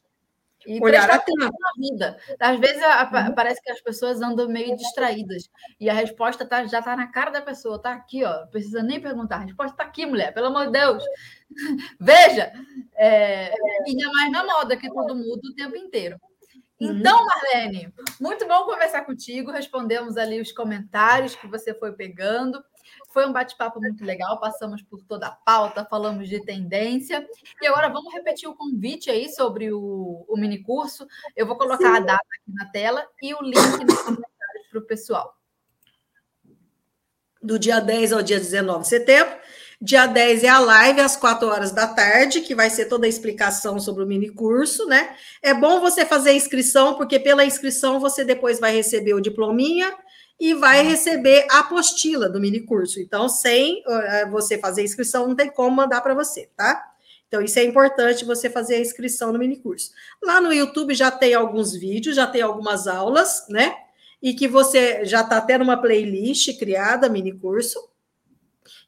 E olhar atenção na vida. Às vezes uhum. parece que as pessoas andam meio distraídas e a resposta tá, já está na cara da pessoa, está aqui, ó. Não precisa nem perguntar. A resposta está aqui, mulher, pelo amor de Deus. Veja, é, ainda mais na moda, que tudo muda o tempo inteiro. Uhum. Então, Marlene, muito bom conversar contigo. Respondemos ali os comentários que você foi pegando. Foi um bate-papo muito legal, passamos por toda a pauta, falamos de tendência. E agora vamos repetir o convite aí sobre o, o mini curso. Eu vou colocar Sim. a data aqui na tela e o link nos comentários para o pessoal. Do dia 10 ao dia 19 de setembro. Dia 10 é a live às 4 horas da tarde, que vai ser toda a explicação sobre o mini curso, né? É bom você fazer a inscrição, porque pela inscrição você depois vai receber o diplominha e vai receber a apostila do mini curso. Então, sem uh, você fazer a inscrição, não tem como mandar para você, tá? Então, isso é importante você fazer a inscrição no mini curso. Lá no YouTube já tem alguns vídeos, já tem algumas aulas, né? E que você já está tendo uma playlist criada, mini curso.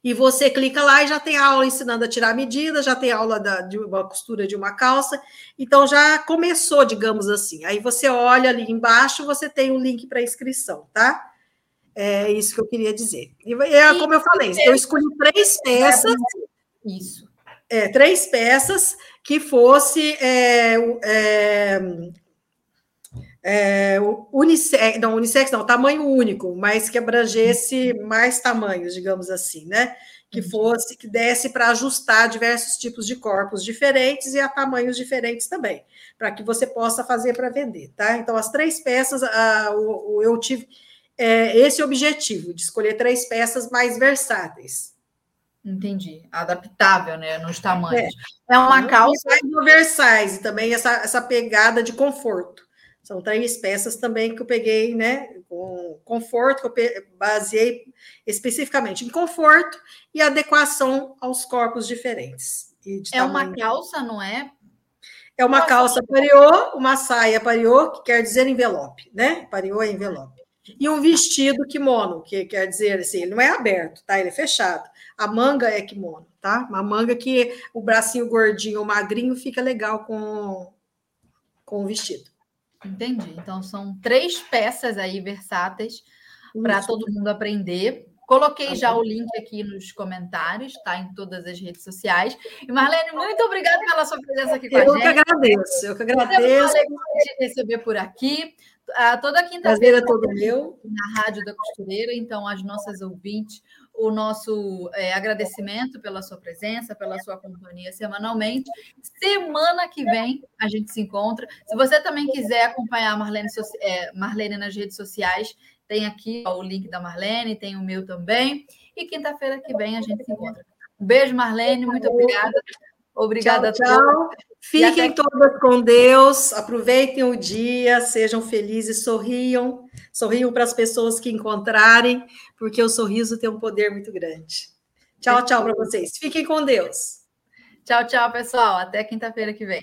E você clica lá e já tem aula ensinando a tirar medida, já tem aula da, de uma costura de uma calça. Então já começou, digamos assim. Aí você olha ali embaixo, você tem o um link para inscrição, tá? É isso que eu queria dizer. E é como eu falei, eu escolhi três peças. Isso. É, três peças que fosse é, é, é, unissex, não, unissex não, tamanho único, mas que abrangesse mais tamanhos, digamos assim, né? Que fosse, que desse para ajustar diversos tipos de corpos diferentes e a tamanhos diferentes também, para que você possa fazer para vender, tá? Então, as três peças, a, o, eu tive é, esse objetivo, de escolher três peças mais versáteis. Entendi. Adaptável, né? Nos tamanhos. É, é uma calça. Mais oversize também, essa, essa pegada de conforto. São três peças também que eu peguei, né? Com conforto, que eu baseei especificamente em conforto e adequação aos corpos diferentes. é tamanho. uma calça, não é? É uma calça pariô, uma saia pariô, que quer dizer envelope, né? Pariô é envelope e um vestido kimono, que quer dizer assim, ele não é aberto, tá? Ele é fechado. A manga é kimono, tá? Uma manga que o bracinho gordinho ou magrinho fica legal com, com o vestido. Entendi. Então são três peças aí versáteis para todo mundo aprender. Coloquei tá já o link aqui nos comentários, tá? Em todas as redes sociais. E Marlene, muito obrigada pela sua presença aqui com eu a gente. Eu que agradeço, eu que agradeço. Eu te receber por aqui. Uh, toda quinta-feira. é todo meu. Na Rádio da Costureira, então, as nossas ouvintes o nosso é, agradecimento pela sua presença, pela sua companhia semanalmente. Semana que vem a gente se encontra. Se você também quiser acompanhar a Marlene, é, Marlene nas redes sociais, tem aqui ó, o link da Marlene, tem o meu também. E quinta-feira que vem a gente se encontra. Um beijo, Marlene. Muito obrigada. Obrigada tchau, tchau. Fiquem até... todas com Deus, aproveitem o dia, sejam felizes, sorriam, sorriam para as pessoas que encontrarem, porque o sorriso tem um poder muito grande. Tchau, tchau para vocês. Fiquem com Deus. Tchau, tchau, pessoal. Até quinta-feira que vem.